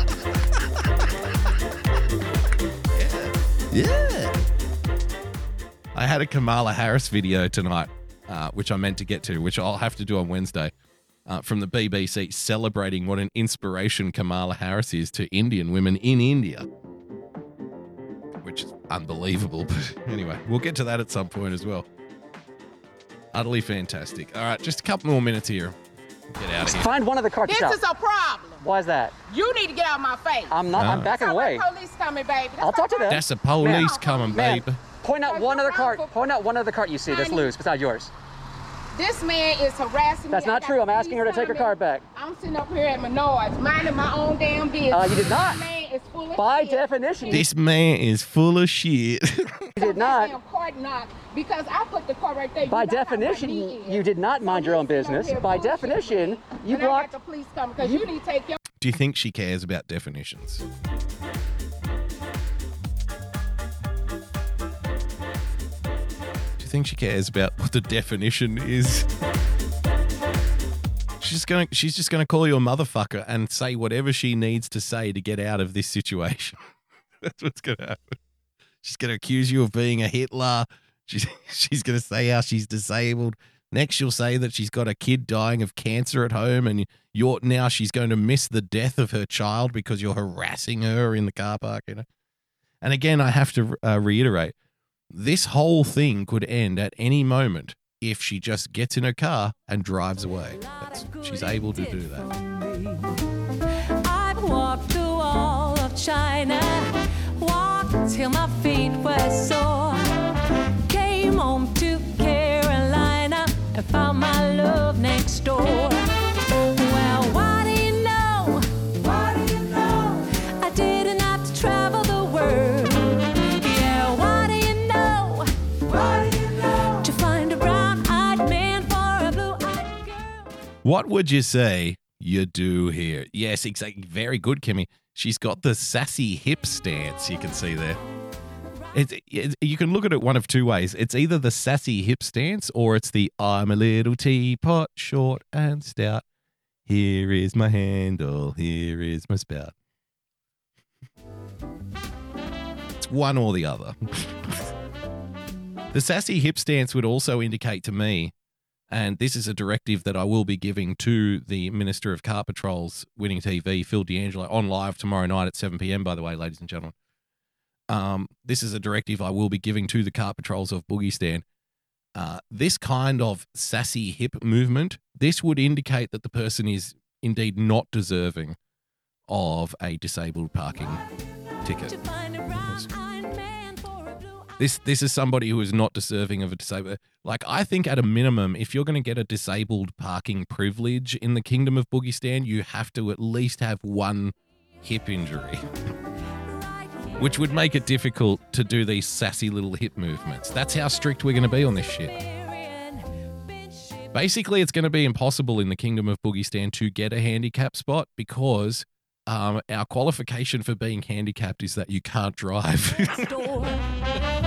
yeah. I had a Kamala Harris video tonight, uh, which I meant to get to, which I'll have to do on Wednesday. uh, from the BBC celebrating what an inspiration Kamala Harris is to Indian women in India, which is unbelievable. But anyway, we'll get to that at some point as well. Utterly fantastic. All right, just a couple more minutes here. Get out of here. Find one of the cars. This is a problem. Why is that? You need to get out of my face. I'm not. I'm backing That's away. why Police coming, baby. That's I'll talk to them. That's the police Ma'am. coming, Ma'am, babe. Point out one other cart. Point out one other cart you see that's Honey. loose besides yours. This man is harassing me. That's not true. I'm asking her to take her coming. card back. I'm sitting up here at Menards, minding my own damn business. Uh, you did not. This man is full of By shit. definition, This man is full of shit. You did not. Damn cart knock because I put the car right there. You By know definition, you, did not mind your own business. By definition, me. you And I blocked. got the police coming because you, need to take your Do you think she cares about definitions? Think she cares about what the definition is? She's just gonna she's just gonna call you a motherfucker and say whatever she needs to say to get out of this situation. That's what's gonna happen. She's gonna accuse you of being a Hitler. She's she's gonna say how she's disabled. Next, she'll say that she's got a kid dying of cancer at home, and you're now she's going to miss the death of her child because you're harassing her in the car park. You know. And again, I have to uh, reiterate: this whole thing could end at any moment if she just gets in her car and drives away. That's, she's able to do that. I've walked of China, walked till my feet were sore. Came home to Carolina and found my love next door. What would you say you do here? Yes, exactly. Very good, Kimmy. She's got the sassy hip stance. You can see there. It's, it, you can look at it one of two ways. It's either the sassy hip stance or it's the I'm a little teapot, short and stout. Here is my handle. Here is my spout. It's one or the other. the sassy hip stance would also indicate to me and this is a directive that I will be giving to the Minister of Car Patrols, Winning TV, Phil D'Angelo, on live tomorrow night at 7 p.m., by the way, ladies and gentlemen. Um, this is a directive I will be giving to the Car Patrols of Boogie Uh, this kind of sassy hip movement, this would indicate that the person is indeed not deserving of a disabled parking ticket. This this is somebody who is not deserving of a disabled. Like I think at a minimum, if you're going to get a disabled parking privilege in the Kingdom of Boogiestan, you have to at least have one hip injury, which would make it difficult to do these sassy little hip movements. That's how strict we're going to be on this shit. Basically, it's going to be impossible in the Kingdom of Boogiestan to get a handicap spot because um, our qualification for being handicapped is that you can't drive.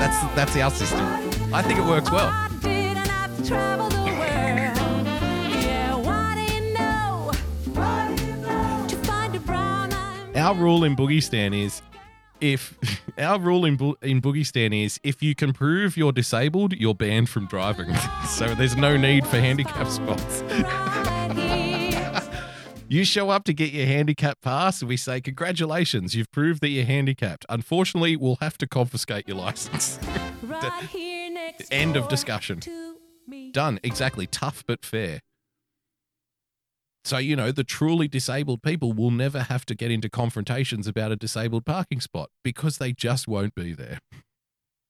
that's that's our system. I think it works well. Didn't have to travel the world. Yeah, what do you know? What do you know? To find a brown-eyed Our rule in Boogie is if our rule in Bo- in Boogie is if you can prove you're disabled, you're banned from driving. so there's no need for handicap spots. You show up to get your handicap pass, and we say, Congratulations, you've proved that you're handicapped. Unfortunately, we'll have to confiscate your license. right here next End of discussion. Done. Exactly. Tough but fair. So, you know, the truly disabled people will never have to get into confrontations about a disabled parking spot because they just won't be there.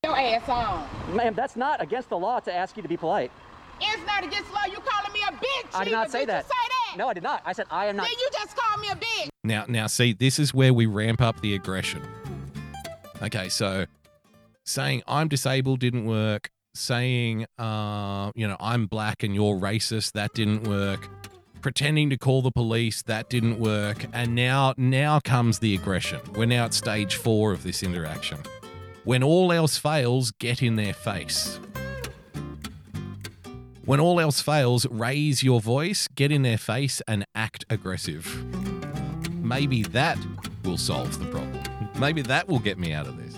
your ass on. Ma'am, that's not against the law to ask you to be polite. It's not against law. You calling me a bitch? I did not say that. Say that? No, I did not. I said I am not. Then you just called me a bitch. Now, now, see, this is where we ramp up the aggression. Okay, so saying I'm disabled didn't work. Saying, uh, you know, I'm black and you're racist, that didn't work. Pretending to call the police, that didn't work. And now, now comes the aggression. We're now at stage four of this interaction. When all else fails, get in their face. When all else fails, raise your voice, get in their face, and act aggressive. Maybe that will solve the problem. Maybe that will get me out of this.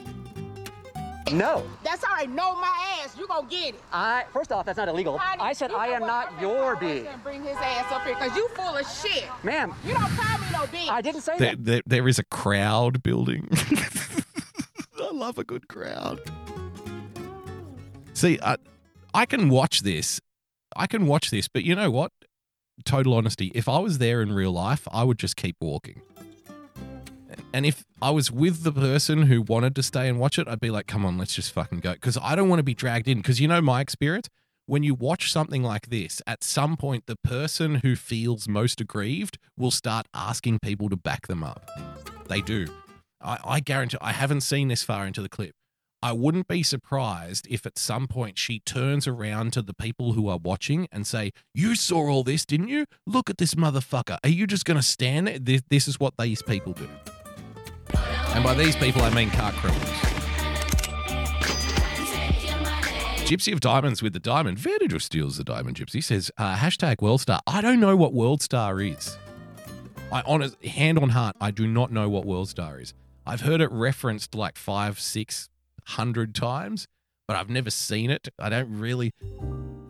No. That's all right. Know my ass. You gonna get it. I first off, that's not illegal. Honey, I said I am what? not I'm your gonna bee. Bring his ass up here, cause you full of shit. Ma'am. You don't call me no bitch. I didn't say There, that. there, there is a crowd building. I love a good crowd. See, I, I can watch this. I can watch this, but you know what? Total honesty. If I was there in real life, I would just keep walking. And if I was with the person who wanted to stay and watch it, I'd be like, come on, let's just fucking go. Because I don't want to be dragged in. Because you know my experience? When you watch something like this, at some point, the person who feels most aggrieved will start asking people to back them up. They do. I, I guarantee, I haven't seen this far into the clip. I wouldn't be surprised if at some point she turns around to the people who are watching and say, "You saw all this, didn't you? Look at this motherfucker. Are you just going to stand there? This, this is what these people do." And by these people, I mean car criminals. Gypsy of Diamonds with the diamond. Vantage steals the diamond. Gypsy says, uh, hashtag Worldstar. I don't know what Worldstar is. I honest hand on heart, I do not know what Worldstar is. I've heard it referenced like five, six hundred times, but I've never seen it. I don't really.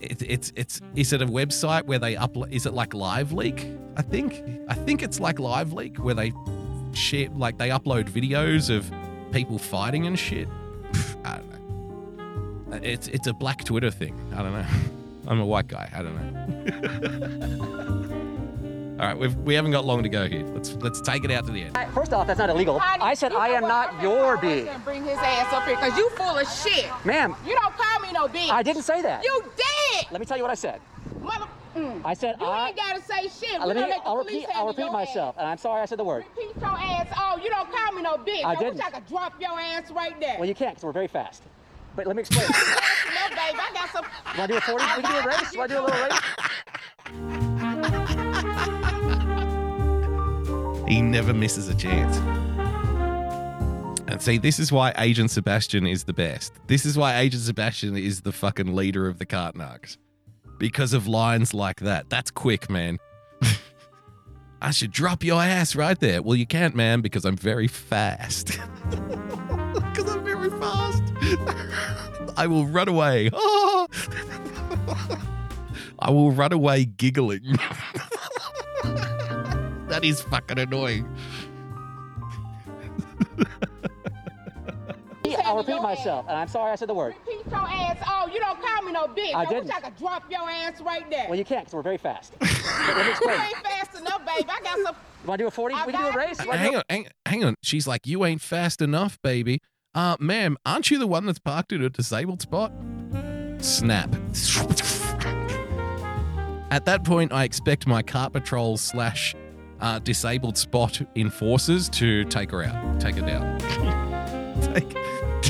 It, it's it's is it a website where they upload? Is it like Live Leak? I think I think it's like Live Leak where they share like they upload videos of people fighting and shit. I don't know. It's it's a black Twitter thing. I don't know. I'm a white guy. I don't know. All right, we've, we haven't got long to go here. Let's let's take it out to the end. First off, that's not illegal. Honey, I said I am not I'm your gonna bee. Bring his ass up here, cause you full of shit. Ma'am. You don't call me no bitch. I didn't say that. You did. Let me tell you what I said. Mother. Mm. I said You I. You ain't gotta say shit. Uh, let me. gonna let the I'll repeat. I'll repeat your myself, and I'm sorry I said the word. Repeat your ass. Oh, you don't call me no bitch. I I, didn't. wish I could drop your ass right there. Well, you can't because we're very fast. But let me explain. no, babe. I got some. Want to do a 40? We can do a race. Want to do a little race? He never misses a chance. And see, this is why Agent Sebastian is the best. This is why Agent Sebastian is the fucking leader of the Cart Narcs. Because of lines like that. That's quick, man. I should drop your ass right there. Well, you can't, man, because I'm very fast. Because I'm very fast. I will run away. Oh. I will run away giggling. That is fucking annoying. I'll repeat myself, and I'm sorry I said the word. Repeat your ass. Oh, you don't call me no bitch. I I, didn't. wish I could drop your ass right there. Well, you can't because we're very fast. But let me you ain't fast enough, babe. I got some. Want to do a 40? We can do a race. Wanna hang on, hang, hang on. She's like, you ain't fast enough, baby. Uh, ma'am, aren't you the one that's parked at a disabled spot? Snap. At that point, I expect my car patrol slash uh, disabled spot enforcers to take her out, take her down, take,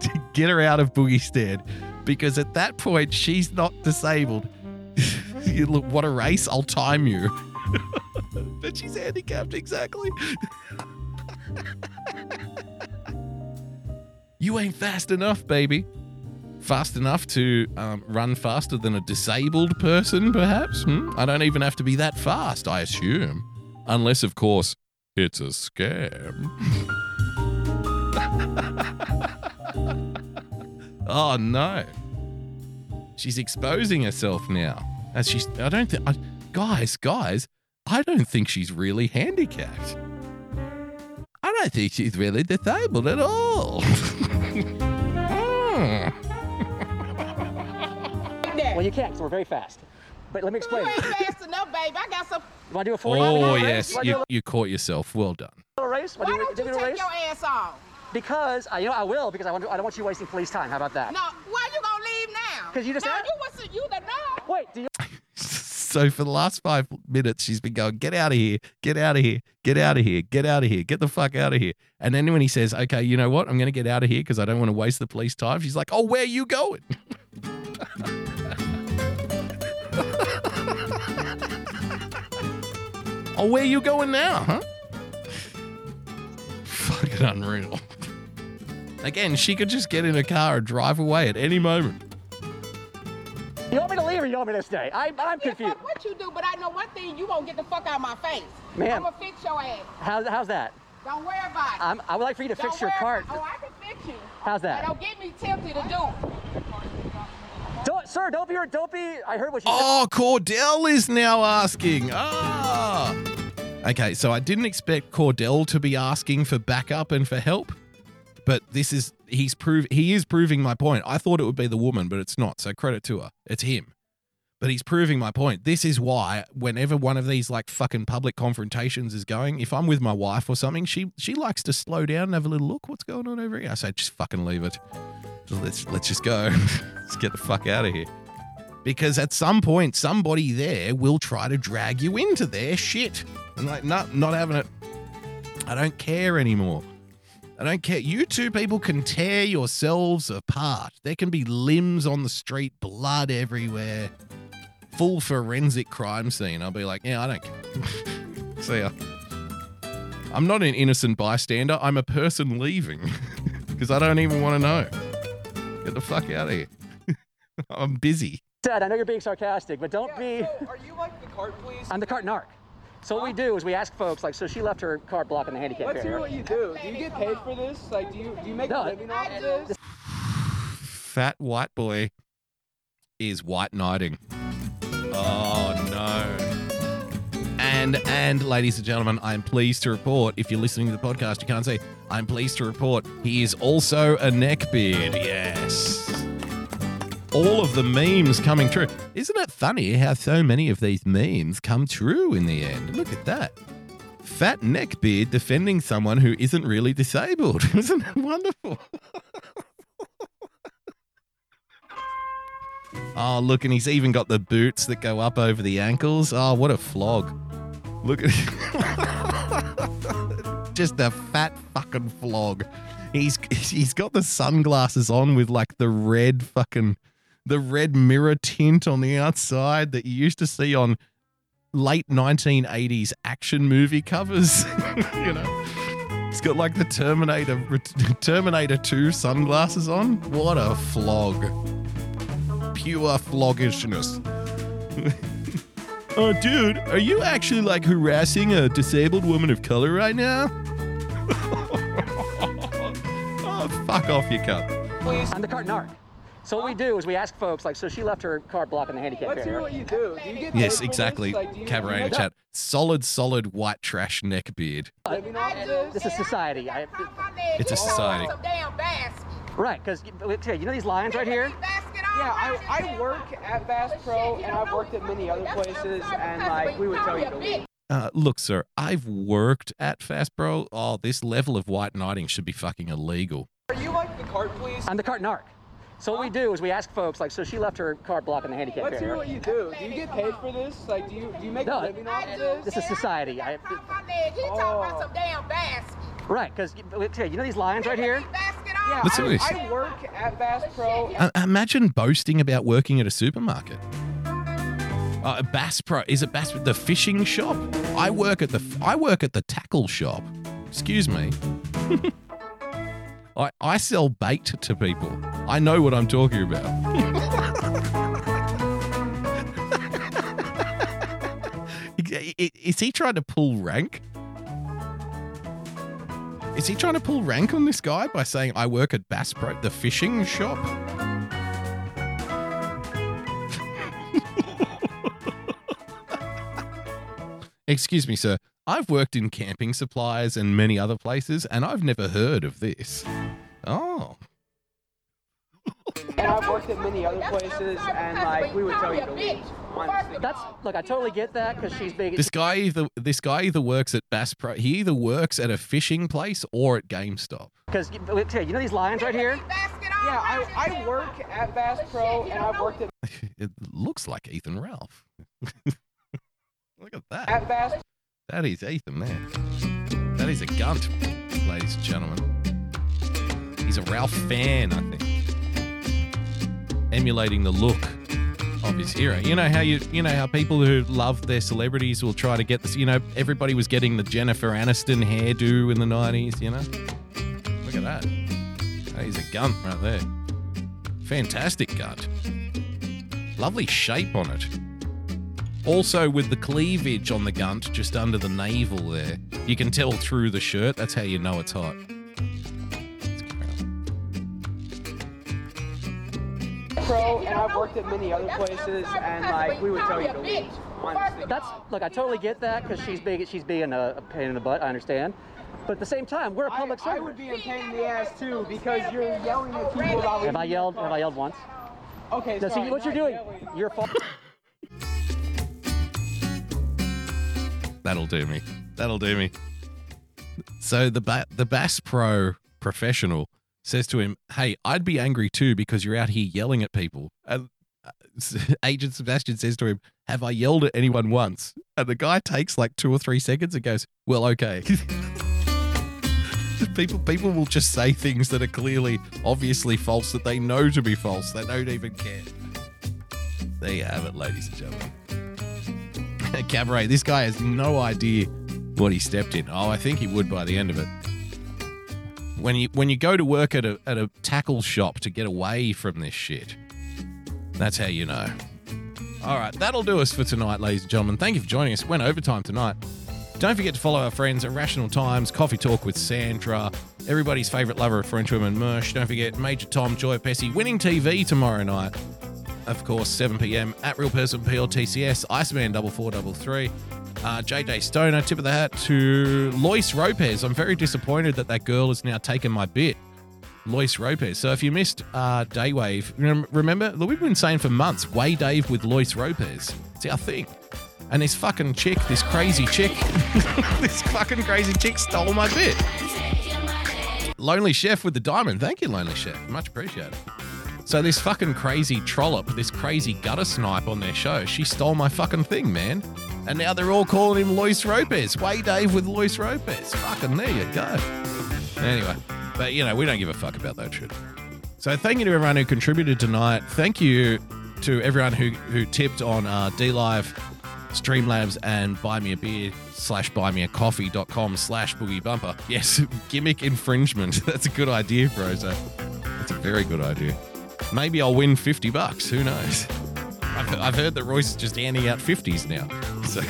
to get her out of Boogiestan, because at that point she's not disabled. look, what a race! I'll time you. but she's handicapped exactly. you ain't fast enough, baby. Fast enough to um, run faster than a disabled person, perhaps? Hmm? I don't even have to be that fast, I assume. Unless, of course, it's a scam. oh, no. She's exposing herself now. As she's, I don't think, guys, guys, I don't think she's really handicapped. I don't think she's really disabled at all. Well, you can't because we're very fast. But let me explain. You ain't fast enough, babe. I got some. You want to do a 40? Oh, Wanna do a race? yes, you, you caught yourself. Well done. a little race? Why do- don't you do take race? your ass off? Because, uh, you know, I will because I, want to, I don't want you wasting police time. How about that? No, why are you gonna leave now? 'Cause you just no, asked. you was you the no. Wait, do you? So for the last five minutes, she's been going, "Get out of here! Get out of here! Get out of here! Get out of here! Get the fuck out of here!" And then when he says, "Okay, you know what? I'm going to get out of here because I don't want to waste the police time," she's like, "Oh, where are you going?" oh, where you going now, huh? Fucking unreal. Again, she could just get in a car and drive away at any moment. You want me to leave or you want me to stay? I, I'm Yeah, confused. fuck what you do, but I know one thing: you won't get the fuck out of my face. Ma'am. I'm gonna fix your ass. How's, how's that? Don't worry about it. I'm, I would like for you to Don't fix your cart. about- Oh, I can fix you. How's that? Don't get me tempted to do it. Sir, don't be, don't be. I heard what Oh, Cordell is now asking. Ah. Okay, so I didn't expect Cordell to be asking for backup and for help, but this is he's prove he is proving my point. I thought it would be the woman, but it's not. So credit to her. It's him. But he's proving my point. This is why whenever one of these like fucking public confrontations is going, if I'm with my wife or something, she she likes to slow down and have a little look. What's going on over here? I say, just fucking leave it. Let's let's just go. let's get the fuck out of here. Because at some point, somebody there will try to drag you into their shit. And like, no, not having it. I don't care anymore. I don't care. You two people can tear yourselves apart. There can be limbs on the street, blood everywhere, full forensic crime scene. I'll be like, yeah, I don't care. See ya. I'm not an innocent bystander. I'm a person leaving because I don't even want to know. Get the fuck out of here. I'm busy. Dad, I know you're being sarcastic, but don't be. Are you like the cart police? I'm the cart narc. So what we do is we ask folks like, so she left her cart blocking the handicap Let's area. hear what you do. Do you get paid for this? Like, do you do you make No, a living off of this? Fat white boy is white knighting. Oh no. And and ladies and gentlemen, I'm pleased to report, if you're listening to the podcast, you can't see, I'm pleased to report he is also a neckbeard. Yes. All of the memes coming true. Isn't it funny how so many of these memes come true in the end? Look at that. Fat neckbeard defending someone who isn't really disabled. Isn't it wonderful? Oh, look, and he's even got the boots that go up over the ankles. Oh, what a flog. Look at him Just a fat fucking flog. He's he's got the sunglasses on with like the red fucking the red mirror tint on the outside that you used to see on late 1980s action movie covers, you know. He's got like the Terminator Terminator 2 sunglasses on. What a flog pure floggishness. oh, dude, are you actually like harassing a disabled woman of color right now? oh, fuck off, you cunt. Please. I'm the cart narc. So what we do is we ask folks like, so she left her car blocking the handicap Let's area. hear what you do. Do you get Yes, exactly. Like, do you, do Cabaret make chat. Solid, solid white trash neck beard. a living off of this? This is society. I, It's a society. Right, because you know these lines right here? Yeah, I, I work at Bass Pro and I've worked at many other places and like we would tell you to leave. Uh, look, sir, I've worked at Fast Bro. Oh, this level of white knighting should be fucking illegal. Are you like the cart please? I'm the cart narc. So what we do is we ask folks like, so she left her cart blocking the handicap Let's area. hear what you do. Do you get paid for this? Like, do you do you make No, a living off of this? This is society. I, He talking about some damn basket. right, because you know these lines right here? Yeah, Let's do I, this. I work at Bass Pro. Uh, imagine boasting about working at a supermarket. Uh, Bass Pro is it Bass the fishing shop? I work at the I work at the tackle shop. Excuse me. I I sell bait to people. I know what I'm talking about. Is he trying to pull rank? Is he trying to pull rank on this guy by saying I work at Bass Pro, the fishing shop? Excuse me, sir. I've worked in camping supplies and many other places, and I've never heard of this. Oh. And I've worked at many other places and like we would tell you to leave. That's look, I totally get that because she's big. This guy either this guy either works at Bass Pro. He either works at a fishing place or at GameStop. Because you know these lines right here? Yeah, I, I work at Bass Pro and I've worked at, It looks like Ethan Ralph. Look at that. at Bass That is Ethan there. That is a gunt, ladies and gentlemen. He's a Ralph fan, I think. Emulating the look of his hero. You know how you you know how people who love their celebrities will try to get this. You know, everybody was getting the Jennifer Aniston hairdo in the nineties. You know, look at that. That is a gunt right there. Fantastic gunt. Lovely shape on it. Also, with the cleavage on the gunt just under the navel there, you can tell through the shirt. That's how you know it's hot. Let's carry on. Pro, and I've worked at many other places, and like we would tell you to leave. Honestly. That's look. I totally get that because she's being she's being a, a pain in the butt. I understand, but at the same time, we're a public I servant. would be a pain in the ass too because you're yelling at people. Have I yelled? Have I yelled once? Okay, No, see what you're doing. yelling. Your fault. That'll do me. That'll do me. So the ba- the Bass Pro professional says to him, "Hey, I'd be angry too because you're out here yelling at people." And uh, Agent Sebastian says to him, "Have I yelled at anyone once?" And the guy takes like two or three seconds and goes, "Well, okay." people people will just say things that are clearly, obviously false that they know to be false. They don't even care. There you have it, ladies and gentlemen. Cabaret, this guy has no idea what he stepped in. Oh, I think he would by the end of it. When you when you go to work at a at a tackle shop to get away from this shit, that's how you know. All right, that'll do us for tonight, ladies and gentlemen. Thank you for joining us. Went overtime tonight. Don't forget to follow our friends at Rational Times, Coffee Talk with Sandra, everybody's favorite lover of French women, Mersh. Don't forget Major Tom, Joy Pessy, winning TV tomorrow night. Of course, 7 p.m. at Real Person PLTCS, Iceman 4433. Uh, JJ Stoner, tip of the hat to Lois Ropez. I'm very disappointed that that girl has now taken my bit. Lois Ropez. So if you missed uh, Daywave, rem- remember, we've been saying for months, Way Dave with Lois Ropez. It's our thing. And this fucking chick, this crazy chick, this fucking crazy chick stole my bit. Lonely Chef with the diamond. Thank you, Lonely Chef. Much appreciated. So this fucking crazy trollop, this crazy gutter snipe on their show, she stole my fucking thing, man. And now they're all calling him Lois Ropez. Way Dave with Lois Ropez. Fucking there you go. Anyway, but you know, we don't give a fuck about that shit. So thank you to everyone who contributed tonight. Thank you to everyone who, who tipped on uh, DLive, Streamlabs, and Buy Me a Beer slash buymeacoffee.com slash boogie bumper. Yes, gimmick infringement. That's a good idea, Brozo. That's a very good idea. Maybe I'll win 50 bucks. Who knows? I've, I've heard that Royce is just handing out 50s now. So,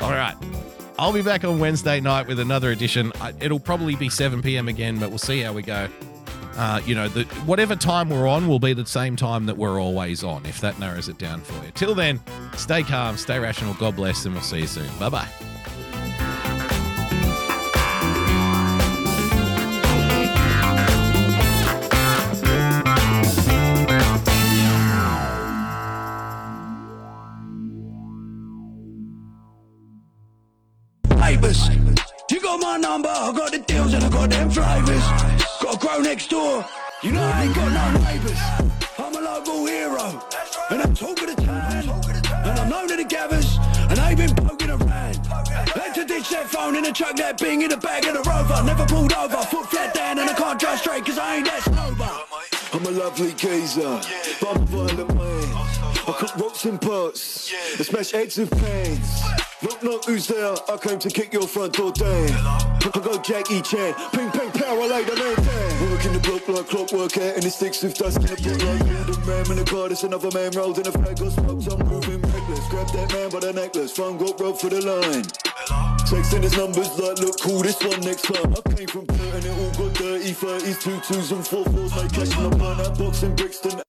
all right. I'll be back on Wednesday night with another edition. It'll probably be 7 p.m. again, but we'll see how we go. Uh, you know, the, whatever time we're on will be the same time that we're always on, if that narrows it down for you. Till then, stay calm, stay rational, God bless, and we'll see you soon. Bye bye. Door, you know I ain't got no neighbours. I'm a local hero, and I'm talking to town, and I'm known to the gathers, and I've been poking around. Had to ditch that phone in the truck, that bing in the back of the rover. Never pulled over, foot flat down, and I can't drive straight cause I ain't that sober. I'm a lovely geezer, but I'm violent man. I cook rocks and pots, I smash eggs with pans. Knock knock, who's there? I came to kick your front door down. I go Jackie Chan, ping ping power, lay the man down. Working the block like clockwork, out in the sticks with dust in the block like golden man in the car. There's another man rolled in a flag, got smokes. I'm moving reckless. Grab that man by the necklace, phone got rope for the line. Texting his numbers like, look cool, this one next time. I came from Perth and it all got dirty. 30s, two twos and four fours, mate. Catching up on that box in Brixton.